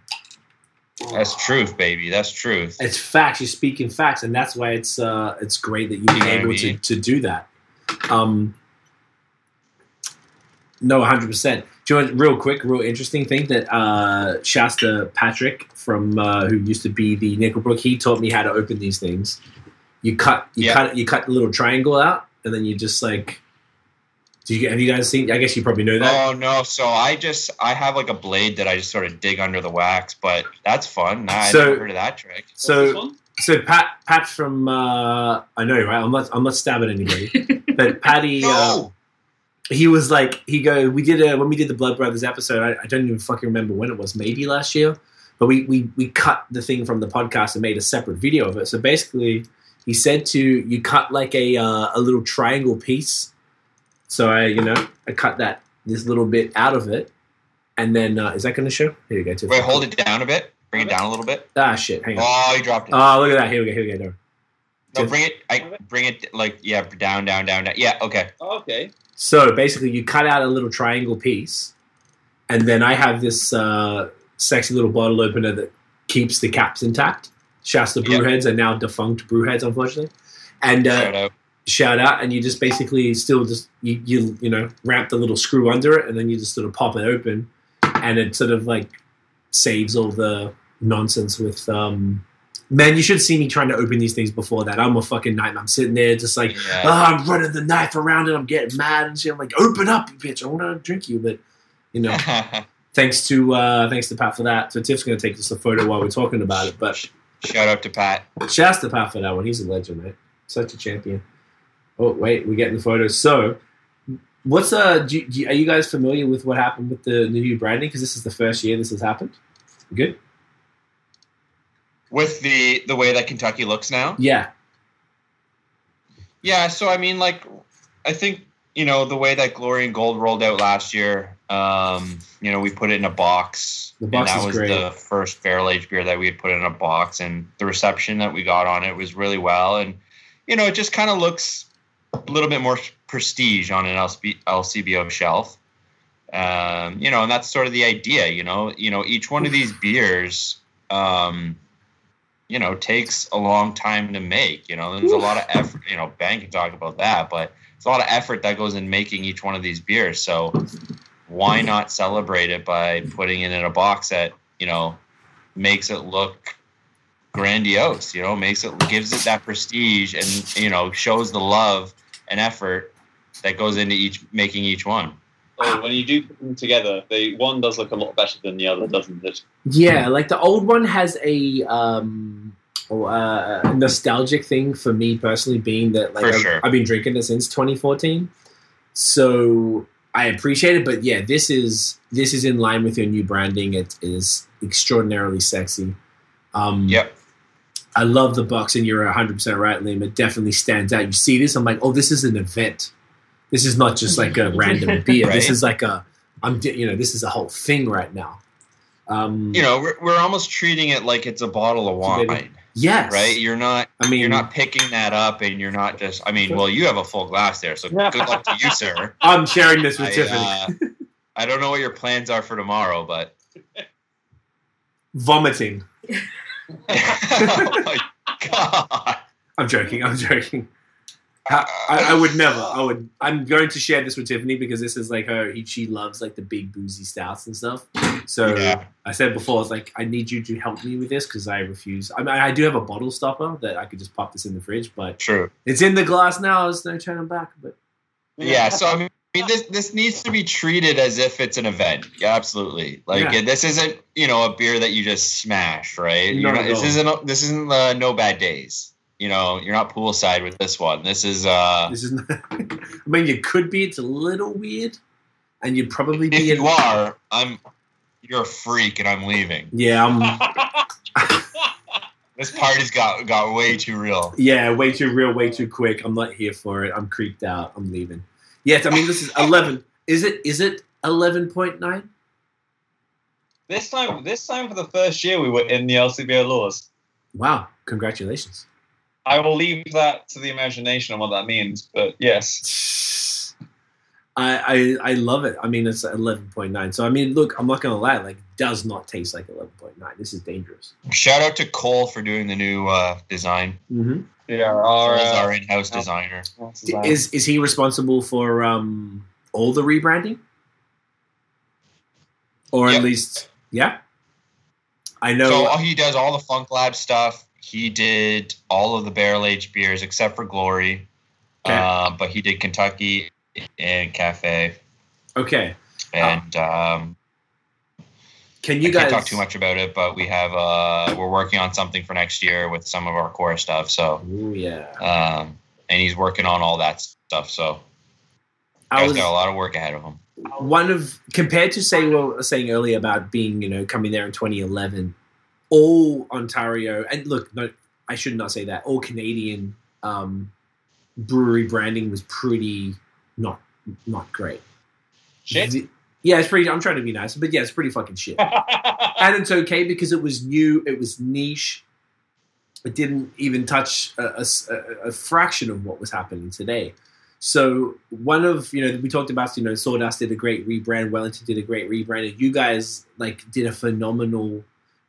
That's truth, baby. That's truth. It's facts. You're speaking facts, and that's why it's uh, it's great that you've been You know what I able to, to do that. Um, no, 100. Percent Do you want real quick, real interesting thing that uh, Shasta Patrick from uh, who used to be the Nickelbrook, he taught me how to open these things. You cut, you Yeah. cut, you cut the little triangle out, and then you just like. Do you have you guys seen? I guess you probably know that. Oh no! So I just I have like a blade that I just sort of dig under the wax, but that's fun. I So- never heard of that trick. So? So Pat, Pat from uh, I know, right? I'm not, I'm not stabbing anybody, but Patty, uh, No. He was like, he go, we did a when we did the Blood Brothers episode. I, I don't even fucking remember when it was, maybe last year, but we we we cut the thing from the podcast and made a separate video of it. So basically, he said to you cut like a uh, a little triangle piece. So I, you know, I cut that this little bit out of it, and then uh, is that going to show? Here you go. Tiff. Wait, hold it down a bit. Bring it down a little bit. Ah, shit. Hang on. Oh, you dropped it. Oh, look at that. Here we go. Here we go. There. no, bring it. I bring it like yeah, down, down, down, down. Yeah, okay. Oh, okay. So basically, you cut out a little triangle piece, and then I have this uh, sexy little bottle opener that keeps the caps intact. Shasta Yep. Brewheads are now defunct brewheads, unfortunately. And uh, Shout out. shout out, and you just basically still just you, you you know wrap the little screw under it, and then you just sort of pop it open, and it sort of like saves all the nonsense with. um Man, you should see me trying to open these things before that. I'm a fucking nightmare. I'm sitting there just like, Yeah. oh, I'm running the knife around it. I'm getting mad and shit. I'm like, open up, bitch. I want to drink you. But, you know, thanks to uh, thanks to Pat for that. So Tiff's going to take us a photo while we're talking about it. But Shout out to Pat. shouts to Pat for that one. He's a legend, mate. Such a champion. Oh, wait, we're getting the photos. So, what's uh, do, you- do, you- are you guys familiar with what happened with the, the new branding? Because this is the first year this has happened. Good. With the the way that Kentucky looks now. Yeah. Yeah, so I mean, like, I think you know the way that Glory and Gold rolled out last year. Um, you know, we put it in a box, The box and that was great. the first barrel aged beer that we had put in a box, and the reception that we got on it was really well. And you know, it just kind of looks a little bit more prestige on an LCB, LCBO shelf. Um, you know, and that's sort of the idea. You know, you know, each one of these beers. Um, you know, takes a long time to make. You know, there's a lot of effort. You know, Ben can talk about that, but it's a lot of effort that goes in making each one of these beers. So why not celebrate it by putting it in a box that you know makes it look grandiose? You know, makes it gives it that prestige and you know shows the love and effort that goes into each making each one. So when you do put them together, they one does look a lot better than the other, doesn't it? Yeah, like the old one has a um uh, nostalgic thing for me personally, being that like I've, sure. I've been drinking it since 2014, so I appreciate it. But yeah, this is this is in line with your new branding. It is extraordinarily sexy. Um, Yep. I love the box, and you're 100 percent right, Liam. It definitely stands out. You see this, I'm like, oh, this is an event. This is not just like a random beer. This is like a, I'm, di- you know, this is a whole thing right now. Um, You know, we're, we're almost treating it like it's a bottle of Maybe. wine, yes, right? You're not I mean, you're not picking that up and you're not just i mean well you have a full glass there so good luck to you sir I'm sharing this with I, Tiffany. uh, I don't know what your plans are for tomorrow but Vomiting. oh my god I'm joking. I'm joking. I, I, I would never. I would. I'm going to share this with Tiffany because this is like her. She loves like the big boozy stouts and stuff. So Yeah. I said before, I was like, I need you to help me with this because I refuse. I mean, I do have a bottle stopper that I could just pop this in the fridge, but true it's in the glass now. There's no turning back. But yeah so i mean this this needs to be treated as if it's an event yeah absolutely like Yeah. this isn't you know a beer that you just smash right Not not- at this isn't this isn't uh, no bad days you know you're not poolside with this one this is uh this is. I mean, you could be. It's a little weird, and you'd probably if be. you are i'm you're a freak and i'm leaving Yeah, I'm. This party's got got way too real. Yeah, way too real, way too quick. I'm not here for it. I'm creeped out. I'm leaving. Yes, I mean this is eleven. Is it? Is it eleven point nine? This time, this time for the first year, we were in the LCBO laws. Wow! Congratulations. I will leave that to the imagination on what that means, but yes, I, I I love it. I mean it's eleven point nine. So I mean, look, I'm not gonna lie. Like, does not taste like eleven point nine. This is dangerous. Shout out to Cole for doing the new uh, design. Mm-hmm. yeah, our, uh, our in-house designer. what's his name? Is is he responsible for um all the rebranding, or at least yeah? I know. So he does all the Funk Lab stuff. He did all of the barrel aged beers except for Glory, Okay. uh, but he did Kentucky and Cafe. okay, And um, can you I guys can't talk too much about it, but we have uh, we're working on something for next year with some of our core stuff. So Ooh, yeah. um, and he's working on all that stuff. So I was got a lot of work ahead of him. one of compared to say what I was saying earlier about being you know coming there in 2011 all ontario and look no i should not say that all canadian um, brewery branding was pretty not not great. Shit. The- yeah it's pretty i'm trying to be nice but yeah it's pretty fucking shit. And it's okay because it was new it was niche. It didn't even touch a fraction of what was happening today. So one of you know we talked about you know sawdust did a great rebrand wellington did a great rebrand and you guys like did a phenomenal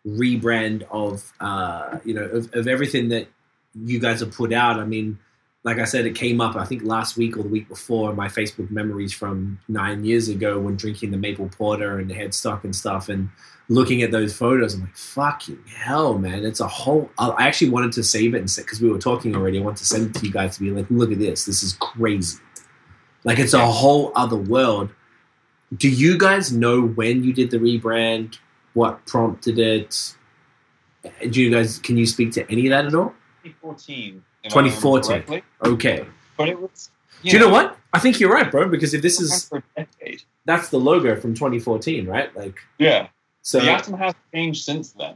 rebrand of uh you know of, of everything that you guys have put out. I mean like i said it came up i think last week or the week before my facebook memories from nine years ago when drinking the maple porter and the headstock and stuff and looking at those photos i'm like fucking hell man it's a whole i actually wanted to save it and because we were talking already i wanted to send it to you guys to be like look at this this is crazy. Like it's a whole other world. Do you guys know when you did the rebrand what prompted it do you guys can you speak to any of that at all 2014. if I remember 2014. okay But it was. do you know what i think you're right bro because if this is For a decade. that's the logo from 2014 right like Yeah. so the atom has changed since then.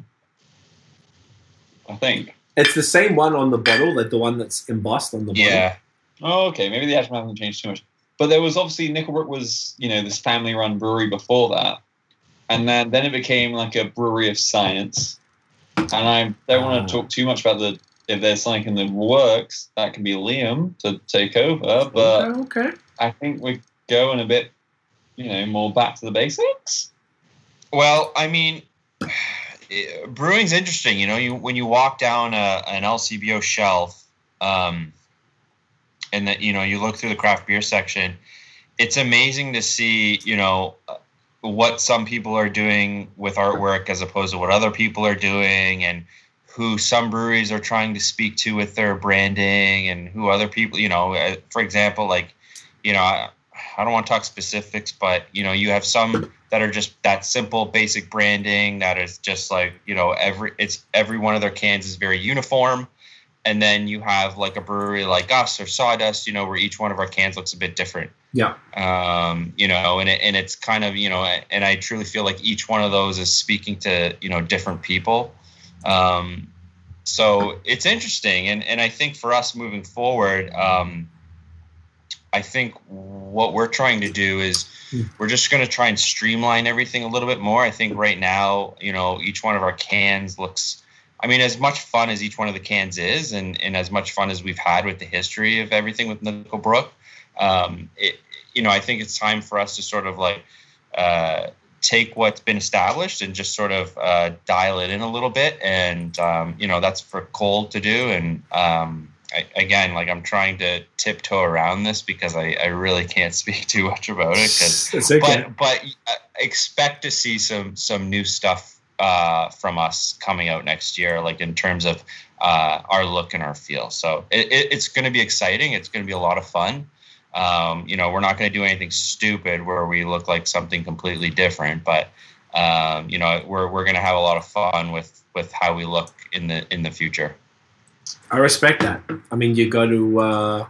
I think. it's the same one on the bottle like the one that's embossed on the bottle Yeah, Oh, okay. Maybe the aftermath hasn't changed too much. But there was obviously Nickelbrook was you know this family run brewery before that, and then then it became like a brewery of science. And I don't want to talk too much about the if there's something in the works that can be Liam to take over, but okay, okay. I think we're going a bit you know more back to the basics. Well, I mean, brewing's interesting. You know, you when you walk down a, an LCBO shelf, um, and that you know you look through the craft beer section, it's amazing to see you know what some people are doing with artwork as opposed to what other people are doing, and who some breweries are trying to speak to with their branding, and who other people, you know, uh, for example, like you know. I, I don't want to talk specifics, but you know, you have some that are just that simple, basic branding that is just like you know every it's every one of their cans is very uniform, and then you have like a brewery like us or Sawdust, you know, where each one of our cans looks a bit different. Yeah. Um, you know, and it, and it's kind of you know, and I truly feel like each one of those is speaking to you know different people. Um, so it's interesting, and and I think for us moving forward. Um, I think what we're trying to do is we're just going to try and streamline everything a little bit more. I think right now, you know, each one of our cans looks, I mean, as much fun as each one of the cans is, and, and as much fun as we've had with the history of everything with Nickelbrook, um, it, you know, I think it's time for us to sort of like uh, take what's been established and just sort of uh, dial it in a little bit. And, um, you know, that's for Cole to do. And, um, I, again, like I'm trying to tiptoe around this because I, I really can't speak too much about it. Cause, okay. But but uh, expect to see some some new stuff uh, from us coming out next year, like in terms of uh, our look and our feel. So it, it, it's going to be exciting. It's going to be a lot of fun. Um, you know, we're not going to do anything stupid where we look like something completely different, but um, you know, we're we're going to have a lot of fun with with how we look in the in the future. I respect that. I mean, you got to uh,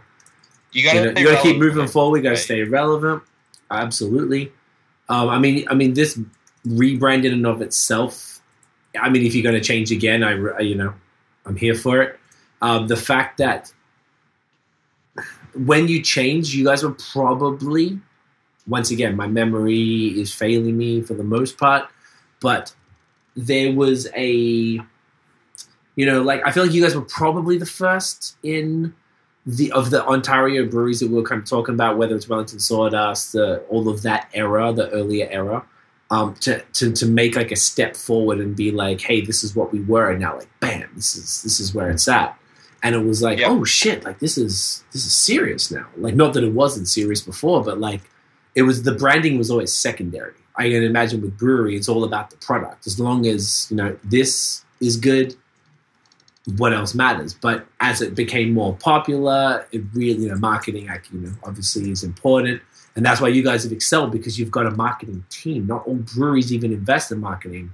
You got you, know, to you got to keep moving forward. You got to stay relevant. Absolutely. Um, I mean, I mean, this rebrand in and of itself. I mean, if you're going to change again, I you know, I'm here for it. Um, the fact that when you change, you guys were probably, once again, my memory is failing me for the most part, but there was a, you know, like I feel like you guys were probably the first in the of the Ontario breweries that we were kind of talking about, whether it's Wellington Sawdust, the, all of that era, the earlier era, um, to, to to make like a step forward and be like, hey, this is what we were, and now like, bam, this is this is where it's at, and it was like, Yeah. oh shit, like this is this is serious now. Like, not that it wasn't serious before, but like, it was the branding was always secondary. I can imagine with brewery, it's all about the product. As long as you know this is good, what else matters. But as it became more popular, it really, you know, marketing, you know, obviously is important. And that's why you guys have excelled because you've got a marketing team. Not all breweries even invest in marketing.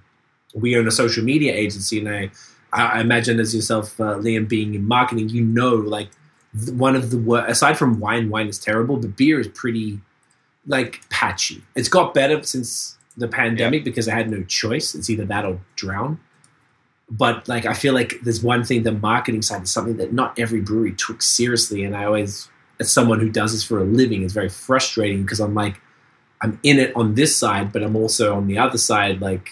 We own a social media agency, and I, I imagine as yourself, uh, Liam, being in marketing, you know, like one of the wor- aside from wine, wine is terrible, but beer is pretty like patchy. It's got better since the pandemic because I had no choice. It's either that or drown but like I feel like there's one thing the marketing side is something that not every brewery took seriously, and I always, as someone who does this for a living, it's very frustrating because I'm like, I'm in it on this side, but I'm also on the other side, like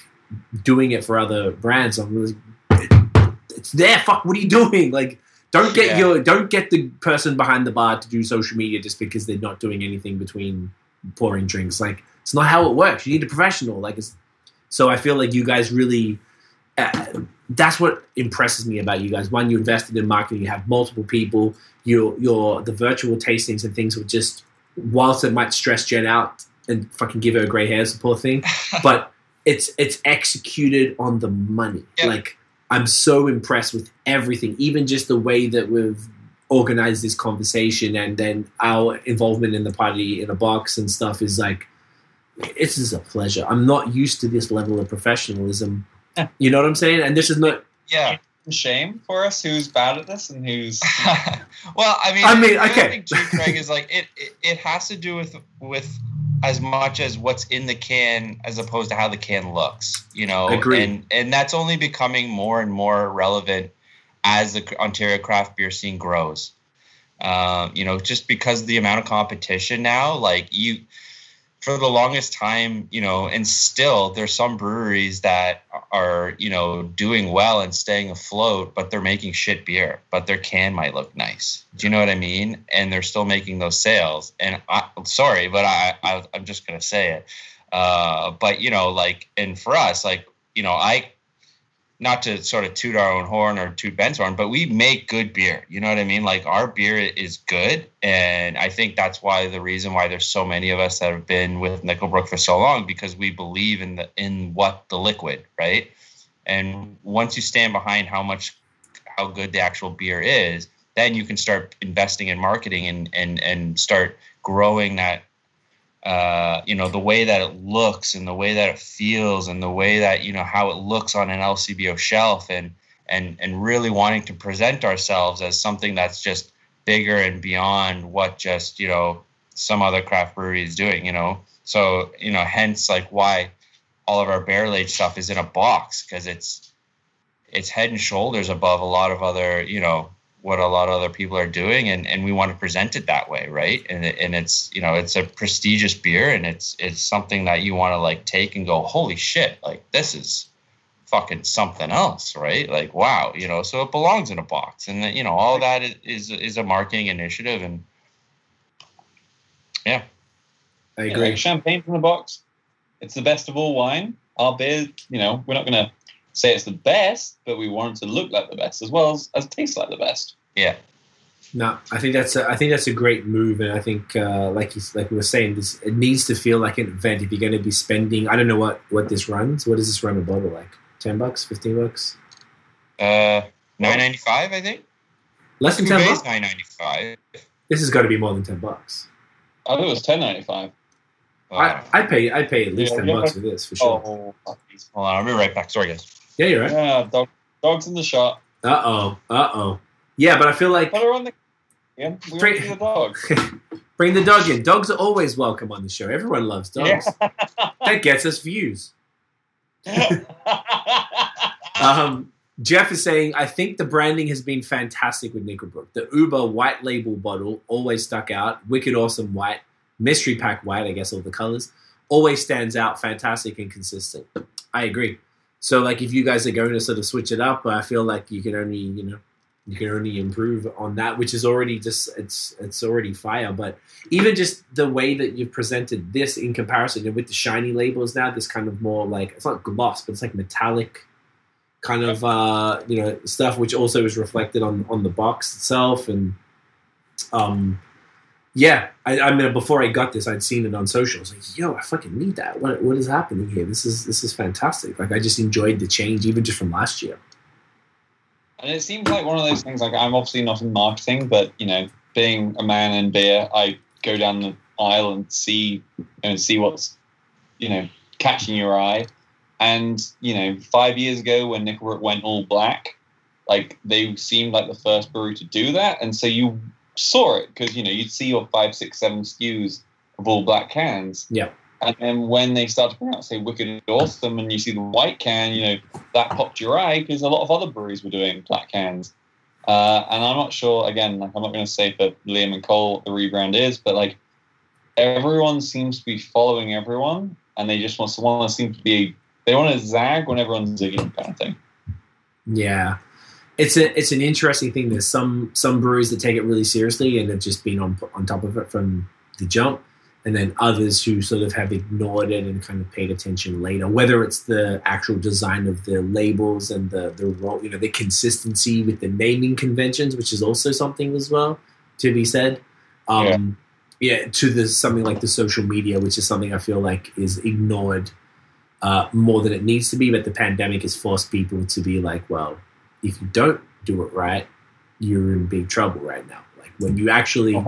doing it for other brands. I'm really, it's there. Fuck, what are you doing? Like, don't get Yeah. your, don't get the person behind the bar to do social media just because they're not doing anything between pouring drinks. Like, it's not how it works. You need a professional. Like, it's so I feel like you guys really. Uh, that's what impresses me about you guys. One, you invested in marketing. You have multiple people. Your your the virtual tastings and things were just whilst it might stress Jen out and fucking give her gray hairs, the poor thing, but it's it's executed on the money. Yeah. Like I'm so impressed with everything, even just the way that we've organized this conversation and then our involvement in the party in a box and stuff is like this is a pleasure. I'm not used to this level of professionalism. You know what I'm saying? And this is not Yeah. Shame for us who's bad at this and who's well, I mean, I mean, the other okay. thing too, Craig, is like it, it. It has to do with with as much as what's in the can as opposed to how the can looks. You know, Agreed. and and that's only becoming more and more relevant as the Ontario craft beer scene grows. Um, you know, just because of the amount of competition now, like you, for the longest time, you know, and still there's some breweries that are, you know, doing well and staying afloat, but they're making shit beer, but their can might look nice. Do you know what I mean? And they're still making those sales. And I, am sorry, but I, I, I'm just gonna say it. Uh, but you know, like, and for us, like, you know, I not to sort of toot our own horn or toot Ben's horn, but we make good beer. You know what I mean? Like our beer is good, and I think that's why the reason why there's so many of us that have been with Nickelbrook for so long because we believe in the in what the liquid, right? And once you stand behind how much how good the actual beer is, then you can start investing in marketing and and and start growing that uh, you know the way that it looks and the way that it feels and the way that you know how it looks on an LCBO shelf and and and really wanting to present ourselves as something that's just bigger and beyond what just you know some other craft brewery is doing you know? So you know hence like why all of our barrel age stuff is in a box because it's it's head and shoulders above a lot of other you know what a lot of other people are doing and, and we want to present it that way right and, and it's you know it's a prestigious beer and it's it's something that you want to like take and go holy shit like this is fucking something else right like wow you know so it belongs in a box and then, you know all that is is a marketing initiative and yeah I Yeah, agree. like champagne from the box. It's the best of all wine. Our beer, you know, we're not going to say it's the best, but we want it to look like the best as well as, as taste like the best. yeah No, I think that's a, I think that's a great move, and I think uh, like you, like we were saying, this it needs to feel like an event. If you're going to be spending, I don't know what what this runs. What does this run a bottle like? Ten bucks, fifteen bucks, uh 995 i think less than Two ten bays bucks. 995 This has got to be more than ten bucks. I thought it was ten ninety five. I I pay I pay at least Yeah, ten yeah. bucks for this for sure. Oh, hold on i'll be right back sorry guys Yeah, you're right. yeah, dog, dogs in the shot. Uh oh, uh oh. Yeah, but I feel like Put her on the. Yeah, we Bring- want to see the dog. bring the dog in. Dogs are always welcome on the show. Everyone loves dogs. Yeah. That gets us views. Um, Jeff is saying, I think the branding has been fantastic with Nickelbrook. The Uber white label bottle always stuck out. Wicked awesome white. Mystery pack white, I guess all the colors. Always stands out, fantastic and consistent. I agree. So like if you guys are going to sort of switch it up, I feel like you can only, you know, you can only improve on that, which is already just it's it's already fire. But even just the way that you've presented this in comparison with the shiny labels now, this kind of more like it's not gloss, but it's like metallic kind of uh, you know stuff, which also is reflected on on the box itself. And um, yeah, I, I mean, before I got this, I'd seen it on social. I was like, yo, I fucking need that. What what is happening here? This is this is fantastic. Like I just enjoyed the change, even just from last year. And it seems like one of those things. Like I'm obviously not in marketing, but you know, being a man in beer, I go down the aisle and see and see what's you know catching your eye. And you know, five years ago when Nickelbrook went all black, like they seemed like the first brewery to do that, and so you saw it because you know you'd see your five, six, seven SKUs of all black cans. Yeah. And then when they start to bring out, say, Wicked Awesome, and you see the white can, you know, that popped your eye because a lot of other breweries were doing black cans. Uh, and I'm not sure, again, like I'm not going to say for Liam and Cole the rebrand is, but like everyone seems to be following everyone, and they just want someone want to seem to be they want to zag when everyone's zigging, kind of thing. Yeah, it's a it's an interesting thing. There's some some breweries that take it really seriously and have just been on on top of it from the jump, and then others who sort of have ignored it and kind of paid attention later. Whether it's the actual design of the labels and the the role, you know, the consistency with the naming conventions, which is also something as well to be said. Um, yeah. to the something like the social media, which is something I feel like is ignored uh, more than it needs to be. But the pandemic has forced people to be like, well, if you don't do it right, you're in big trouble right now. Like when you actually,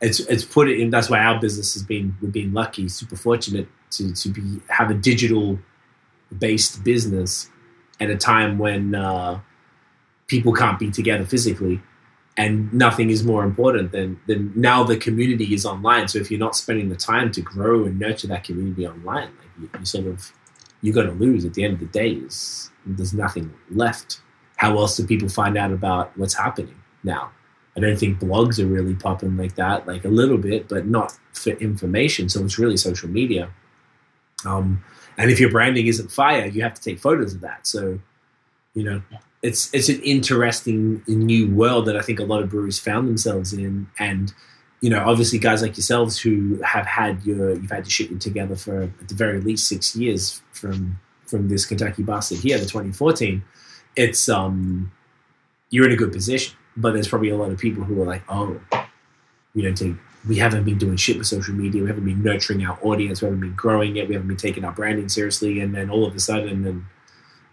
it's it's put it in. That's why our business has been we've been lucky, super fortunate to to be have a digital based business at a time when uh, people can't be together physically. And nothing is more important than, than now the community is online. So if you're not spending the time to grow and nurture that community online, like you, you sort of you're going to lose at the end of the day. Is there's nothing left. How else do people find out about what's happening now? I don't think blogs are really popping like that, like a little bit, but not for information. So it's really social media. Um, and if your branding isn't fire, you have to take photos of that. So, you know, it's it's an interesting new world that I think a lot of breweries found themselves in. And you know, obviously, guys like yourselves who have had your you've had your shit together for at the very least six years from from this Kentucky Bastard here, the 2014. It's um, you're in a good position but there's probably a lot of people who are like, oh, we don't take, we haven't been doing shit with social media. We haven't been nurturing our audience. We haven't been growing it. We haven't been taking our branding seriously. And then all of a sudden, then,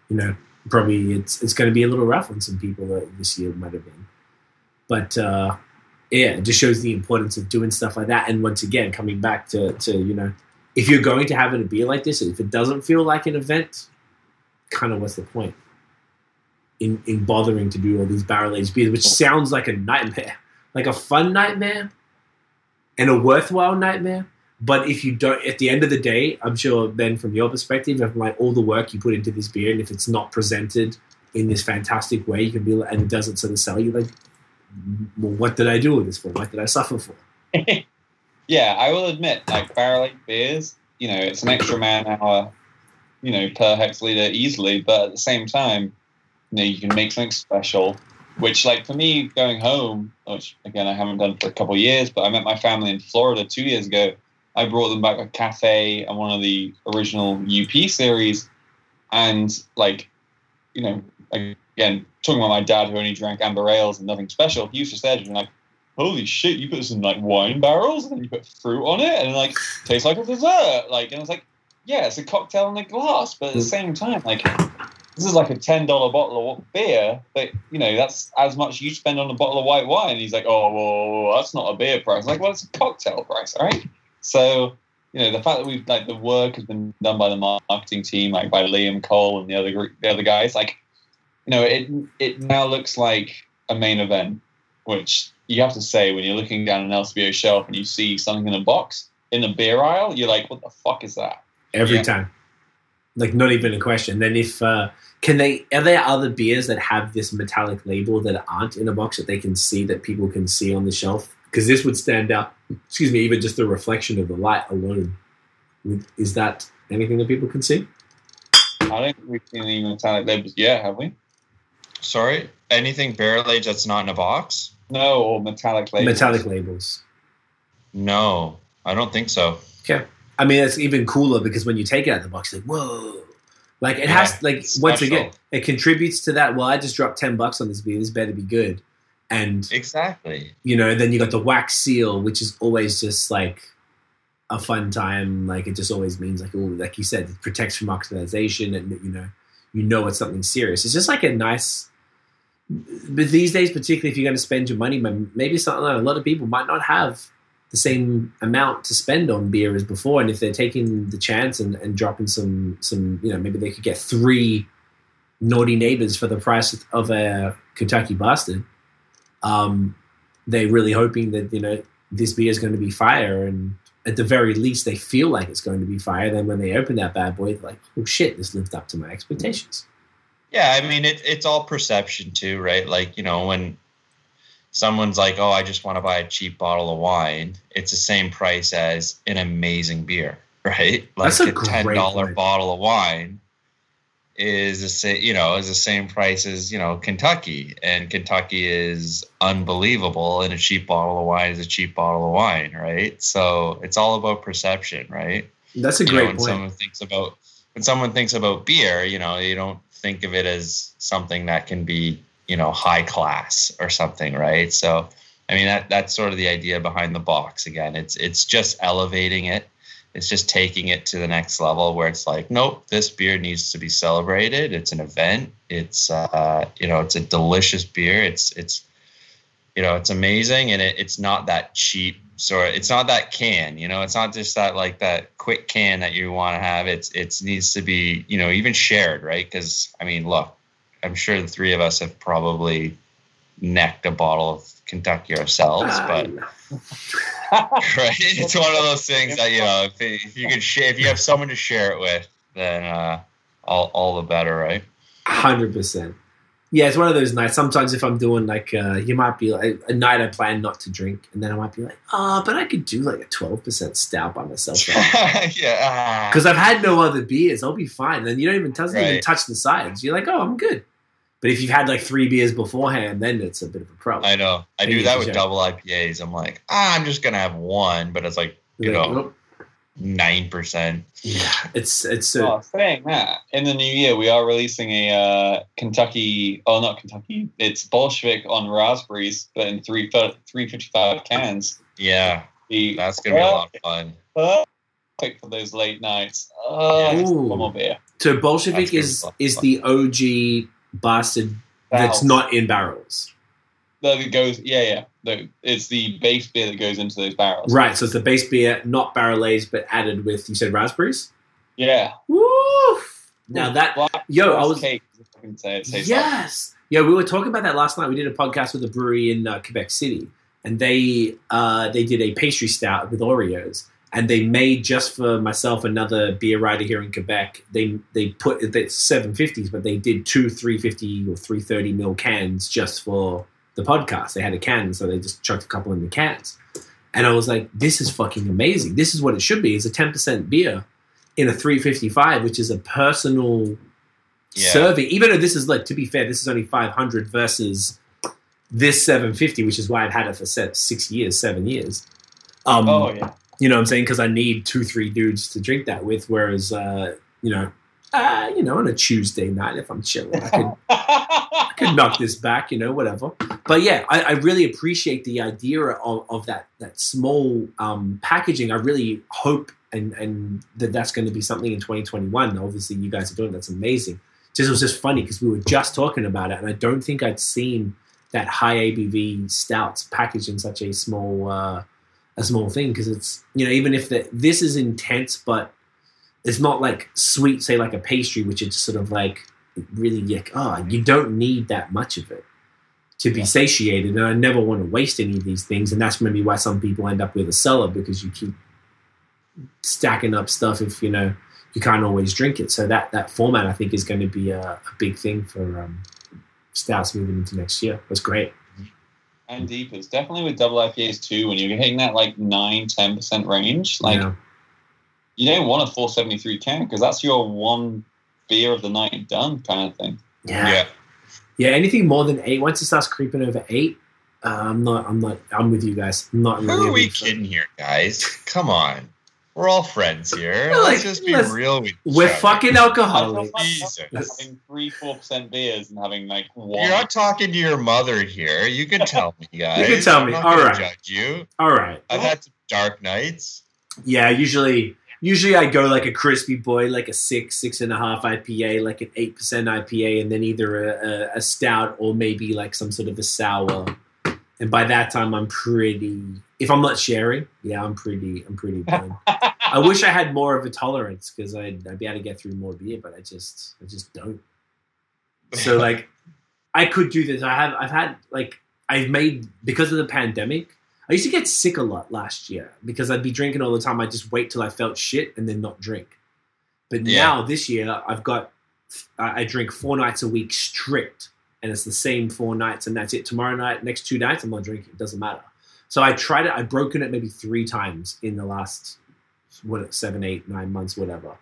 you know, probably it's it's going to be a little rough on some people that this year might have been. But uh, yeah, it just shows the importance of doing stuff like that. And once again, coming back to, to you know, if you're going to have it be like this, if it doesn't feel like an event, kind of what's the point? In, in bothering to do all these barrel aged beers, which sounds like a nightmare, like a fun nightmare and a worthwhile nightmare. But if you don't, at the end of the day, I'm sure then from your perspective, of like all the work you put into this beer, and if it's not presented in this fantastic way, you can be like, and it doesn't sort of sell you, like, well, what did I do with this for? What did I suffer for? yeah, I will admit, like barrel aged beers, you know, it's an extra man hour, you know, per hectoliter easily, but at the same time, you know, you can make something special. Which, like for me, going home, which again I haven't done for a couple of years, but I met my family in Florida two years ago. I brought them back a cafe and one of the original UP series, and like, you know, again talking about my dad who only drank amber ales and nothing special. He used to say like, "Holy shit, you put this in like wine barrels and then you put fruit on it and like tastes like a dessert." Like, and I was like, "Yeah, it's a cocktail in a glass," but at the mm. same time, like this is like a ten dollar bottle of beer, but you know that's as much you spend on a bottle of white wine. He's like, oh, well, that's not a beer price. I'm like, well, it's a cocktail price, all right? So you know the fact that we've like the work has been done by the marketing team, like by Liam Cole and the other group, the other guys, like you know it it now looks like a main event, which you have to say when you're looking down an LCBO shelf and you see something in a box in the beer aisle, you're like, what the fuck is that? Every yeah. time like not even a question. Then if uh, can they are there other beers that have this metallic label that aren't in a box that they can see that people can see on the shelf? Because this would stand out. Excuse me, even just the reflection of the light alone. Is that anything that people can see? I don't think we've seen any metallic labels yet, have we? Sorry, anything barrel aged that's not in a box? No, or metallic labels. Metallic labels. No, I don't think so. Okay. I mean, it's even cooler because when you take it out of the box, like whoa, like it yeah, has like once again, it contributes to that. Well, I just dropped ten bucks on this beer. This better be good. And exactly, you know, then you got the wax seal, which is always just like a fun time. Like it just always means like, oh, like you said, it protects from oxidization, and you know, you know it's something serious. It's just like a nice. But these days, particularly if you're going to spend your money, maybe something that a lot of people might not have the same amount to spend on beer as before. And if they're taking the chance and, and dropping some some, you know, maybe they could get three naughty neighbors for the price of a Kentucky bastard. Um, they're really hoping that you know this beer is going to be fire, and at the very least, they feel like it's going to be fire. Then when they open that bad boy, they're like, "Oh shit, this lived up to my expectations." Yeah, I mean, it, it's all perception too, right? Like you know, when someone's like, "Oh, I just want to buy a cheap bottle of wine," it's the same price as an amazing beer, right? Like That's a, a ten dollar bottle of wine is the same, you know, is the same price as you know Kentucky, and Kentucky is unbelievable, and a cheap bottle of wine is a cheap bottle of wine, right? So it's all about perception, right? That's a you great know, when point. Someone thinks about when someone thinks about beer, you know, you don't think of it as something that can be you know high class or something right? So i mean that that's sort of the idea behind the box again. It's it's just elevating it. It's just taking it to the next level where it's like nope this beer needs to be celebrated. It's an event. It's uh you know it's a delicious beer. It's it's you know it's amazing. And it, it's not that cheap sort it's not that can you know? It's not just that like that quick can that you want to have. It's it needs to be you know even shared right? Because i mean look I'm sure the three of us have probably necked a bottle of Kentucky ourselves, uh, but right, it's one of those things that you know if, if you can share, if you have someone to share it with, then uh, all all the better, right? Hundred percent, Yeah, it's one of those nights. Sometimes if I'm doing like, uh, you might be like a night I plan not to drink, and then I might be like, oh, but I could do like a 12% stout by myself. yeah. Because I've had no other beers, I'll be fine. And you don't even doesn't even touch the sides. You're like, oh, I'm good. But if you've had like three beers beforehand, then it's a bit of a problem. I know. I Maybe do that it's with a- double IPAs. I'm like, ah, I'm just gonna have one, but it's like you like, know "Oh, nine percent. yeah, it's it's uh, Oh, saying that, in the new year, we are releasing a uh, Kentucky, oh, not Kentucky, it's Bolshevik on raspberries, but in three, 355 cans. Yeah, The that's gonna be a lot of fun. perfect for those late nights. Oh, just Ooh. one more beer. so Bolshevik is is the OG bastard that's not in barrels. No, it goes, yeah, yeah. No, it's the base beer that goes into those barrels. Right, so it's the base beer, not barrel aged, but added with you said raspberries. Yeah. Now that Black yo, I was cake, I can say it. Say yes, yeah. We were talking about that last night. We did a podcast with a brewery in uh, Quebec City, and they uh, they did a pastry stout with Oreos, and they made just for myself another beer writer here in Quebec. They they put it's seven fifties, but they did two three fifty or three thirty mil cans just for the podcast. They had a can, so they just chucked a couple in the cans. And I was like, this is fucking amazing. This is what it should be. It's a 10% beer in a 355, which is a personal Yeah. serving. Even though this is like, to be fair, this is only 500 versus this 750, which is why I've had it for six years, seven years. Um, Oh, yeah. You know what I'm saying? Because I need two, three dudes to drink that with. Whereas, uh, you know, uh, you know, on a Tuesday night, if I'm chilling, I could I could knock this back, you know, whatever. But yeah, I, I really appreciate the idea of, of that that small um, packaging. I really hope and and that that's going to be something in 2021. Obviously, you guys are doing that's amazing. Just it was just funny because we were just talking about it, and I don't think I'd seen that high ABV stouts packaged in such a small uh, a small thing because it's you know even if the, this is intense, but it's not like sweet, say like a pastry, which is sort of like really like oh you don't need that much of it to be Yeah. satiated and i never want to waste any of these things and that's maybe why some people end up with a cellar because you keep stacking up stuff if you know you can't always drink it. So that that format i think is going to be a, a big thing for um, stouts moving into next year. That's great and deep deepers. Definitely with double IPAs too, when you're hitting that like 9 10% range, like Yeah. you don't want a 473 can because that's your one beer of the night done kind of thing. yeah Yeah. yeah anything more than eight once it starts creeping over eight uh, i'm not i'm not i'm with you guys I'm not Who really a are we kidding here, guys? Come on. We're all friends here. Like, let's just be let's- real with each we're other. fucking I alcoholics don't Jesus. like having three, four percent beers and having like one. You're not talking to your mother here. You can tell me, guys. You can tell I'm me. not All. Judge you. all right I've had some dark nights. Yeah, usually usually I go like a crispy boy, like a six, six and a half IPA, like an eight percent IPA, and then either a, a, a stout or maybe like some sort of a sour. And by that time, I'm pretty. If I'm not sharing, yeah, I'm pretty. I'm pretty. I wish I had more of a tolerance because I'd, I'd be able to get through more beer, but I just I just don't. So like, I could do this. I have I've had like I've made because of the pandemic. I used to get sick a lot last year because I'd be drinking all the time. I'd just wait till I felt shit and then not drink. But Yeah. now this year, I've got I drink four nights a week strict, and it's the same four nights, and that's it. Tomorrow night, next two nights, I'm not drinking. It doesn't matter. So I tried it. I've broken it maybe three times in the last what seven, eight, nine months, whatever.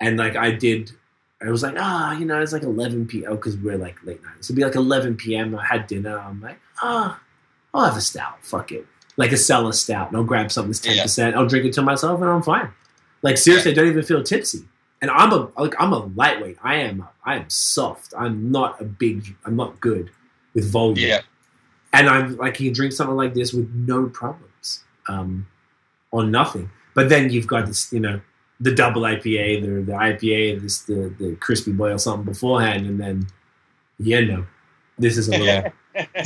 And like I did, I was like, ah, you know, it's like 11 p.m. because we're like late night. So it'd be like 11 p.m. I had dinner. I'm like, ah, I'll have a stout. Fuck it, like a cellar stout. And I'll grab something that's 10. percent I'll drink it to myself, and I'm fine. Like seriously, I don't even feel tipsy. And I'm a like I'm a lightweight. I am I am soft. I'm not a big. I'm not good with volume Yeah. and I'm like you can drink something like this with no problems, um, or nothing. But then you've got this, you know, the double IPA, the the IPA, this the the crispy boy or something beforehand, and then yeah, no, this is a little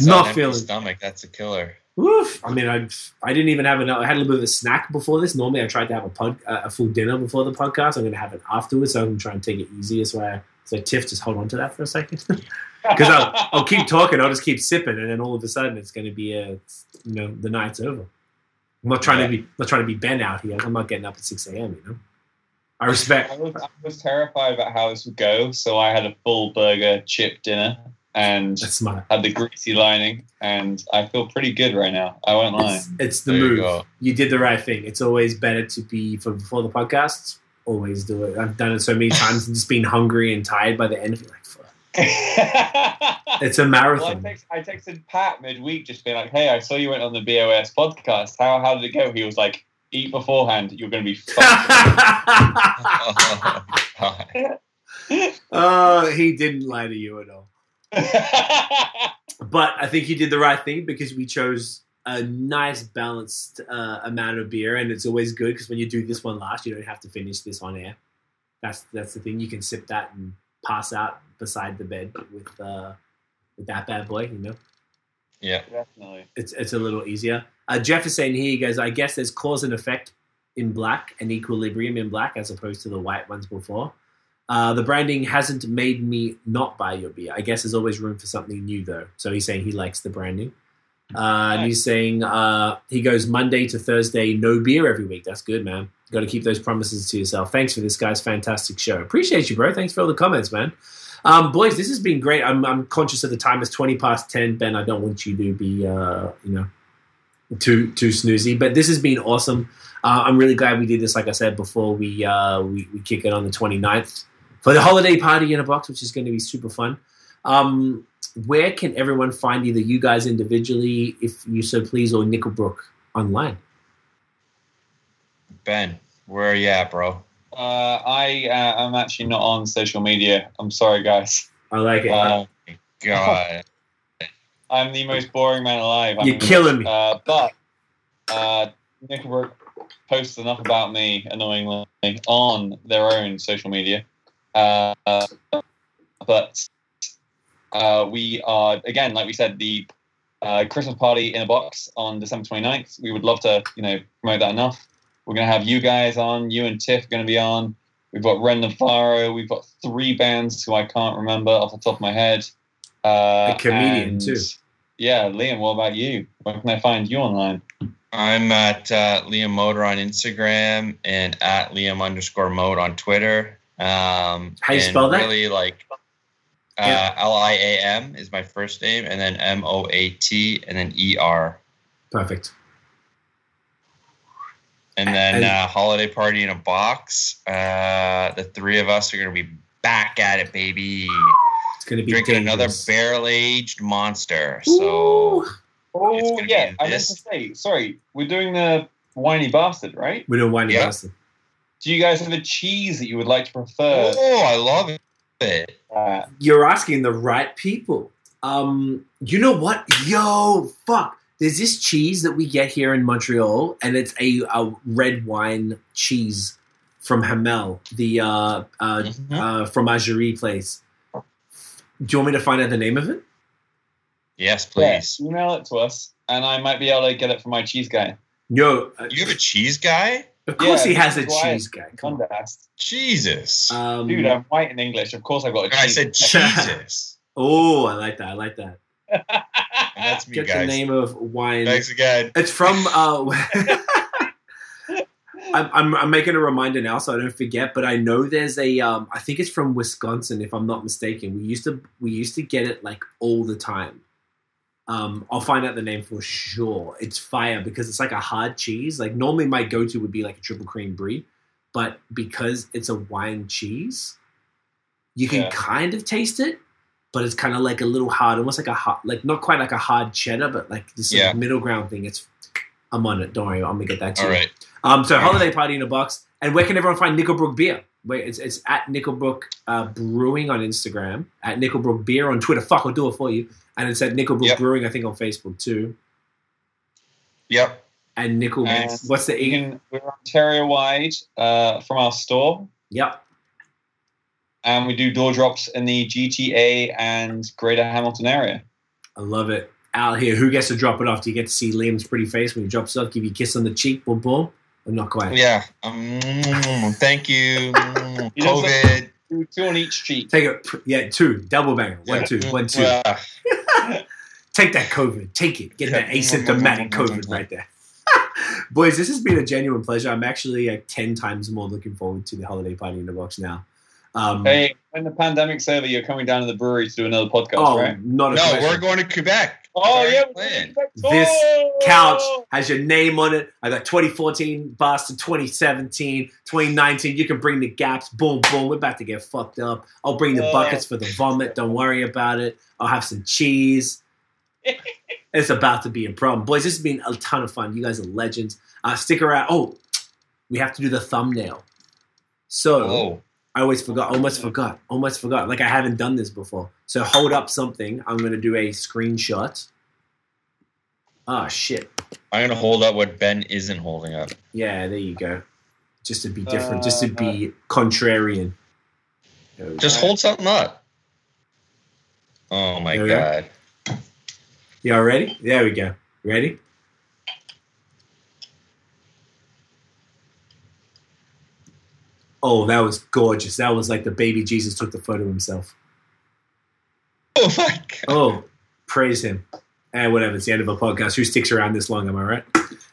not feeling. stomach. That's a killer. Woof. I mean, I I didn't even have enough. I had a little bit of a snack before this. Normally, I tried to have a pod, uh, a full dinner before the podcast. I'm going to have it afterwards, so I'm going to try and take it easy. So, I, so Tiff, just hold on to that for a second. because I'll, I'll keep talking, I'll just keep sipping, and then all of a sudden it's going to be a, you know, the night's over. I'm not trying to be, not trying to be Ben out here. I'm not getting up at six a.m. You know, I respect. I was, I was terrified about how this would go, so I had a full burger chip dinner and had the greasy lining, and I feel pretty good right now. I won't lie. It's, it's the There move. go. You, did the right thing. It's always better to be for before the podcast. Always do it. I've done it so many times and just been hungry and tired by the end of it. Like, fuck. It's a Well, I, marathon. text, I texted Pat midweek, just being like, "Hey, I saw you went on the BOS podcast. How how did it go?" He was like, "Eat beforehand. You're going to be fucked." oh, he didn't lie to you at all. But I think you did the right thing because we chose a nice balanced uh, amount of beer, and it's always good because when you do this one last, you don't have to finish this on air. That's that's the thing. You can sip that and pass out beside the bed with uh, with that bad boy. You know, yeah. Definitely. it's it's a little easier. Uh, Jeff is saying here, he goes, I guess there's cause and effect in black and equilibrium in black as opposed to the white ones before. Uh, the branding hasn't made me not buy your beer. I guess there's always room for something new though. So he's saying he likes the branding. Uh, and he's saying uh, he goes Monday to Thursday, no beer every week. That's good, man. Got to keep those promises to yourself. Thanks for this, guys. Fantastic show. Appreciate you, bro. Thanks for all the comments, man. Um, boys, this has been great. I'm, I'm conscious of the time. It's 20 past 10. Ben, I don't want you to be, uh, you know, too too snoozy. But this has been awesome. Uh, I'm really glad we did this, like I said before, we, uh, we, we kick it on the 29th for the holiday party in a box, which is going to be super fun. Um, where can everyone find either you guys individually, if you so please, or Nickelbrook online? Ben, where are you at, bro? Uh, I uh, am actually not on social media. I'm sorry, guys. I like it. Uh, God. I'm the most boring man alive. You're I'm- killing me. Uh, but uh, Nickelbrook posts enough about me, annoyingly, on their own social media. Uh, but uh, we are, again, like we said, the uh, Christmas party in a box on December 29th. We would love to, you know, promote that enough. We're going to have you guys on. You and Tiff are going to be on. We've got Ren Faro. We've got three bands who I can't remember off the top of my head. Uh, A comedian, and- too. Yeah, Liam, what about you? Where can I find you online? I'm at uh, Liam Moater on Instagram and at Liam underscore Mode on Twitter. Um, How you spell that? Really like uh, L I A M is my first name, and then M O A T, and then E R, Perfect. and then And- uh, holiday party in a box. Uh, the three of us are gonna be back at it, baby. It's going to be Drinking another barrel aged monster. So Ooh. It's Oh, gonna be yeah, I meant this. to say, sorry, we're doing the Winey Bastard, right? We're doing Winey Yeah. bastard. Do you guys have a cheese that you would like to prefer? oh, I love it. Uh, You're asking the right people. Um, you know what? Yo, fuck. There's this cheese that we get here in Montreal, and it's a, a red wine cheese from Hamel, the uh, uh, Mhm. uh, fromagerie place. Do you want me to find out the name of it? Yes, please. yeah, email it to us, and I might be able to get it from my cheese guy. No, uh, You have a cheese guy? Of course Yeah, he has a cheese guy. Come on. Context. Jesus. Um, Dude, I'm white in English. Of course, I've got a I cheese. said Jesus. oh, I like that. I like that. That's me, Get the name of wine. Thanks again. It's from. Uh, I'm, I'm, I'm making a reminder now, so I don't forget. But I know there's a. Um, I think it's from Wisconsin, if I'm not mistaken. We used to we used to get it like all the time. Um, I'll find out the name for sure. It's fire because it's like a hard cheese. Like normally my go to would be like a triple cream brie, but because it's a wine cheese, you can Yeah. kind of taste it, but it's kind of like a little hard, almost like a hard, like not quite like a hard cheddar, but like this Yeah. like middle ground thing. It's I'm on it. Don't worry, I'm gonna get that to All you. right. Um, so holiday party in a box. And where can everyone find Nickelbrook beer? Wait, it's, it's at Nickelbrook uh, Brewing on Instagram, at Nickelbrook Beer on Twitter. Fuck, I'll do it for you. And it's at Nickelbrook Yep. Brewing, I think, on Facebook too. Yep. And Nickel, And what's the You can, we're Ontario wide uh, from our store, Yep. and we do door drops in the GTA and Greater Hamilton area. I love it. Out here, who gets to drop it off? Do you get to see Liam's pretty face when he drops it off? Give you a kiss on the cheek, boom, boom? Or not quite? Yeah. Um, thank you. You know, COVID. Two, two on each cheek. Take it. Yeah, two. Double banger. One, two. One, two. Uh, Take that COVID. Take it. Get that Yeah. asymptomatic COVID right there. Boys, this has been a genuine pleasure. I'm actually like 10 times more looking forward to the holiday party in the box now. Um, Hey, when the pandemic's over, you're coming down to the brewery to do another podcast, oh, right? not a No, question. we're going to Quebec. Oh Sorry, yeah, plan. This couch has your name on it. I got 2014 Boston, 2017, 2019. You can bring the gaps. Boom, boom. We're about to get fucked up. I'll bring the Oh. buckets for the vomit. Don't worry about it. I'll have some cheese. It's about to be a problem. Boys, this has been a ton of fun. You guys are legends. Uh, stick around. Oh, we have to do the thumbnail. So Oh, I always forgot, almost forgot, almost forgot. Like I haven't done this before. So hold up something. I'm going to do a screenshot. Ah, shit. I'm gonna hold up what Ben isn't holding up. Yeah, there you go. Just to be different, just to be contrarian. There we go. Just hold something up. Oh my we go. Y'all ready? There we go. Ready? Oh, that was gorgeous. That was like the baby Jesus took the photo himself. Oh my god. Oh, praise him. And whatever, it's the end of a podcast. Who sticks around this long, am I right?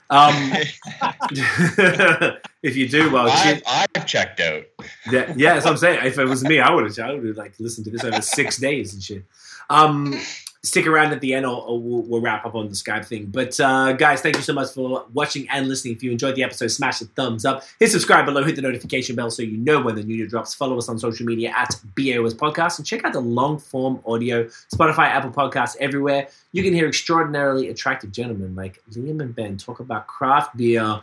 Um, if you do, well, I've, I've checked out. Yeah, yeah, that's what I'm saying. If it was me, I would have, I would have like listened to this over six days and shit. Um, stick around at the end, or we'll, wrap up on the Skype thing. But uh, guys, thank you so much for watching and listening. If you enjoyed the episode, smash the thumbs up, hit subscribe below, hit the notification bell so you know when the new drops. Follow us on social media at BAOS Podcast and check out the long form audio Spotify, Apple Podcasts, everywhere. You can hear extraordinarily attractive gentlemen like Liam and Ben talk about craft beer.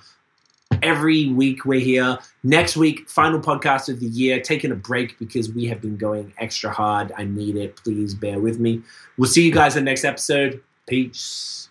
Every week we're here. Next week, final podcast of the year. Taking a break because we have been going extra hard. I need it. Please bear with me. We'll see you guys in the next episode. Peace.